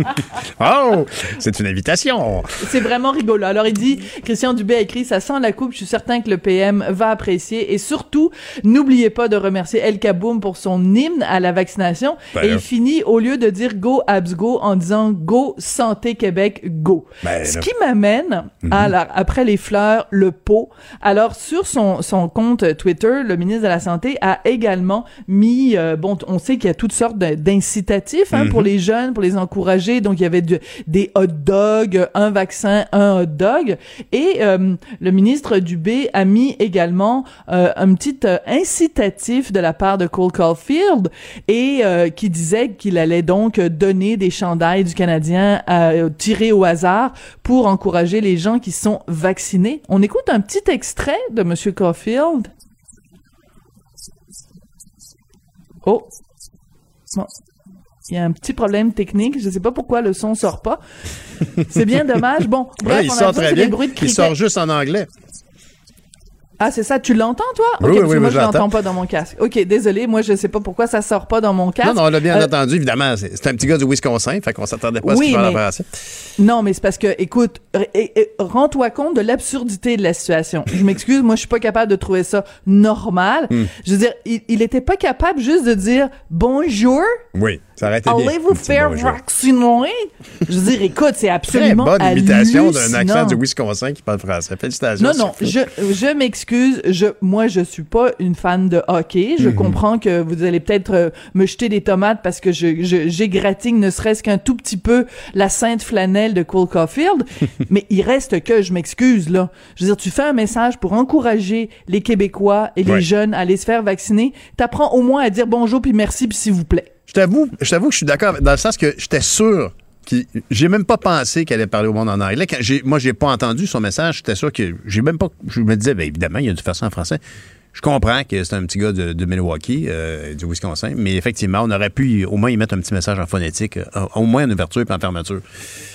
Oh! C'est une invitation. C'est vraiment rigolo. Alors, il dit, Christian Dubé a écrit, ça sent la coupe, je suis certain que le PM va apprécier. Et surtout, n'oubliez pas de remercier El Kaboum pour son hymne à la vaccination. Ben et là. il finit, au lieu de dire Go Abs Go, en disant Go Santé Québec Go. Ben Ce qui m'amène, à la- après les fleurs, le pot. Alors, sur son, son compte Twitter, le ministre de la Santé a également mis, euh, bon, on sait qu'il y a toutes sortes d'incitatifs hein, Mhm. pour les jeunes, pour les encourager. Donc, il y avait de- des hot dogs, un vaccin, un hot dog. Et euh, le ministre Dubé a mis également euh, un petit incitatif de la part de Cole Caulfield et qui disait qu'il allait donc donner des chandails du Canadien à, tirés au hasard pour encourager les gens qui sont vaccinés. On écoute un petit extrait de Monsieur Caulfield. Oh. Bon. Il y a un petit problème technique. Je sais pas pourquoi le son sort pas. C'est bien dommage. Bon, bref, Ouais, il on a sort très bien. les bruits de Il sort juste en anglais. Ah, c'est ça. Tu l'entends, toi? Oui, ok, oui, parce oui, moi, je l'entends. pas dans mon casque. Ok, désolé. Moi, je sais pas pourquoi ça sort pas dans mon casque. Non, non, on l'a bien Euh, entendu, évidemment. C'est un petit gars du Wisconsin, fait qu'on s'attendait pas à ce qu'il mais-. Non, mais c'est parce que, écoute, rends-toi compte de l'absurdité de la situation. Je m'excuse, moi, je suis pas capable de trouver ça normal. Hmm. Je veux dire, il, il était pas capable juste de dire bonjour. Oui, ça aurait été. Allez-vous faire vacciner? Je veux dire, écoute, c'est Très absolument bonne imitation d'un accent du Wisconsin qui parle français. Félicitations. Non, non, je, je m'excuse. Je, moi, je suis pas une fan de hockey. Je Mhm. comprends que vous allez peut-être euh, me jeter des tomates parce que je, je, j'égratigne ne serait-ce qu'un tout petit peu la sainte flanelle de Cole Caulfield. mais il reste que, je m'excuse, là. Je veux dire, tu fais un message pour encourager les Québécois et les Ouais. jeunes à aller se faire vacciner. T'apprends au moins à dire bonjour puis merci puis s'il vous plaît. Je t'avoue, je t'avoue que je suis d'accord dans le sens que j'étais sûr qu'il- j'ai même pas pensé qu'elle allait parler au monde en anglais. Quand moi, j'ai pas entendu son message. J'étais sûr que j'ai même pas. Je me disais, bien évidemment, il a dû faire ça en français. Je comprends que c'est un petit gars de, de Milwaukee, euh, du Wisconsin, mais effectivement, on aurait pu au moins y mettre un petit message en phonétique, euh, au moins en ouverture et en fermeture.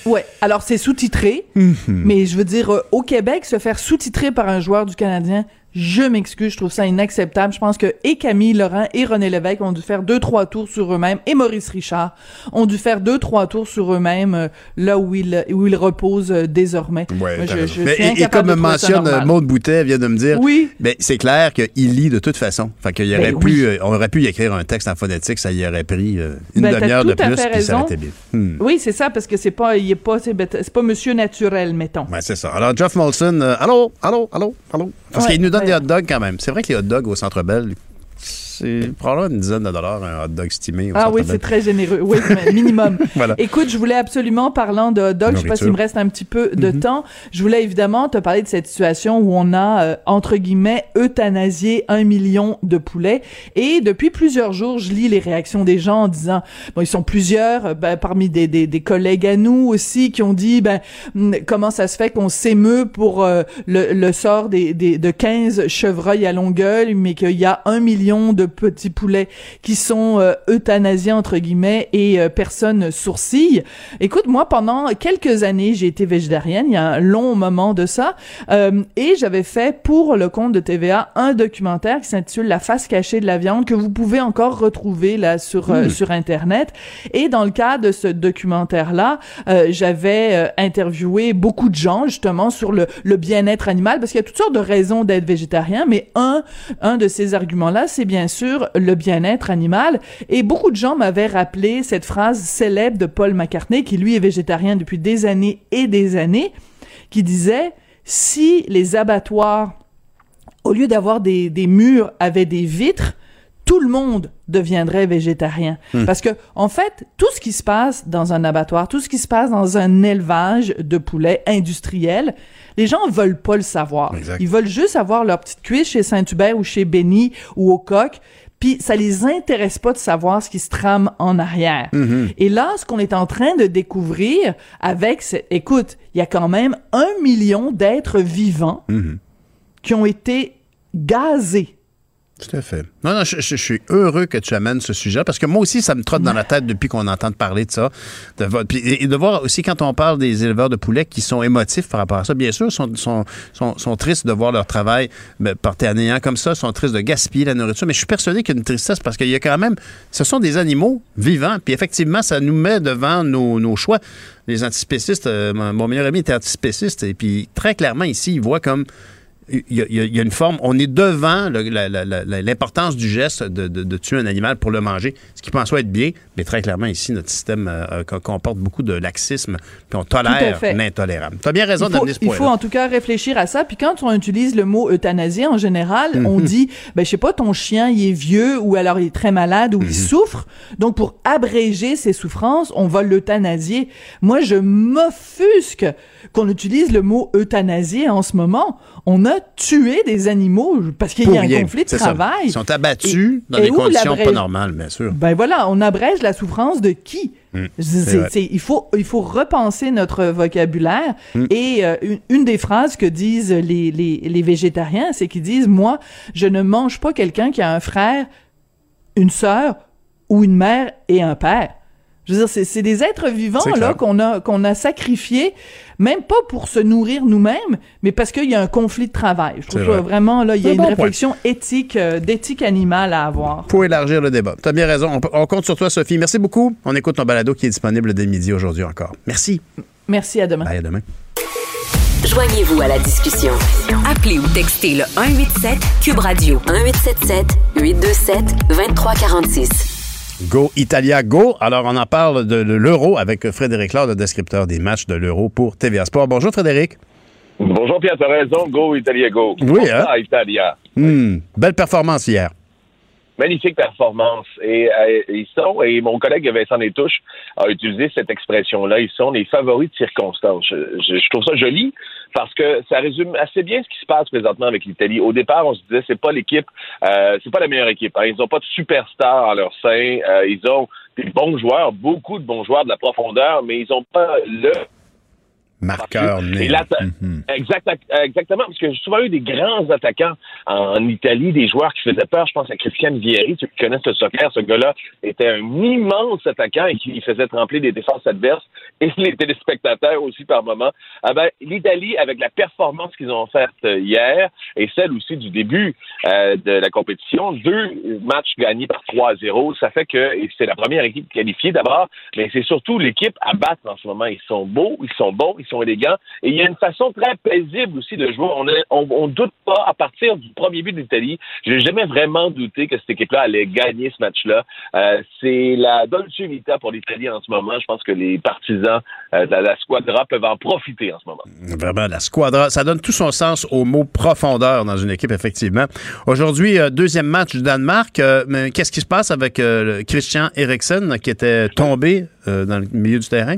Ouais. Alors, c'est sous-titré. Mhm. Mais je veux dire, euh, au Québec, se faire sous-titrer par un joueur du Canadien, je m'excuse, je trouve ça inacceptable. Je pense que et Camille Laurent et René Lévesque ont dû faire deux, trois tours sur eux-mêmes, et Maurice Richard ont dû faire deux, trois tours sur eux-mêmes, euh, là où ils, où ils reposent euh, Ouais, désormais. Moi, t'as je, raison. je Mais- suis et, et comme mentionne normal. Maude Boutet vient de me dire, Oui. ben, c'est clair qu'il lit de toute façon. Fait qu'il aurait Ben pu, oui. euh, on aurait pu y écrire un texte en phonétique, ça y aurait pris euh, une Ben, demi-heure de plus, puis ça aurait été bien. Hmm. Oui, c'est ça, parce que c'est pas, il est pas, c'est, pas monsieur naturel, mettons. Ouais, c'est ça. Alors, Jeff Molson, euh, allô, allô, allô, allô? Parce Ouais, qu'il nous donne ouais. Des hot dogs quand même. C'est vrai que les hot dogs au Centre Bell, c'est probablement une dizaine de dollars un hot dog estimé au Ah oui, c'est très généreux. Oui, minimum. Voilà. Écoute, je voulais absolument, parlant de hot dog, je sais pas s'il me reste un petit peu de temps, je voulais évidemment te parler de cette situation où on a, euh, entre guillemets, euthanasié un million de poulets. Et depuis plusieurs jours, je lis les réactions des gens en disant, bon, ils sont plusieurs, euh, ben, parmi des, des, des collègues à nous aussi, qui ont dit, ben, hum, comment ça se fait qu'on s'émeut pour euh, le, le sort des, des, de 15 chevreuils à Longueuil, mais qu'il y a un million de petits poulets qui sont euh, euthanasiés, entre guillemets, et euh, personne sourcille. Écoute, moi, pendant quelques années, j'ai été végétarienne, il y a un long moment de ça, euh, et j'avais fait pour le compte de TVA un documentaire qui s'intitule La face cachée de la viande, que vous pouvez encore retrouver là sur, Hmm. sur Internet. Et dans le cadre de ce documentaire-là, euh, j'avais interviewé beaucoup de gens, justement, sur le, le bien-être animal, parce qu'il y a toutes sortes de raisons d'être végétarien, mais un, un de ces arguments-là, c'est bien sûr le bien-être animal. Et beaucoup de gens m'avaient rappelé cette phrase célèbre de Paul McCartney, qui lui est végétarien depuis des années et des années, qui disait si les abattoirs, au lieu d'avoir des, des murs, avaient des vitres, tout le monde deviendrait végétarien. Hmm. Parce que, en fait, tout ce qui se passe dans un abattoir, tout ce qui se passe dans un élevage de poulets industriel, les gens veulent pas le savoir. Exact. Ils veulent juste avoir leur petite cuisse chez Saint-Hubert ou chez Benny ou au coq. Puis ça les intéresse pas de savoir ce qui se trame en arrière. Mhm. Et là, ce qu'on est en train de découvrir avec, écoute, il y a quand même un million d'êtres vivants Mhm. qui ont été gazés. Tout à fait. Non, non, je, suis heureux que tu amènes ce sujet parce que moi aussi, ça me trotte dans la tête depuis qu'on entend parler de ça. De, et, de voir aussi quand on parle des éleveurs de poulets qui sont émotifs par rapport à ça, bien sûr, sont, sont, sont, tristes de voir leur travail ben, porté à néant comme ça, sont tristes de gaspiller la nourriture, mais je suis persuadé qu'il y a une tristesse parce qu'il y a quand même, ce sont des animaux vivants, puis effectivement, ça nous met devant nos, nos choix. Les antispécistes, euh, mon meilleur ami était antispéciste, et puis très clairement ici, il voit comme il y, a, il y une forme, on est devant l'importance du geste de, de- de tuer un animal pour le manger, ce qui peut en soi être bien, mais très clairement ici, notre système euh, co- comporte beaucoup de laxisme, puis on tolère l'intolérable. Tu as bien raison d'amener ce il faut en tout cas réfléchir à ça. Puis quand on utilise le mot euthanasie, en général, on Mhm. dit, ben je sais pas, ton chien il est vieux ou alors il est très malade ou Mhm. il souffre. Donc pour abréger ses souffrances, on va l'euthanasier. Moi, je m'offusque qu'on utilise le mot euthanasie en ce moment. On a tué des animaux parce qu'il y a un conflit de ça. travail. Ils sont abattus dans et des conditions pas normales, bien sûr. Ben voilà, on abrège la souffrance de qui? Mm. C'est- il, faut, il faut repenser notre vocabulaire. Mm. Et euh, une, une des phrases que disent les, les, les végétariens, c'est qu'ils disent, moi, je ne mange pas quelqu'un qui a un frère, une sœur ou une mère et un père. Je veux dire, c'est, des êtres vivants là qu'on a qu'on a sacrifiés, même pas pour se nourrir nous-mêmes, mais parce qu'il y a un conflit de travail. Je trouve que vrai. vraiment là, il y a un une bon point. réflexion éthique, euh, d'éthique animale à avoir. Faut élargir le débat. Tu as bien raison. On compte sur toi, Sophie. Merci beaucoup. On écoute ton balado qui est disponible dès midi aujourd'hui encore. Merci. Merci, à demain. Bye, à demain. Joignez-vous à la discussion. Appelez ou textez le 187 Cube Radio 1877 827 2346. Go Italia Go. Alors, on en parle de, de l'euro avec Frédéric Laure, le descripteur des matchs de l'euro pour TVA Sport. Bonjour, Frédéric. Bonjour Pierre, t'as raison, go Italia go. Oui, hein? Italia. Hmm, belle performance hier. Magnifique performance. Et euh, ils sont, et mon collègue Vincent Détouche a utilisé cette expression-là, ils sont les favoris de circonstance. Je, je- je trouve ça joli parce que ça résume assez bien ce qui se passe présentement avec l'Italie. Au départ, on se disait c'est pas l'équipe, euh, c'est pas la meilleure équipe. hein. Ils n'ont pas de superstars en leur sein. Euh, ils ont des bons joueurs, beaucoup de bons joueurs de la profondeur, mais ils n'ont pas le Marqueur né. Mhm. Exact- exactement, parce que j'ai souvent eu des grands attaquants en Italie, des joueurs qui faisaient peur. Je pense à Christian Vieri, ceux qui connaissent le soccer. Ce gars-là était un immense attaquant et qui faisait trembler des défenses adverses et les téléspectateurs aussi par moment. Ah ben, L'Italie, avec la performance qu'ils ont faite euh, hier et celle aussi du début euh, de la compétition, deux matchs gagnés par 3-0, ça fait que c'est la première équipe qualifiée d'abord, mais c'est surtout l'équipe à battre en ce moment. Ils sont beaux, ils sont bons, ils sont élégants et il y a une façon très paisible aussi de jouer. On, est- on, doute pas à partir du premier but de l'Italie. J'ai jamais vraiment douté que cette équipe-là allait gagner ce match-là. Euh, c'est la dolce vita pour l'Italie en ce moment. Je pense que les partisans euh, de la, squadra peuvent en profiter en ce moment. Vraiment, la squadra, ça donne tout son sens au mot profondeur dans une équipe, effectivement. Aujourd'hui, euh, deuxième match du Danemark. Qu'est-ce qui se passe avec Christian Eriksen qui était tombé dans le milieu du terrain?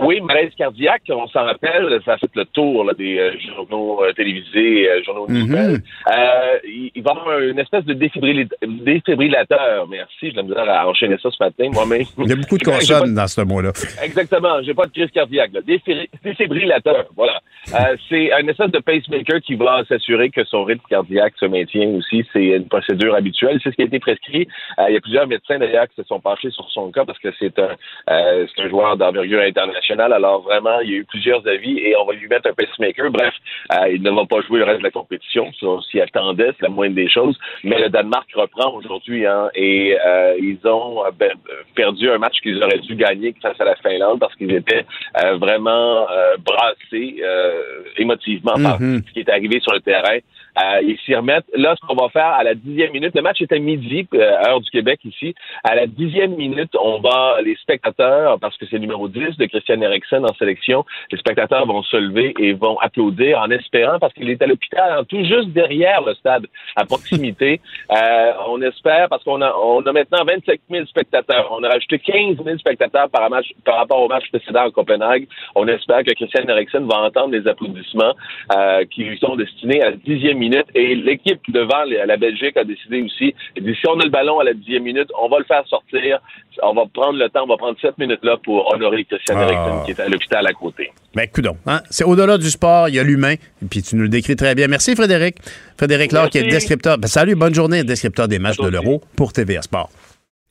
Oui, malaise cardiaque, on s'en rappelle, ça a fait le tour là, des euh, journaux euh, télévisés, euh, journaux Mhm. nouvelles. Euh, il, il va y avoir une espèce de défibril- défibrillateur. Merci, j'ai de la misère à enchaîner ça ce matin, moi-même. Il y a beaucoup de consonnes dans ce mot-là. Exactement, j'ai pas de crise cardiaque. Là. Défibri- Défibrillateur, voilà. Euh, c'est un espèce de pacemaker qui va s'assurer que son rythme cardiaque se maintient aussi. C'est une procédure habituelle. C'est ce qui a été prescrit. Il y a plusieurs médecins d'ailleurs qui se sont penchés sur son cas parce que c'est un, euh, un joueur d'envergure internationale. Alors vraiment, il y a eu plusieurs avis et on va lui mettre un pacemaker. Bref, euh, il ne va pas jouer le reste de la compétition. Ça, on s'y attendait, c'est la moindre des choses. Mais le Danemark reprend aujourd'hui hein, et euh, ils ont euh, ben, perdu un match qu'ils auraient dû gagner face à la Finlande parce qu'ils étaient euh, vraiment euh, brassés euh, émotivement par Mhm. ce qui est arrivé sur le terrain. Euh, ils s'y remettent. Là, ce qu'on va faire à la dixième minute, le match est à midi, euh, heure du Québec ici. À la dixième minute, on va, les spectateurs, parce que c'est le numéro 10 de Christian Christian Eriksen en sélection, les spectateurs vont se lever et vont applaudir en espérant, parce qu'il est à l'hôpital, hein, tout juste derrière le stade, à proximité. Euh, on espère, parce qu'on a, on a maintenant 27 000 spectateurs. On a rajouté 15 000 spectateurs par, match, par rapport au match précédent à Copenhague. On espère que Christian Eriksen va entendre les applaudissements euh, qui lui sont destinés à la dixième minute. Et l'équipe devant la Belgique a décidé aussi, dit, si on a le ballon à la dixième minute, on va le faire sortir. On va prendre le temps, on va prendre cette minutes-là pour honorer Christian Ah. Eriksen qui est à l'hôpital à côté. Ben, coudon. Hein? C'est au-delà du sport, il y a l'humain. Puis tu nous le décris très bien. Merci, Frédéric. Frédéric Laure, qui est descripteur. Ben, salut, bonne journée, descripteur des matchs de l'Euro pour TVA Sport.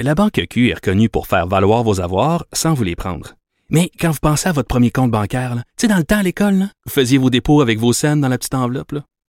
La Banque Q est reconnue pour faire valoir vos avoirs sans vous les prendre. Mais quand vous pensez à votre premier compte bancaire, là, tu sais, dans le temps à l'école, là, vous faisiez vos dépôts avec vos scènes dans la petite enveloppe. là.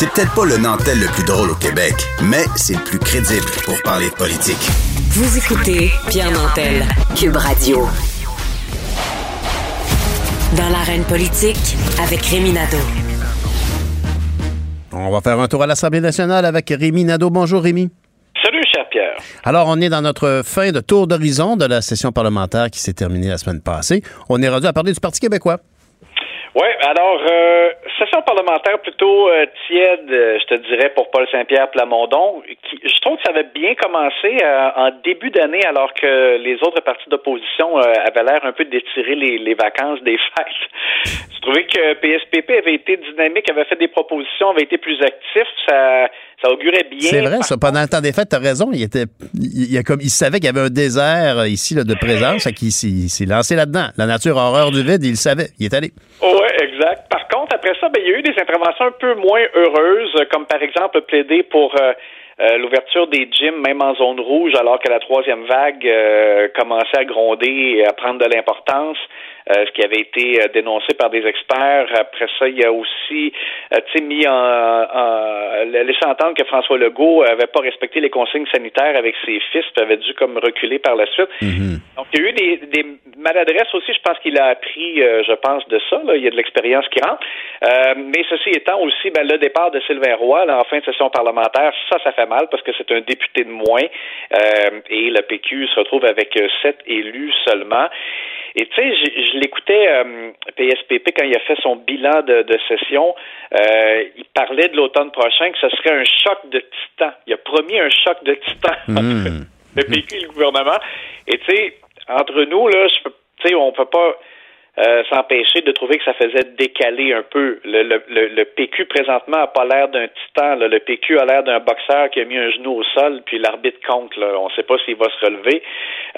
C'est peut-être pas le Nantel le plus drôle au Québec, mais c'est le plus crédible pour parler de politique. Vous écoutez Pierre Nantel, Cube Radio. Dans l'arène politique, avec Rémi Nadeau. On va faire un tour à l'Assemblée nationale avec Rémi Nadeau. Bonjour, Rémi. Salut, cher Pierre. Alors, on est dans notre fin de tour d'horizon de la session parlementaire qui s'est terminée la semaine passée. On est rendu à parler du Parti québécois. Oui, alors, euh, session parlementaire plutôt euh, tiède, euh, je te dirais, pour Paul Saint-Pierre Plamondon. Qui, je trouve que ça avait bien commencé euh, en début d'année, alors que les autres partis d'opposition avaient l'air un peu d'étirer les, les vacances des fêtes. Je trouvais que PSPP avait été dynamique, avait fait des propositions, avait été plus actif. Ça, ça augurait bien. C'est vrai, ça. Pendant le temps des fêtes, t'as raison. Il était, il, il a comme, il savait qu'il y avait un désert euh, ici là, de présence, fait qu'il s'est- il s'est lancé là-dedans. La nature a horreur du vide, il le savait. Il est allé. Oui, exact. Par contre, après ça, ben, il y a eu des interventions un peu moins heureuses, euh, comme par exemple plaider pour euh, euh, l'ouverture des gyms, même en zone rouge, alors que la troisième vague euh, commençait à gronder et à prendre de l'importance. Euh, ce qui avait été euh, dénoncé par des experts. Après ça, il y a aussi euh, tu sais, mis en, en laissé entendre que François Legault avait pas respecté les consignes sanitaires avec ses fils, puis avait dû comme reculer par la suite. Donc, il y a eu des, des maladresses aussi. Je pense qu'il a appris, euh, je pense, de ça. Là. Il y a de l'expérience qui rentre. Euh, mais ceci étant aussi, ben, le départ de Sylvain Roy là, en fin de session parlementaire, ça, ça fait mal parce que c'est un député de moins. Euh, et le PQ se retrouve avec sept élus seulement. Et tu sais, je, je l'écoutais euh, PSPP quand il a fait son bilan de, de session. Euh, il parlait de l'automne prochain que ce serait un choc de titan. Il a promis un choc de titan le PQ et le gouvernement. Et tu sais, entre nous, là, je peux, tu sais, on peut pas euh, s'empêcher de trouver que ça faisait décaler un peu. Le, le, le, le PQ présentement a pas l'air d'un titan. là. Le PQ a l'air d'un boxeur qui a mis un genou au sol, puis l'arbitre compte. Là. On ne sait pas s'il va se relever.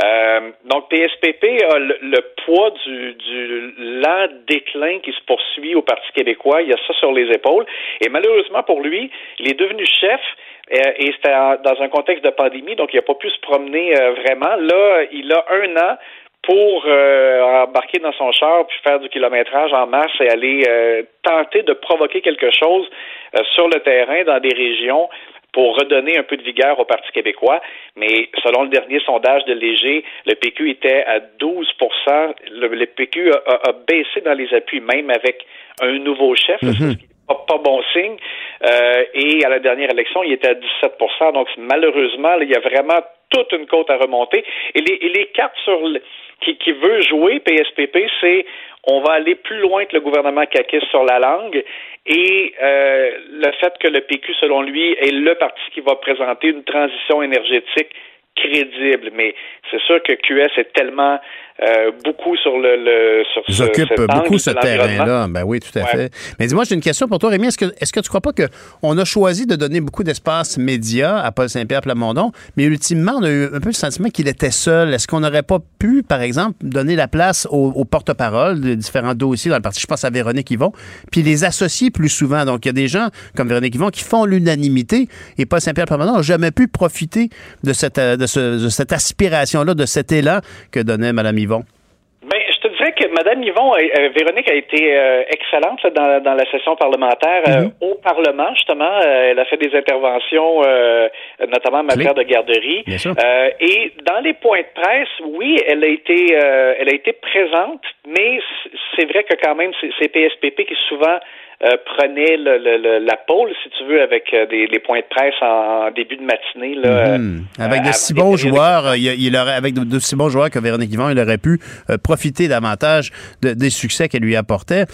Euh, donc PSPP a le, poids du, du lent déclin qui se poursuit au Parti québécois. Il y a ça sur les épaules. Et malheureusement pour lui, il est devenu chef. euh, et c'était dans un contexte de pandémie, donc il n'a pas pu se promener euh, vraiment. Là, il a un an pour euh, embarquer dans son char puis faire du kilométrage en masse et aller euh, tenter de provoquer quelque chose euh, sur le terrain dans des régions pour redonner un peu de vigueur au Parti québécois. Mais selon le dernier sondage de Léger, le PQ était à 12 Le, le PQ a, a- a baissé dans les appuis, même avec un nouveau chef. là, Mhm. pas, pas bon signe. Euh, et à la dernière élection, il était à 17% Donc, malheureusement, là, il y a vraiment toute une côte à remonter. Et les, et les cartes sur le- qui, qui veut jouer PSPP, c'est on va aller plus loin que le gouvernement caquiste sur la langue et euh, le fait que le PQ, selon lui, est le parti qui va présenter une transition énergétique crédible. Mais c'est sûr que QS est tellement euh, beaucoup sur le, le sur Ils ce, occupent beaucoup ce terrain-là. Ben oui, tout à Ouais. fait. Mais dis-moi, j'ai une question pour toi, Rémi. Est-ce que, est-ce que tu crois pas qu'on a choisi de donner beaucoup d'espace média à Paul Saint-Pierre Plamondon, mais ultimement, on a eu un peu le sentiment qu'il était seul. Est-ce qu'on n'aurait pas pu, par exemple, donner la place aux, aux porte-parole de différents dossiers dans le parti? Je pense à Véronique Yvon, puis les associer plus souvent. Donc, il y a des gens comme Véronique Yvon qui font l'unanimité et Paul Saint-Pierre Plamondon n'a jamais pu profiter de cette, euh, de ce- de cette aspiration-là, de cet élan que donnait Mme Yvon. Ben, je te dirais que Mme Yvon, euh, euh, Véronique a été euh, excellente là, dans, dans la session parlementaire euh, Mhm. au Parlement, justement. Elle a fait des interventions, notamment en matière de garderie. Bien et dans les points de presse, oui, elle a été, elle a été présente, mais c'est vrai que quand même, c'est PSPP qui souvent euh, prenait le, le- le- la pôle, si tu veux, avec euh, des, les points de presse en, en début de matinée. Là, Mhm. euh, Avec de si bons joueurs, il, il aurait, avec de, de si bons joueurs que Véronique Yvon, il aurait pu profiter davantage de- des succès qu'elle lui apportait.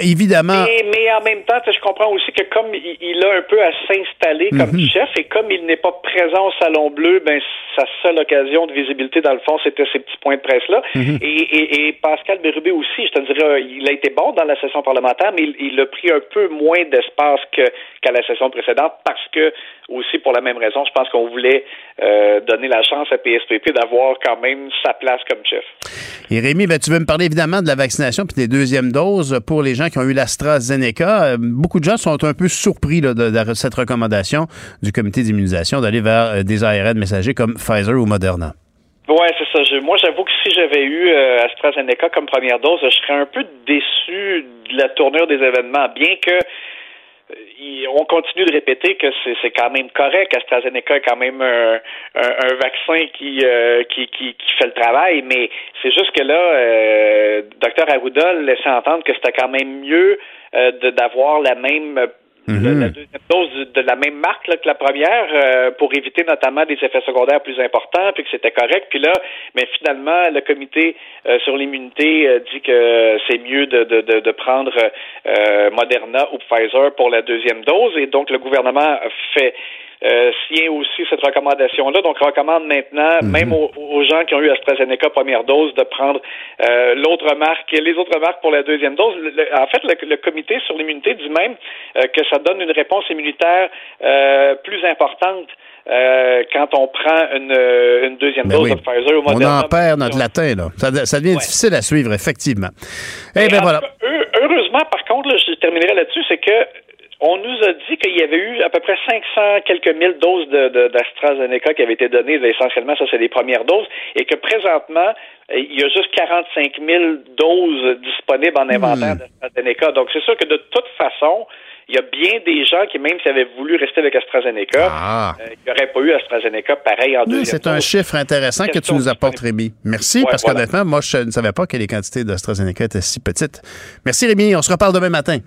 Évidemment, Mais, mais en même temps, je comprends aussi que comme il, il a un peu à s'installer comme Mhm. chef et comme il n'est pas présent au Salon Bleu, ben sa seule occasion de visibilité, dans le fond, c'était ces petits points de presse-là. Mhm. et, et, et Pascal Bérubé aussi, je te dirais, il a été bon dans la session parlementaire, mais il, il a pris un peu moins d'espace qu'à la session précédente parce que aussi pour la même raison, je pense qu'on voulait euh, donner la chance à PSPP d'avoir quand même sa place comme chef. Et Rémi, ben, tu veux me parler évidemment de la vaccination puis des deuxièmes doses pour les gens qui ont eu l'AstraZeneca. Euh, Beaucoup de gens sont un peu surpris là, de, de cette recommandation du comité d'immunisation d'aller vers euh, des ARN messagers comme Pfizer ou Moderna. Ouais, c'est ça. Je- moi, j'avoue que si j'avais eu euh, AstraZeneca comme première dose, je serais un peu déçu de la tournure des événements, bien que euh, on continue de répéter que c'est quand même correct. AstraZeneca est quand même un, un, un vaccin qui, euh, qui, qui, qui fait le travail, mais c'est juste que là, euh, Dr Arruda laissait entendre que c'était quand même mieux euh, d'avoir la même le- la deuxième dose de, de la même marque là, que la première euh, pour éviter notamment des effets secondaires plus importants, puis que c'était correct. Puis là, mais finalement, le comité euh, sur l'immunité euh, dit que c'est mieux de, de, de, de prendre euh, Moderna ou Pfizer pour la deuxième dose, et donc le gouvernement fait euh, aussi cette recommandation-là. Donc, recommande maintenant, même aux, aux gens qui ont eu AstraZeneca première dose, de prendre euh, l'autre marque, les autres marques pour la deuxième dose. Le- le- en fait, le, le comité sur l'immunité dit même euh, que ça donne une réponse immunitaire euh, plus importante euh, quand on prend une, euh, une deuxième Ben dose oui. de Pfizer On Moderna. en perd notre latin, là. Ça, ça devient difficile à suivre, effectivement. Eh bien, en voilà. cas, heureusement, par contre, là, je terminerai là-dessus, c'est que on nous a dit qu'il y avait eu à peu près 500 quelques mille doses de- de- d'AstraZeneca qui avaient été données. Essentiellement, ça, c'est les premières doses. Et que présentement, euh, il y a juste 45 000 doses disponibles en inventaire d'AstraZeneca. Donc, c'est sûr que de toute façon, il y a bien des gens qui, même s'ils avaient voulu rester avec AstraZeneca, euh, il n'y aurait pas eu AstraZeneca pareil en Oui, deuxième C'est un chiffre intéressant que tu nous apportes, Rémi. Merci, Ouais, parce voilà. qu'honnêtement, moi, je ne savais pas que les quantités d'AstraZeneca étaient si petites. Merci, Rémi. On se reparle demain matin.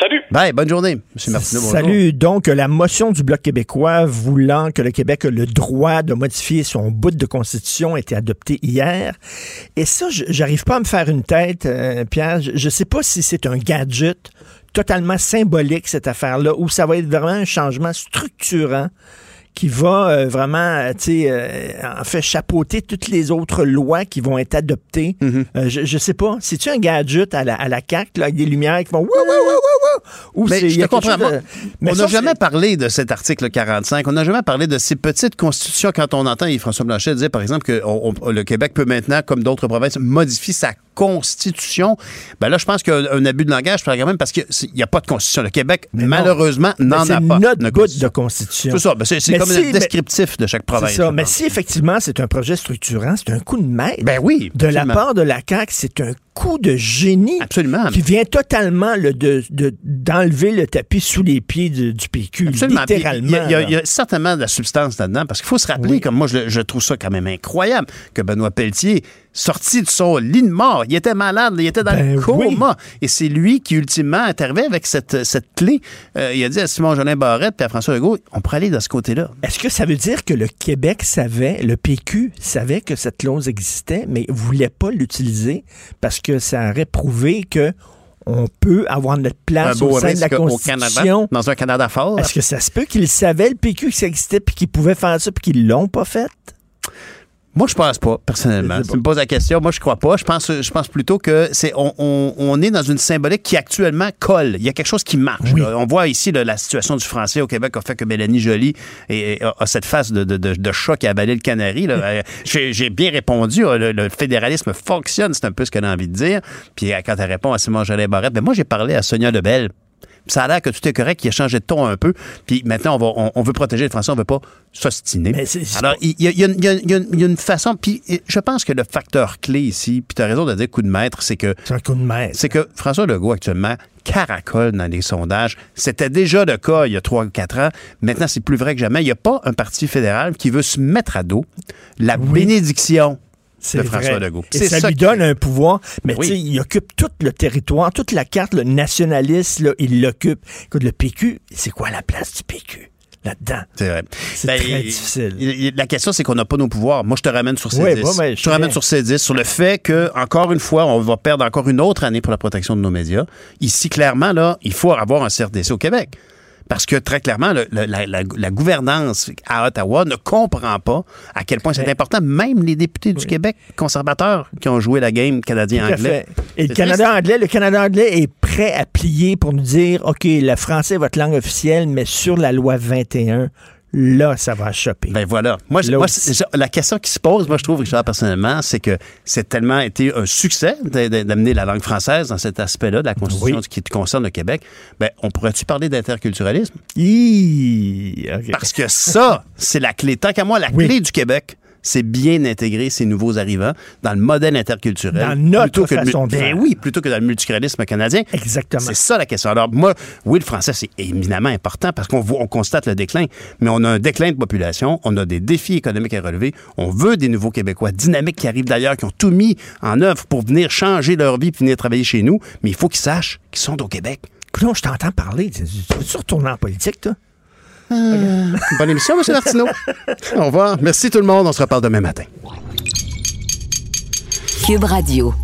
Salut. Bye. Bonne journée, M. Martineau. bonjour. Salut. Donc, la motion du Bloc québécois voulant que le Québec ait le droit de modifier son bout de constitution a été adoptée hier. Et ça, je- j'arrive pas à me faire une tête, euh, Pierre. Je, je sais pas si c'est un gadget totalement symbolique, cette affaire-là, ou ça va être vraiment un changement structurant qui va euh, vraiment, euh, tu sais, euh, en fait, chapeauter toutes les autres lois qui vont être adoptées. Euh, je, je sais pas. C'est-tu un gadget à la, à la CAQ, là, avec des lumières qui font... Wouh? Ou Mais c'est- je te comprends. de- Mais on n'a c'est- jamais parlé de cet article 45. On n'a jamais parlé de ces petites constitutions quand on entend Yves-François Blanchet dire, par exemple, que on- on- le Québec peut maintenant, comme d'autres provinces, modifier sa constitution. Ben là, je pense qu'il y a un abus de langage, par exemple, parce qu'il n'y a pas de constitution. Le Québec, malheureusement, n'en c'est a pas. notre de constitution. C'est ça. Ben, c'est c'est Mais comme si- le descriptif de chaque province. Ça. Mais si effectivement c'est un projet structurant, c'est un coup de maître. Ben oui. De la part de la CAQ, c'est un coup de génie. Absolument. Qui vient totalement là, de, de- d'enlever le tapis sous les pieds du, du PQ. Absolument. Littéralement. Il y, a- il y certainement de la substance là-dedans, parce qu'il faut se rappeler, comme moi, je, je trouve ça quand même incroyable, que Benoît Pelletier, sorti de son lit de mort, il était malade, il était dans Ben le coma. Et c'est lui qui, ultimement, intervient avec cette, cette clé. Euh, il a dit à Simon-Jolin Barrette et à François Legault, on pourrait aller de ce côté-là. Est-ce que ça veut dire que le Québec savait, le PQ savait que cette clause existait, mais voulait pas l'utiliser parce que ça aurait prouvé que on peut avoir notre place au sein de la Constitution. Canada, dans un Canada fort. Est-ce que ça se peut qu'ils savaient, le PQ, que ça existait, puis qu'ils pouvaient faire ça, puis qu'ils l'ont pas fait? Moi, je pense pas, personnellement. Tu me poses la question, moi, je crois pas. Je pense, je pense plutôt que c'est on, on- on est dans une symbolique qui actuellement colle. Il y a quelque chose qui marche. On voit ici là, la situation du français au Québec a fait que Mélanie Joly est- est- a, a cette face de, de, de, de chat qui a avalé le canari. Euh, J'ai j'ai bien répondu. Le, le fédéralisme fonctionne, c'est un peu ce qu'elle a envie de dire. Puis euh, quand elle répond à Simon Jolin Barrette, ben moi, j'ai parlé à Sonia Lebel. Ça a l'air que tout est correct, qu'il a changé de ton un peu, puis maintenant, on, va, on, on veut protéger les Français, on veut pas s'ostiner. Alors, il y, a- il y a- il y a- il y a- il y a une façon, puis je pense que le facteur clé ici, puis tu as raison de dire coup de maître, c'est que... C'est un coup de maître. C'est que François Legault, actuellement, caracole dans les sondages. C'était déjà le cas il y a 3 ou 4 ans. Maintenant, c'est plus vrai que jamais. Il n'y a pas un parti fédéral qui veut se mettre à dos la bénédiction de François vrai. Legault. Et ça, lui qui- donne un pouvoir. Mais Oui. tu sais, il occupe tout le territoire, toute la carte le nationaliste, là, il l'occupe. Écoute, le PQ, c'est quoi la place du PQ là-dedans? C'est vrai. C'est Ben, très il- difficile. il- il- la question, c'est qu'on n'a pas nos pouvoirs. Moi, je te ramène sur ces Oui, 10. bon, ben, je je te ramène sur ces 10, sur le fait que, encore une fois, on va perdre encore une autre année pour la protection de nos médias. Ici, clairement, là, il faut avoir un CRDC au Québec. Parce que très clairement, le- la, la- la gouvernance à Ottawa ne comprend pas à quel point c'est important. Même les députés du Québec conservateurs qui ont joué la game canadien-anglais. Et le C'est Canada anglais, le Canada anglais est prêt à plier pour nous dire, OK, le français est votre langue officielle, mais sur la loi 21, là, ça va choper. Ben voilà. Moi, moi, la question qui se pose, moi, je trouve, Richard, personnellement, c'est que c'est tellement été un succès d'amener la langue française dans cet aspect-là de la Constitution qui concerne le Québec. Ben, on pourrait-tu parler d'interculturalisme? Hi, OK. Parce que ça, c'est la clé. Tant qu'à moi, la clé du Québec, c'est bien intégrer ces nouveaux arrivants dans le modèle interculturel. Dans notre plutôt que façon de ben oui, plutôt que dans le multiculturalisme canadien. Exactement. C'est ça la question. Alors, moi, oui, le français, c'est éminemment important parce qu'on on constate le déclin, mais on a un déclin de population, on a des défis économiques à relever, on veut des nouveaux Québécois dynamiques qui arrivent d'ailleurs, qui ont tout mis en œuvre pour venir changer leur vie puis venir travailler chez nous, mais il faut qu'ils sachent qu'ils sont au Québec. Coudonc, je t'entends parler. Tu retourner en politique, toi? Bonne émission, M. Martineau. Au revoir. Merci tout le monde. On se reparle demain matin. Cube Radio.